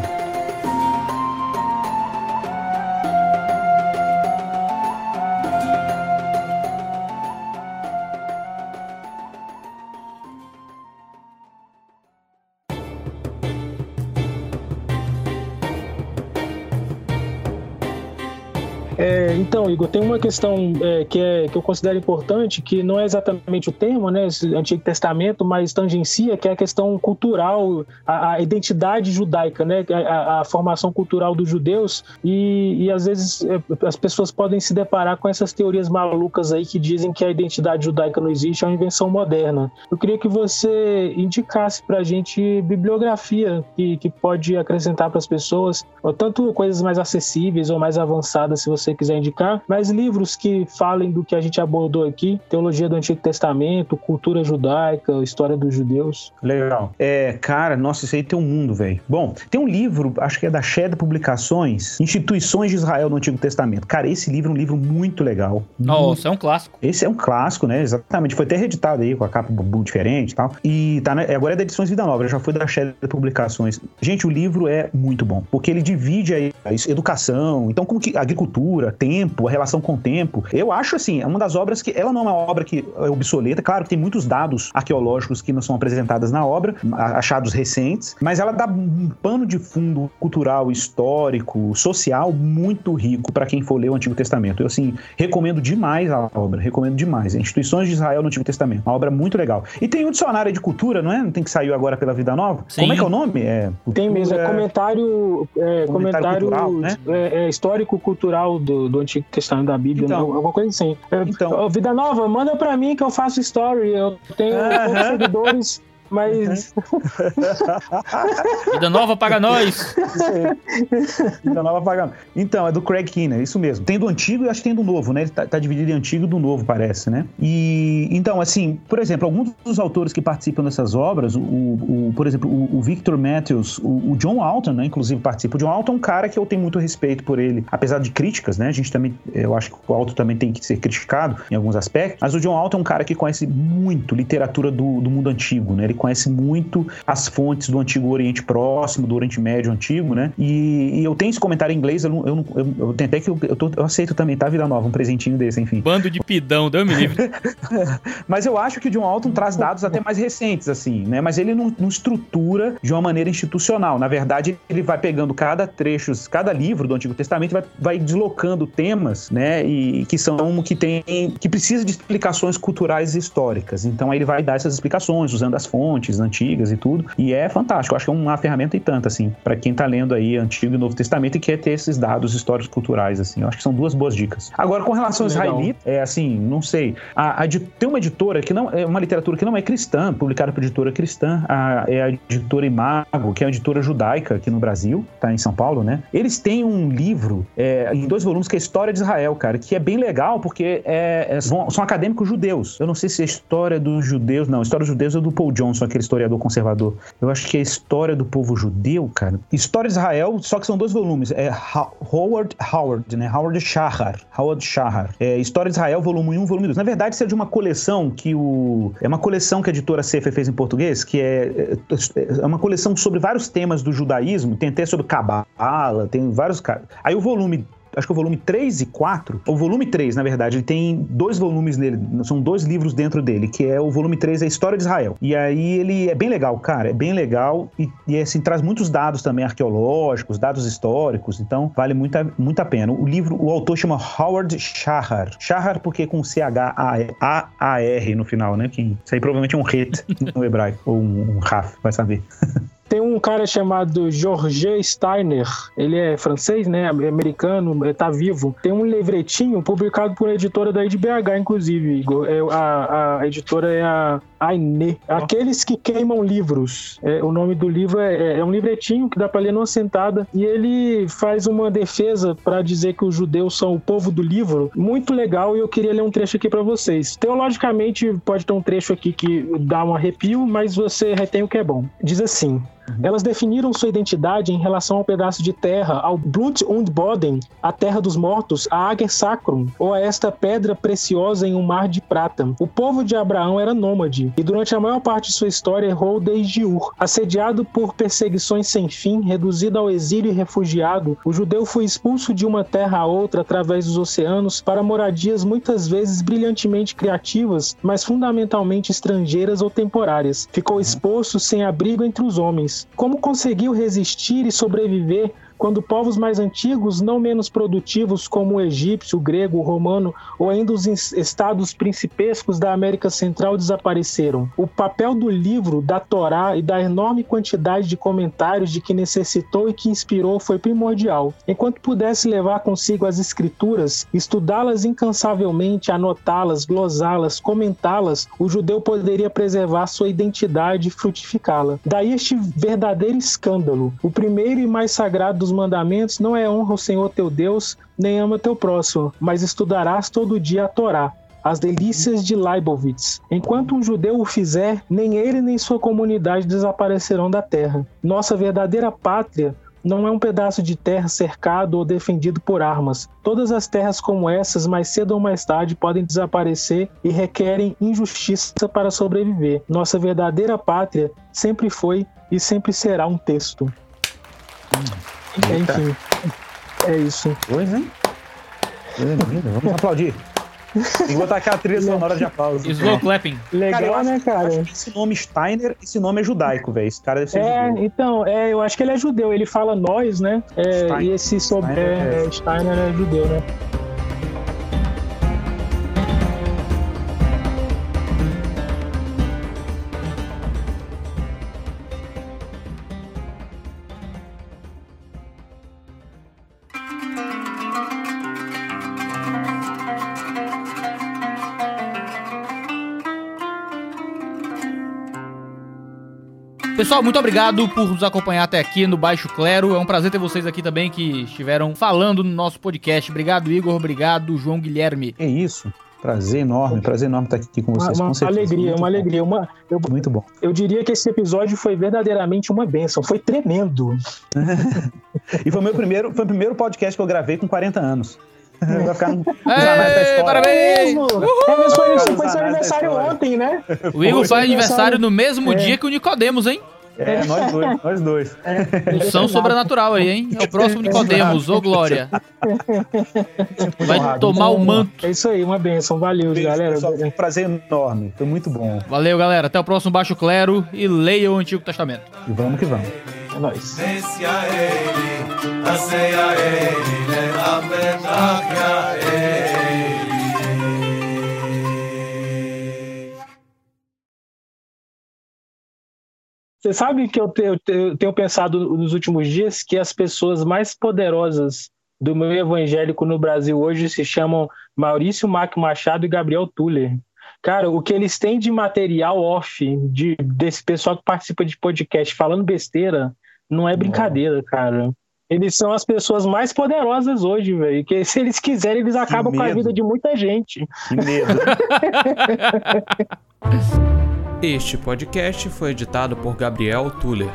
Então, Igor, tem uma questão é, que, é, que eu considero importante, que não é exatamente o tema, né, Antigo Testamento, mas tangencia, que é a questão cultural, a, a identidade judaica, né, a, a, formação cultural dos judeus, e, e às vezes é, as pessoas podem se deparar com essas teorias malucas aí que dizem que a identidade judaica não existe, é uma invenção moderna. Eu queria que você indicasse para a gente bibliografia que, que pode acrescentar para as pessoas, tanto coisas mais acessíveis ou mais avançadas, se você quiser indicar, mas livros que falem do que a gente abordou aqui, teologia do Antigo Testamento, cultura judaica, história dos judeus. Legal. É, cara, nossa, isso aí tem um mundo, velho. Bom, tem um livro, acho que é da Shed Publicações, Instituições de Israel no Antigo Testamento. Cara, esse livro é um livro muito legal. Nossa, é um clássico. Esse é um clássico, né? Exatamente. Foi até reeditado aí com a capa diferente e tal. E tá, né? agora é da Edições Vida Nova, já foi da Shed Publicações. Gente, o livro é muito bom, porque ele divide aí a educação, então como que agricultura, tempo, a relação com o tempo. Eu acho assim, é uma das obras que ela não é uma obra que é obsoleta, claro que tem muitos dados arqueológicos que não são apresentados na obra, achados recentes, mas ela dá um pano de fundo cultural, histórico, social muito rico para quem for ler o Antigo Testamento. Eu assim, recomendo demais a obra, recomendo demais. Instituições de Israel no Antigo Testamento, uma obra muito legal. E tem um dicionário de cultura, não é? Não tem que sair agora pela Vida Nova? Sim. Como é que é o nome? É, tem mesmo, é comentário, é, comentário, comentário cultural, né? é, é histórico-cultural do, do Antigo Testamento da Bíblia, então, né? alguma coisa assim. É, então, Vida Nova, manda pra mim que eu faço story. Eu tenho uh -huh. seguidores mas. Vida Nova paga nós! Vida Nova paga Então, é do Craig Keener, isso mesmo. Tem do antigo e acho que tem do novo, né? Ele tá, tá, dividido em antigo e do novo, parece, né? E então, assim, por exemplo, alguns dos autores que participam dessas obras, o, o por exemplo, o, o, Victor Matthews, o, o, John Alton, né? Inclusive participa. O John Alton é um cara que eu tenho muito respeito por ele, apesar de críticas, né? A gente também, eu acho que o Alton também tem que ser criticado em alguns aspectos, mas o John Alton é um cara que conhece muito literatura do, do mundo antigo, né? Ele conhece muito as fontes do Antigo Oriente Próximo, do Oriente Médio Antigo, né? E, e eu tenho esse comentário em inglês, eu, eu, eu, eu tentei que eu, eu, tô, eu, aceito também, tá, Vida Nova? Um presentinho desse, enfim. Bando de pidão, deu me livre. Mas eu acho que o John Alton traz dados até mais recentes, assim, né? Mas ele não, não estrutura de uma maneira institucional. Na verdade, ele vai pegando cada trecho, cada livro do Antigo Testamento vai, vai deslocando temas, né? E que são que tem que precisa de explicações culturais e históricas. Então aí ele vai dar essas explicações usando as fontes antigas e tudo. E é fantástico. Eu acho que é uma ferramenta e tanto, assim, para quem tá lendo aí Antigo e Novo Testamento e quer ter esses dados históricos culturais, assim. Eu acho que são duas boas dicas. Agora, com relação aos israelitas, é assim, não sei. A, a, tem uma editora que não é uma literatura que não é cristã, publicada por editora cristã, a, é a editora Imago, que é uma editora judaica aqui no Brasil, tá em São Paulo, né? Eles têm um livro é, em dois volumes que é a História de Israel, cara, que é bem legal porque é, é, são, são, acadêmicos judeus. Eu não sei se é a história dos judeus, não. História dos judeus é do Paul Johnson, aquele historiador conservador. Eu acho que a história do povo judeu, cara. História de Israel, só que são dois volumes. É Howard Howard, né? Howard Shahar. Howard Shahar. É História de Israel, volume 1, volume 2. Na verdade, isso é de uma coleção que o. É uma coleção que a editora Sefer fez em português, que é, é, é uma coleção sobre vários temas do judaísmo. Tem até sobre Cabala, tem vários. Aí o volume acho que o volume 3 e 4, o volume 3, na verdade, ele tem dois volumes nele, são dois livros dentro dele, que é o volume 3, é a História de Israel. E aí ele é bem legal, cara, é bem legal e, e assim, traz muitos dados também arqueológicos, dados históricos, então vale muito a, muito a pena. O livro, o autor chama Howard Shahar. Shahar porque com C-H-A-R no final, né? Que, isso aí provavelmente é um het no hebraico, ou um, um raf, vai saber. Tem um cara chamado Georges Steiner, ele é francês, né, americano, tá vivo. Tem um livretinho publicado por uma editora da IDBH, inclusive. É, a, a editora é a Aine. Aqueles que queimam livros. É, o nome do livro é, é, é, um livretinho que dá para ler numa sentada. E ele faz uma defesa para dizer que os judeus são o povo do livro. Muito legal e eu queria ler um trecho aqui para vocês. Teologicamente, pode ter um trecho aqui que dá um arrepio, mas você retém o que é bom. Diz assim. Elas definiram sua identidade em relação ao pedaço de terra, ao Blut und Boden, a terra dos mortos, a Ager Sacrum, ou a esta pedra preciosa em um mar de prata. O povo de Abraão era nômade e durante a maior parte de sua história errou desde Ur. Assediado por perseguições sem fim, reduzido ao exílio e refugiado, o judeu foi expulso de uma terra a outra através dos oceanos para moradias muitas vezes brilhantemente criativas, mas fundamentalmente estrangeiras ou temporárias. Ficou exposto sem abrigo entre os homens como conseguiu resistir e sobreviver quando povos mais antigos, não menos produtivos como o egípcio, o grego, o romano ou ainda os estados principescos da América Central desapareceram. O papel do livro, da Torá e da enorme quantidade de comentários de que necessitou e que inspirou foi primordial. Enquanto pudesse levar consigo as escrituras, estudá-las incansavelmente, anotá-las, glosá-las, comentá-las, o judeu poderia preservar sua identidade e frutificá-la. Daí este verdadeiro escândalo. O primeiro e mais sagrado dos mandamentos não é honra o Senhor teu Deus, nem ama teu próximo, mas estudarás todo dia a Torá, as delícias de Leibovitz. Enquanto um judeu o fizer, nem ele nem sua comunidade desaparecerão da terra. Nossa verdadeira pátria não é um pedaço de terra cercado ou defendido por armas. Todas as terras como essas, mais cedo ou mais tarde, podem desaparecer e requerem injustiça para sobreviver. Nossa verdadeira pátria sempre foi e sempre será um texto. Hum, enfim, é isso. Pois, hein? Vamos aplaudir. Tem que botar aquela trilha sonora de aplauso. Slow clapping. Legal, cara, né, cara? Acho que esse nome Steiner, esse nome é judaico, velho. Esse cara deve ser É, judeu. então, é, eu acho que ele é judeu. Ele fala nós, né? É, e esse sobre Steiner é- é, Steiner é judeu, né? Pessoal, muito obrigado por nos acompanhar até aqui no Baixo Clero. É um prazer ter vocês aqui também que estiveram falando no nosso podcast. Obrigado, Igor. Obrigado, João Guilherme. É isso. Prazer enorme, prazer enorme estar aqui com vocês. uma com certeza. alegria, Muito uma bom. alegria. Uma, eu, Muito bom. eu diria que esse episódio foi verdadeiramente uma bênção. Foi tremendo. E foi meu primeiro, foi o primeiro podcast que eu gravei com 40 anos. Vai ficar nos anais da parabéns! É, foi, foi seu aniversário ontem, né? O Igor Foi, faz aniversário no mesmo É. dia que o Nicodemos, hein? É, nós dois, nós dois. Função sobrenatural aí, hein? É o próximo Nicodemos, ô Glória. Vai tomar o manto. É isso aí, uma bênção. Valeu, Beijo, galera. pessoal, um prazer enorme. Foi muito bom. Valeu, galera. Até o próximo Baixo Clero e leia o Antigo Testamento. E vamos que vamos. É nóis. Você sabe que eu tenho, eu tenho pensado nos últimos dias que as pessoas mais poderosas do meio evangélico no Brasil hoje se chamam Maurício Mac Machado e Gabriel Tuller. Cara, o que eles têm de material off de, desse pessoal que participa de podcast falando besteira não é brincadeira, cara. Eles são as pessoas mais poderosas hoje, velho. Que se eles quiserem, eles acabam com a vida de muita gente. Que medo. Este podcast foi editado por Gabriel Tuller.